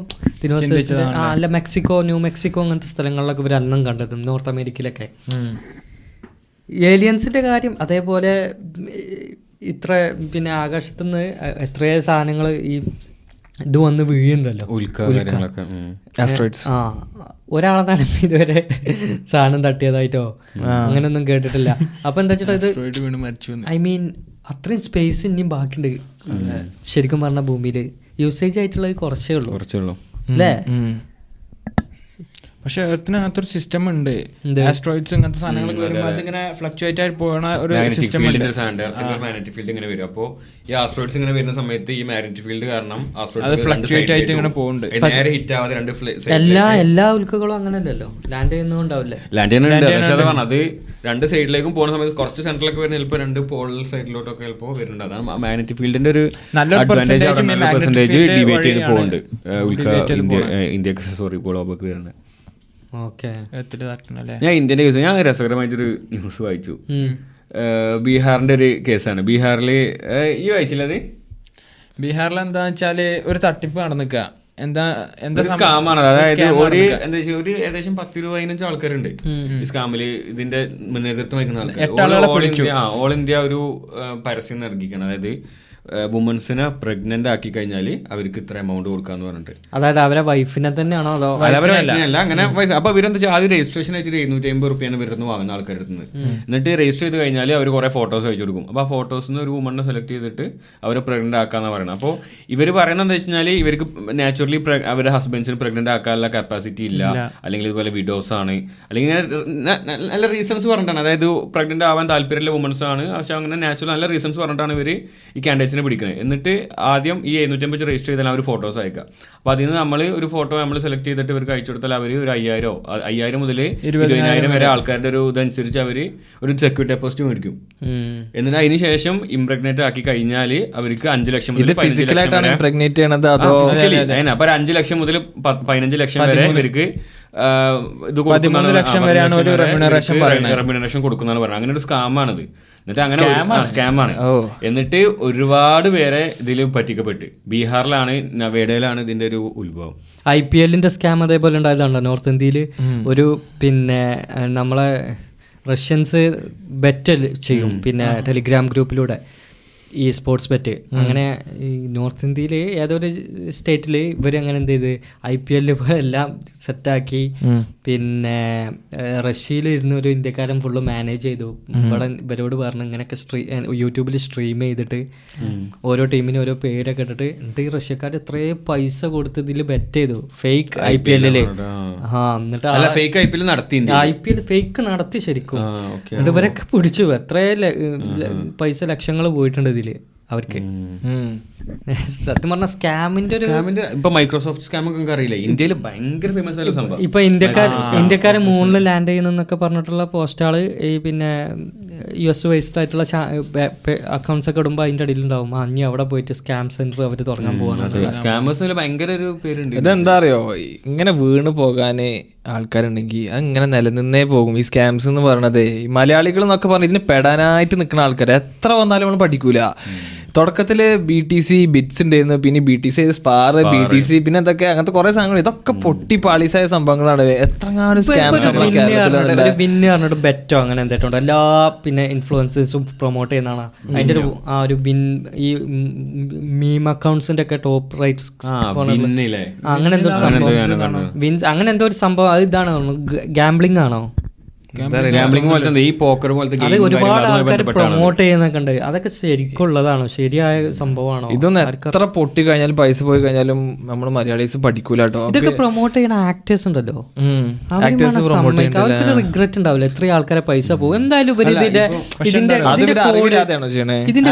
അല്ല മെക്സിക്കോ ന്യൂ മെക്സിക്കോ അങ്ങനത്തെ സ്ഥലങ്ങളിലൊക്കെ ഇവർ അന്നം കണ്ടതും നോർത്ത് അമേരിക്കയിലൊക്കെ. ഏലിയൻസിന്റെ കാര്യം അതേപോലെ ഇത്ര പിന്നെ ആകാശത്തുനിന്ന് എത്രയോ സാധനങ്ങൾ ഈ ഇത് വന്ന് വീഴുന്നുണ്ടല്ലോ. ആ ഒരാളെ തന്നെ ഇതുവരെ സാധനം തട്ടിയതായിട്ടോ? അങ്ങനെയൊന്നും കേട്ടിട്ടില്ല. അപ്പൊ എന്താ വെച്ചിട്ട് ഇത്. ഐ മീൻ അത്രയും സ്പേസ് ഇനിയും ബാക്കിയുണ്ട്. ശരിക്കും പറഞ്ഞ ഭൂമിയിൽ യൂസേജ് ആയിട്ടുള്ളത് കുറച്ചേ ഉള്ളൂ. കുറച്ചേ ഉള്ളൂ. അല്ലേ പക്ഷെ എർത്തിനകത്തൊരു സിസ്റ്റം ഉണ്ട്? ആസ്ട്രോയിഡ്സ് ഇങ്ങനത്തെ സാധനങ്ങളൊക്കെ വരുമ്പോൾ അതിങ്ങനെ ഫ്ലക്ച്വേറ്റ് ആയിട്ട് പോകുന്ന ഒരു സിസ്റ്റം മാഗ്നറ്റിക് ഫീൽഡ് ഇങ്ങനെ വരും. അപ്പോൾ ഈ ആസ്ട്രോയിഡ്സ് ഇങ്ങനെ വരുന്ന സമയത്ത് ഈ മാഗ്നറ്റിക് ഫീൽഡ് കാരണം അത് രണ്ട് ആയിട്ട് ഇങ്ങനെ പോകും. പോകുന്നുണ്ട്. നേരെ ഹിറ്റ് ആവാതെ രണ്ട് എല്ലാ എല്ലാ ഉൽക്കകളും അല്ലല്ലോ ലാൻഡ് ചെയ്യുന്നുണ്ടാവില്ലേ ലാൻഡ് ചെയ്യുന്നുണ്ട് അത് രണ്ട് സൈഡിലേക്കും പോകുന്ന സമയത്ത് കുറച്ച് സെന്ററിലൊക്കെ വരുന്ന ചിലപ്പോൾ രണ്ട് പോൾ സൈഡിലോട്ടൊക്കെ ചിലപ്പോൾ വരുന്നുണ്ട്. അതാണ് മാഗ്നറ്റിക് ഫീൽഡിന്റെ ഒരു നല്ലൊരു പെർസെന്റേജ് ഡിബേറ്റ് ചെയ്ത് പോകുന്നുണ്ട് ഉൽക്ക ഇന്ത്യ ഇന്ത്യയ്ക്ക് സോറി ഗോളോബൊക്കെ വരുന്നത്. ഞാൻ ഇന്ത്യന്റെ കേസ് ഞാൻ രസകരമായിട്ടൊരു ന്യൂസ് വായിച്ചു. ബീഹാറിന്റെ ഒരു കേസാണ്. ബീഹാറിൽ ഈ വായിച്ചില്ലത് ബീഹാറിൽ എന്താന്ന് വെച്ചാൽ ഒരു തട്ടിപ്പ് നടന്നിക്ക. എന്താ എന്താ? സ്കാമാണ് അതായത് ഒരു എന്താ വെച്ചാൽ ഒരു ഏകദേശം പത്ത് രൂപ പതിനഞ്ച് ആൾക്കാരുണ്ട്. ഈ സ്കാമിൽ ഇതിന്റെ നേതൃത്വം വഹിക്കുന്ന ആൾക്കാർ ഓൾ ഇന്ത്യ ഒരു പരസ്യം നൽകിക്കണം. അതായത് വുമൻസിനെ പ്രഗ്നന്റ് ആക്കി കഴിഞ്ഞാൽ അവർക്ക് ഇത്ര എമൗണ്ട് കൊടുക്കാന്ന് പറഞ്ഞിട്ട്. അതായത് അവരെ വൈഫിനെ തന്നെയാണോ അതോ അല്ല, അങ്ങനെ അപ്പൊ ഇവരെന്താ വെച്ചാൽ ആദ്യം രജിസ്ട്രേഷൻ ആയിട്ട് എഴുന്നൂറ്റി അമ്പത് റുപ്യാണ് ഇവരുന്ന് വാങ്ങുന്ന ആൾക്കാരുടെ നിന്ന്. എന്നിട്ട് രജിസ്റ്റർ ചെയ്ത് കഴിഞ്ഞാൽ അവർ കുറെ ഫോട്ടോസ് അയച്ചു കൊടുക്കും. അപ്പൊ ആ ഫോട്ടോസിൽ ഒരു വുമണിനെ സെലക്ട് ചെയ്തിട്ട് അവരെ പ്രഗ്നന്റ് ആക്കാന്ന് പറയുന്നത് അപ്പോൾ ഇവർ പറയുന്നത് എന്താ വെച്ചാൽ ഇവർക്ക് നാച്ചുറലി അവരുടെ ഹസ്ബൻഡ്സിന് പ്രഗ്നന്റ് ആക്കാനുള്ള കപ്പാസിറ്റി ഇല്ല. അല്ലെങ്കിൽ ഇതുപോലെ വിഡോസ് ആണ്. അല്ലെങ്കിൽ നല്ല റീസൺസ് പറഞ്ഞിട്ടാണ്. അതായത് പ്രഗ്നന്റ് ആവാൻ താല്പര്യമുള്ള വുമൺസ് ആണ്. പക്ഷെ അങ്ങനെ നാച്ചുറൽ നല്ല റീസൺസ് പറഞ്ഞിട്ടാണ് ഇവർ ഈ കാൻഡിഡേറ്റ്സിനെ പിടിക്കുന്നത് എന്നിട്ട് ആദ്യം ഈ എഴുന്നൂറ്റമ്പത് രജിസ്റ്റർ ചെയ്താൽ അവർ ഫോട്ടോസ് അയക്കുക അപ്പോൾ അതിൽ നിന്ന് നമ്മൾ ഒരു ഫോട്ടോ നമ്മൾ സെലക്ട് ചെയ്തിട്ട് ഇവർക്ക് അയച്ചു കൊടുത്താൽ അവർ ഒരു അയ്യായിരോ അയ്യായിരം മുതൽ ഇരുപതിനായിരം വരെ ആൾക്കാരുടെ ഒരു ഇതനുസരിച്ച് അവർ ഒരു സെക്യൂരിറ്റി ഡെപ്പോസിറ്റ് മേടിക്കും. എന്നിട്ട് അതിന് ശേഷം ഇംപ്രഗ്നേറ്റ് ആക്കി കഴിഞ്ഞാൽ അവർക്ക് അഞ്ച് ലക്ഷം മുതൽ ഇംപ്രഗ്നേറ്റ് ചെയ്യണത് അതോ അപ്പൊ ഒരു അഞ്ച് ലക്ഷം മുതൽ പതിനഞ്ച് ലക്ഷം വരെ ഇവർക്ക് ഇത് പതിമൂന്ന് ലക്ഷം വരെയാണ് ഒരു റെമ്യൂണറേഷൻ. റെമ്യൂണറേഷൻ കൊടുക്കുന്നതെന്ന് പറയുന്നത്. അങ്ങനെ ഒരു സ്കാമാണിത് എന്നിട്ട് അങ്ങനെ സ്കാമാണ്. എന്നിട്ട് ഒരുപാട് പേരെ ഇതിൽ പറ്റിക്കപ്പെട്ട്. ബീഹാറിലാണ് നവേഡയിലാണ് ഇതിന്റെ ഒരു ഉത്ഭവം. ഐ പി എല്ലിന്റെ സ്കാം അതേപോലെ ഉണ്ടായതാണല്ലോ നോർത്ത് ഇന്ത്യയിൽ ഒരു പിന്നെ നമ്മളെ റഷ്യൻസ് ബെറ്റൽ ചെയ്യും. പിന്നെ ടെലിഗ്രാം ഗ്രൂപ്പിലൂടെ. ഈ സ്പോർട്സ് ബെറ്റ് അങ്ങനെ ഈ നോർത്ത് ഇന്ത്യയിൽ ഏതൊരു സ്റ്റേറ്റിൽ ഇവർ അങ്ങനെ എന്ത് ചെയ്ത്? ഐ പി എല്ലിൽ എല്ലാം സെറ്റാക്കി. പിന്നെ റഷ്യയിൽ ഇരുന്ന ഒരു ഇന്ത്യക്കാരൻ ഫുള്ള് മാനേജ് ചെയ്തു. ഇവിടെ ഇവരോട് പറഞ്ഞു ഇങ്ങനെയൊക്കെ സ്ട്രീ യൂട്യൂബിൽ സ്ട്രീം ചെയ്തിട്ട് ഓരോ ടീമിനും ഓരോ പേരൊക്കെ ഇട്ടിട്ട് എന്നിട്ട് ഈ റഷ്യക്കാർ ഇത്രയും പൈസ കൊടുത്ത് ഇതിൽ ബെറ്റ് ചെയ്തു. ഫേക്ക് ഐ പി എല്ലിൽ ആ. എന്നിട്ട് ഫേക്ക് ഐ പി എൽ നടത്തി ഐ പി എൽ ഫേക്ക് നടത്തി ശരിക്കും. എന്നിട്ട് ഇവരൊക്കെ പിടിച്ചു. എത്ര പൈസ ലക്ഷങ്ങൾ പോയിട്ടുണ്ട് ഇതിൽ അവർക്ക്. [LAUGHS] സത്യം പറഞ്ഞ സ്കാമിന്റെ ഒരു ഇപ്പൊ മൈക്രോസോഫ്റ്റ് സ്കാം ഒക്കെ അറിയില്ല? ഇന്ത്യയിൽ ഭയങ്കര ഫേമസ് ആയ സംഭവം. ഇപ്പൊ ഇന്ത്യക്കാർ ഇന്ത്യക്കാരെ മൂന്നിൽ ലാൻഡ് ചെയ്യണമെന്നൊക്കെ പറഞ്ഞിട്ടുള്ള പോസ്റ്റാൾ ഈ പിന്നെ യു എസ് വേസ്ഡ് ആയിട്ടുള്ള അക്കൗണ്ട്സ് ഒക്കെ ഇടുമ്പോൾ അതിന്റെ അടിയിലുണ്ടാവും. ഇനി അവിടെ പോയിട്ട് സ്കാം സെന്റർ അവർ തുടങ്ങാൻ പോകാനുള്ള സ്കാമേഴ്സിന് ഭയങ്കര ഒരു പേരുണ്ട്. ഇതെന്താ അറിയോ? ഇങ്ങനെ വീണ് പോകാന് ആൾക്കാരുണ്ടെങ്കിൽ അങ്ങനെ നിലനിന്നേ പോകും. ഈ സ്കാംസ് എന്ന് പറയണത്. മലയാളികൾ എന്നൊക്കെ പറഞ്ഞ് ഇതിന് പെടാനായിട്ട് നിൽക്കുന്ന ആൾക്കാർ എത്ര വന്നാലും നമ്മൾ പഠിക്കൂല. തുടക്കത്തിൽ ബി ടി സി ബിറ്റ്സ് ഉണ്ടായിരുന്നു പിന്നെ ബി ടി സി സ്പാർ ബി ടി സി പിന്നെ എന്തൊക്കെ അങ്ങനത്തെ കുറെ സാധനങ്ങൾ ഇതൊക്കെ പൊട്ടി പാളീസായ സംഭവങ്ങളാണ്. എത്രങ്ങാനും പറഞ്ഞിട്ട് ബെറ്റോ അങ്ങനെ എന്തായിട്ടുണ്ട് എല്ലാ പിന്നെ ഇൻഫ്ലുവൻസേഴ്സും പ്രൊമോട്ട് ചെയ്യുന്നതാണ്. അതിന്റെ ഒരു ആ ഒരു ബിൻ ഈ മീം അക്കൗണ്ട്സിന്റെ ഒക്കെ ടോപ്പ് റൈറ്റ്സ് പിന്നില്ലേ അങ്ങനെ എന്തോ സംഭവം. വിൻസ് അങ്ങനെ എന്തോ ഒരു സംഭവം. അത് ഇതാണ്? ഗാംബ്ലിംഗ് ആണോ? ഗാംബ്ലിംഗ് പോലത്തെ എന്താ, ഈ പോക്കർ പോലത്തെ അത് ഒരുപാട് ആൾക്കാർ പ്രൊമോട്ട് ചെയ്യുന്നൊക്കെ ഉണ്ട്. അതൊക്കെ ശരിക്കുള്ളതാണോ. ശരിയായ സംഭവമാണോ? ഇതൊന്നും എത്ര പൊട്ടി കഴിഞ്ഞാലും പൈസ പോയി കഴിഞ്ഞാലും നമ്മൾ മലയാളീസ് പഠിക്കൂല കേട്ടോ. ഇതൊക്കെ പ്രൊമോട്ട് ചെയ്യുന്ന ആക്ടേഴ്സ് ഉണ്ടല്ലോ. ആക്ടേഴ്സ് പ്രൊമോട്ട് അവർക്ക് റിഗ്രറ്റ് ഉണ്ടാവില്ല. എത്ര ആൾക്കാരെ പൈസ പോകും. എന്തായാലും ഇതിന്റെ ഇതിന്റെ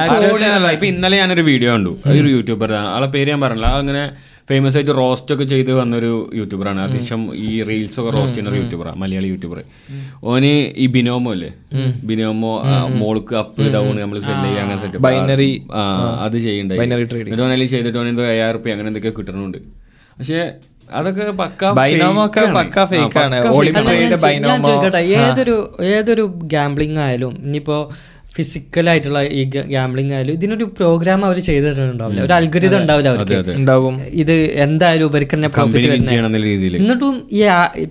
ഇന്നലെ ഞാനൊരു വീഡിയോ കണ്ടു. ഒരു യൂട്യൂബർ ആളെ പേര് ഞാൻ പറഞ്ഞില്ല. അങ്ങനെ ഫേമസ് ആയിട്ട് റോസ്റ്റ് ഒക്കെ ചെയ്ത് വന്നൊരു യൂട്യൂബറാണ് അത്യാവശ്യം ഈ റീൽസ് ഒക്കെ റോസ്റ്റ് ചെയ്യുന്ന ഒരു യൂട്യൂബറാണ് മലയാളി യൂട്യൂബർ ഓന് ഈ ബിനോമോ അല്ലേ? ബിനോമോ മോൾക്ക് അപ്പ് ഡൗൺ നമ്മൾ സെറ്റ് ചെയ്യുക അങ്ങനെ സെറ്റ് ബൈനറി അത് ചെയ്യണ്ടായി. binary trading. എന്നിട്ട് ഓനെ ചെയ്തിട്ട് ഓനെന്തോ എന്തോ അയ്യായിരം റുപ്യ അങ്ങനെ എന്തൊക്കെ കിട്ടണുണ്ട്. പക്ഷേ അതൊക്കെ ഏതൊരു ഏതൊരു ഗാംബ്ലിംഗ് ആയാലും ഇനിയിപ്പോ ഫിസിക്കൽ ആയിട്ടുള്ള ഈ ഗാംബ്ലിംഗ് ആയാലും ഇതിനൊരു പ്രോഗ്രാം അവർ ചെയ്തിട്ടുണ്ടാവില്ല ഒരു അൽഗരിതം ഉണ്ടാവില്ല അവർക്ക്. ഉണ്ടാവും. ഇത് എന്തായാലും ഇവർക്ക് തന്നെ പ്രോഫിറ്റ് എന്നിട്ടും ഈ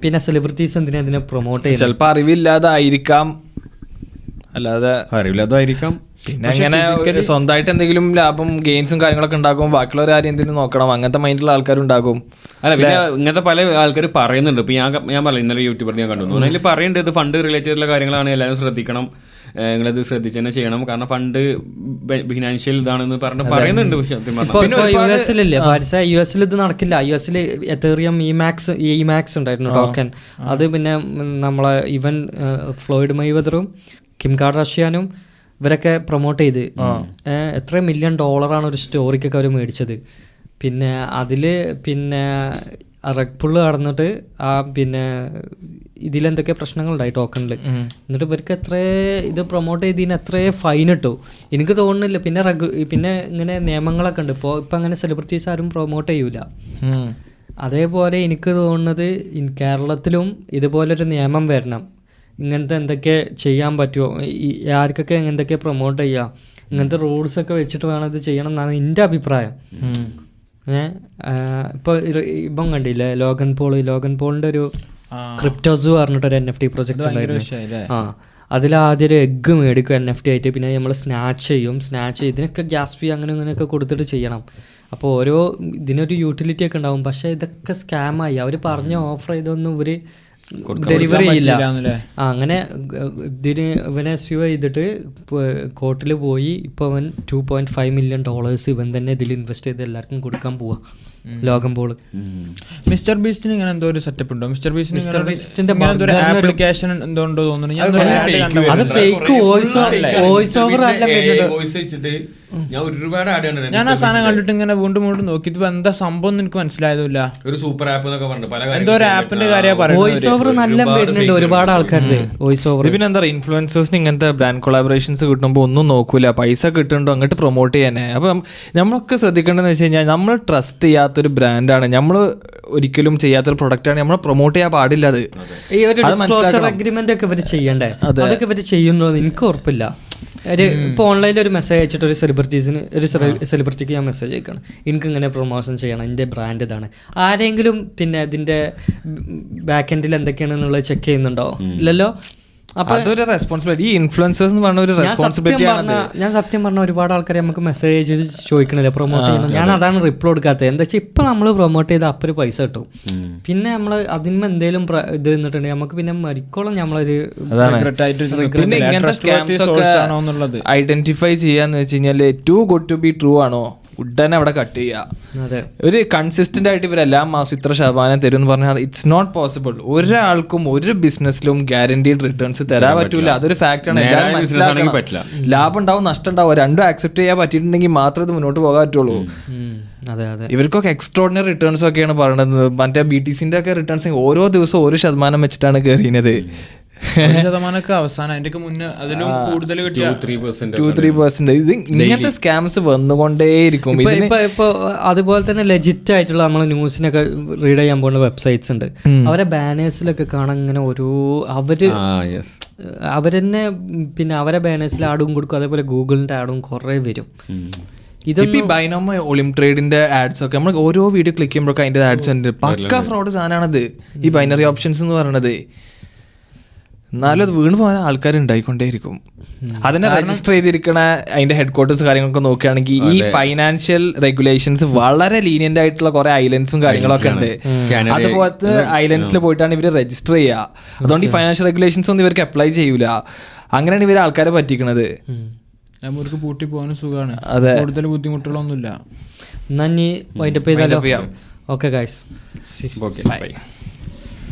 പിന്നെ സെലിബ്രിറ്റീസ് എന്തിനാ ഇതിനെ പ്രൊമോട്ട് ചെയ്യുന്നത്? ചിലപ്പോൾ അറിവില്ലാതായിരിക്കാം. അല്ലാതെ അറിവില്ലാതായിരിക്കാം. പിന്നെ അങ്ങനെ സ്വന്തമായിട്ട് എന്തെങ്കിലും ലാഭം ഗെയിൻസും കാര്യങ്ങളൊക്കെ ഉണ്ടാക്കും ബാക്കിയുള്ളവർ ആരും എന്തെങ്കിലും നോക്കണം. അങ്ങനത്തെ മൈൻഡിലുള്ള ആൾക്കാരുണ്ടാകും. അല്ല പിന്നെ ഇങ്ങനത്തെ പല ആൾക്കാർ പറയുന്നുണ്ട്. ഇപ്പൊ ഞാൻ ഞാൻ പറഞ്ഞു ഇന്നലെ യൂട്യൂബർ ഞാൻ കണ്ടു. അതിൽ പറയുന്നുണ്ട് ഇത് ഫണ്ട് റിലേറ്റഡ് ഉള്ള കാര്യങ്ങളാണ്. എല്ലാവരും ശ്രദ്ധിക്കണം. നിങ്ങളിത് ശ്രദ്ധിച്ച് തന്നെ ചെയ്യണം. കാരണം ഫണ്ട് ഫിനാൻഷ്യൽ ഇതാണെന്ന് പറഞ്ഞ് പറയുന്നുണ്ട് പക്ഷെ യു എസ് എസിൽ ഇത് നടക്കില്ല. യു എസിൽ Ethereum E max E max ഉണ്ടായിരുന്നു ടോക്കൻ അത് പിന്നെ നമ്മളെ ഇവൻ ഫ്ലോയിഡ് മൈവദറും കിം കാർഡാഷ്യാനും ഇവരൊക്കെ പ്രൊമോട്ട് ചെയ്ത്. എത്ര മില്യൺ ഡോളറാണ് ഒരു സ്റ്റോറിക്കൊക്കെ അവർ മേടിച്ചത്. പിന്നെ അതിൽ പിന്നെ റെഗ്പുള്ള് കടന്നിട്ട് ആ പിന്നെ ഇതിലെന്തൊക്കെ പ്രശ്നങ്ങളുണ്ടായി ടോക്കണിൽ എന്നിട്ട് ഇവർക്ക് എത്ര ഇത് പ്രൊമോട്ട് ചെയ്തതിന് എത്ര ഫൈൻ ഇട്ടു. എനിക്ക് തോന്നുന്നില്ല. പിന്നെ റെഗു പിന്നെ ഇങ്ങനെ നിയമങ്ങളൊക്കെ ഉണ്ട്. ഇപ്പോൾ ഇപ്പം അങ്ങനെ സെലിബ്രിറ്റീസ് ആരും പ്രൊമോട്ട് ചെയ്യൂല. അതേപോലെ എനിക്ക് തോന്നുന്നത് കേരളത്തിലും ഇതുപോലൊരു നിയമം വരണം. ഇങ്ങനത്തെ എന്തൊക്കെ ചെയ്യാൻ പറ്റുമോ ഈ ആർക്കൊക്കെ എന്തൊക്കെ പ്രൊമോട്ട് ചെയ്യാം? ഇങ്ങനത്തെ റൂൾസ് ഒക്കെ വെച്ചിട്ട് വേണം ഇത് ചെയ്യണം എന്നാണ് എന്റെ അഭിപ്രായം. ഏഹ് ഇപ്പോൾ ഇപ്പം കണ്ടില്ലേ? ലോഗൻ പോൾ ലോഗൻ പോളിന്റെ ഒരു ക്രിപ്റ്റോസ് പറഞ്ഞിട്ടൊരു എൻ എഫ് ടി പ്രൊജക്ട് ഉണ്ടായിരുന്നു. ആ. അതിലാദ്യം ഒരു എഗ്ഗ് മേടിക്കും എൻ എഫ് ടി ആയിട്ട്. പിന്നെ നമ്മൾ സ്നാച്ച് ചെയ്യും. സ്നാച്ച് ചെയ്യും ഇതിനൊക്കെ ഗ്യാസ് ഫീ അങ്ങനെ ഇങ്ങനെയൊക്കെ കൊടുത്തിട്ട് ചെയ്യണം. അപ്പോൾ ഓരോ ഇതിനൊരു യൂട്ടിലിറ്റി ഒക്കെ ഉണ്ടാവും. പക്ഷേ ഇതൊക്കെ സ്കാമായി അവർ പറഞ്ഞ ഓഫർ ചെയ്തൊന്നും ഇവർ ഡെലിവറി ചെയ്യില്ല. അങ്ങനെ ഇതിന് ഇവനെ സ്യൂ ചെയ്തിട്ട് കോർട്ടിൽ പോയി ഇപ്പോൾ അവൻ two point five million dollars ഇവൻ തന്നെ ഇതിൽ ഇൻവെസ്റ്റ് ചെയ്ത് എല്ലാവർക്കും കൊടുക്കാൻ പോവാ ലോകം പോൾ. മിസ്റ്റർ ബീസ്റ്റിന് ഇങ്ങനെ എന്തോ ഒരു സെറ്റപ്പ് ഉണ്ടോ മിസ്റ്റർ ബീസ്റ്റിന് മിസ്റ്റർ ബീസ്റ്റിന്റെ ആപ്ലിക്കേഷൻ എന്തോ ഉണ്ടോ തോന്നുന്നു. അത് ഫേക്ക് വോയിസ് വോയിസ് ഓവർ അല്ല? ഞാൻ ഒരുപാട് ആഡ് കണ്ടിട്ടുണ്ട്. ഞാൻ ആ സാധനം കണ്ടിട്ട് ഇങ്ങനെ വീണ്ടും വീണ്ടും നോക്കി. ഇത് എന്താ സംഭവം എനിക്ക് മനസ്സിലായതില്ല ഒരു സൂപ്പർ ആപ്പ് എന്നൊക്കെ പറഞ്ഞു പല എന്തോ ഒരു ആപ്പിന്റെ കാര്യം വോയിസ് ഓവർ നല്ല വരുന്നുണ്ട് ഒരുപാട് ആൾക്കാരുടെ വോയിസ് ഓവർ പിന്നെ എന്താ പറയുക? ഇൻഫ്ലുവൻസേഴ്സിന് ഇങ്ങനത്തെ ബ്രാൻഡ് കൊളാബറേഷൻസ് കിട്ടുമ്പോൾ ഒന്നും നോക്കൂല. പൈസ കിട്ടുന്നുണ്ടോ അങ്ങോട്ട് പ്രൊമോട്ട് ചെയ്യാനേ. അപ്പം നമ്മളൊക്കെ ശ്രദ്ധിക്കേണ്ടതെന്ന് വെച്ച് കഴിഞ്ഞാൽ നമ്മൾ ട്രസ്റ്റ് ചെയ്യാത്തൊരു ബ്രാൻഡാണ് നമ്മൾ ഒരിക്കലും ചെയ്യാത്തൊരു പ്രൊഡക്റ്റാണ് നമ്മൾ പ്രൊമോട്ട് ചെയ്യാൻ പാടില്ല അത്. ഈ ഒരു. അഗ്രിമെന്റ് ഒക്കെ ഇവർ ചെയ്യണ്ടേ? അതൊക്കെ ഇവർ ചെയ്യുന്നോ എനിക്ക് ഉറപ്പില്ല. ഒരു ഇപ്പോൾ ഓൺലൈനിൽ ഒരു മെസ്സേജ് അയച്ചിട്ട് ഒരു സെലിബ്രിറ്റീസിന് ഒരു സെലിബ്രിറ്റിക്ക് ഞാൻ മെസ്സേജ് അയക്കണം. എനിക്ക് ഇങ്ങനെ പ്രൊമോഷൻ ചെയ്യണം എന്റെ ബ്രാൻഡ് ഇതാണ്. ആരെങ്കിലും പിന്നെ ഇതിന്റെ ബാക്ക് എൻഡിൽ എന്തൊക്കെയാണെന്നുള്ളത് ചെക്ക് ചെയ്യുന്നുണ്ടോ? ഇല്ലല്ലോ? അതൊരു റെസ്പോൺസിബിലിറ്റി ഈ ഇൻഫ്ലുവൻസേഴ്സ് എന്ന് പറഞ്ഞ ഒരു റെസ്പോൺസിബിലിറ്റി ആണ് ഞാൻ സത്യം പറഞ്ഞ ഒരുപാട് ആൾക്കാർ നമുക്ക് മെസ്സേജ് ചോദിക്കണില്ല പ്രൊമോട്ട് ചെയ്യണം ഞാൻ അതാണ് റിപ്ലൈ കൊടുക്കാത്തത്. എന്താ വെച്ചാൽ ഇപ്പൊ നമ്മൾ പ്രൊമോട്ട് ചെയ്ത അപ്പൊരു പൈസ കിട്ടും. പിന്നെ നമ്മൾ അതിന്മേ എന്തെങ്കിലും ഇത് നിന്നിട്ടുണ്ടെങ്കിൽ നമുക്ക് പിന്നെ മരിക്കോളം നമ്മളൊരു ഐഡന്റിഫൈ ചെയ്യാന്ന് വെച്ച് കഴിഞ്ഞാൽ too good to be true ആണോ? ഉടനെ അവിടെ കട്ട് ചെയ്യുക ഒരു കൺസിസ്റ്റന്റ് ആയിട്ട് ഇവർ എല്ലാ മാസം ഇത്ര ശതമാനം തരും എന്ന് പറഞ്ഞാൽ ഇറ്റ്സ് നോട്ട് പോസിബിൾ ഒരാൾക്കും ഒരു ബിസിനസ്സിലും ഗ്യാരണ്ടീഡ് റിട്ടേൺസ് തരാൻ പറ്റൂല. അതൊരു ഫാക്ട് ആണ്. എല്ലാവരും മനസ്സിലാക്കണം. ലാഭം ഉണ്ടാവും നഷ്ടം ഉണ്ടാവും രണ്ടും ആക്സെപ്റ്റ് ചെയ്യാൻ പറ്റിയിട്ടുണ്ടെങ്കിൽ മാത്രമേ ഇത് മുന്നോട്ട് പോകാൻ പറ്റുള്ളൂ അതെ അതെ. ഇവർക്കൊക്കെ എക്സ്ട്രോഡിനറി റിട്ടേൺസ് ഒക്കെയാണ് പറയുന്നത് മറ്റേ ബി ടി സിന്റെ ഒക്കെ റിട്ടേൺസ് ഓരോ ദിവസവും ഒരു ശതമാനം വെച്ചിട്ടാണ് കയറിയത് ശതമാനമൊക്കെ അവസാനം. അതിന്റെ മുന്നേ അതിലും കൂടുതൽ ടു ത്രീ പെർസെന്റ് ഇത് ഇങ്ങനത്തെ സ്കാംസ് വന്നുകൊണ്ടേയിരിക്കും. ഇപ്പൊ അതുപോലെ തന്നെ ലെജിറ്റ് ആയിട്ടുള്ള നമ്മൾ ന്യൂസിനൊക്കെ റീഡ് ചെയ്യാൻ പോകുന്ന വെബ്സൈറ്റ്സ് ഉണ്ട്. അവരെ ബാനേഴ്സിലൊക്കെ കാണാൻ ഇങ്ങനെ ഓരോ അവർ ആ യെസ് അവരെന്നെ പിന്നെ അവരെ ബാനേഴ്സിൽ ആഡും കൊടുക്കും. അതേപോലെ ഗൂഗിളിന്റെ ആഡും കുറെ വരും. ഇപ്പൊ ഈ ബൈനോമ ഒളിം ട്രേഡിന്റെ ആഡ്സ് ഒക്കെ നമ്മൾ ഓരോ വീഡിയോ ക്ലിക്ക് ചെയ്യുമ്പോഴൊക്കെ അതിന്റെ ആഡ്സ് ഉണ്ട് പക്ക ഫ്രോഡ് സാധനമാണത് ഈ ബൈനറി ഓപ്ഷൻസ് എന്ന് പറയുന്നത് എന്നാലും അത് വീണ് പോകാൻ ആൾക്കാർ ഉണ്ടായിക്കൊണ്ടേയിരിക്കും. അതിനെ രജിസ്റ്റർ ചെയ്തിരിക്കണ അതിന്റെ ഹെഡ് ക്വാർട്ടേഴ്സ് കാര്യങ്ങളൊക്കെ നോക്കുകയാണെങ്കിൽ ഈ ഫൈനാൻഷ്യൽ റെഗുലേഷൻസ് വളരെ ലീനിയന്റ് ആയിട്ടുള്ള കുറെ ഐലൻഡ്സും കാര്യങ്ങളൊക്കെ ഉണ്ട്. അതുപോലത്തെ ഐലൻഡ്സിൽ പോയിട്ടാണ് ഇവർ രജിസ്റ്റർ ചെയ്യുക. അതുകൊണ്ട് ഈ ഫൈനാൻഷ്യൽ റെഗുലേഷൻസ് ഒന്നും ഇവർക്ക് അപ്ലൈ ചെയ്യൂല. അങ്ങനെയാണ് ഇവർ ആൾക്കാരെ പറ്റിക്കണത്. നമുക്ക് പൂട്ടി പോകാനും സുഖമാണ്. അതെ. കൂടുതൽ ബുദ്ധിമുട്ടുകളൊന്നുമില്ല. നന്ദി വൈൻഡപ്പ് ചെയ്താലോ? Okay guys okay bye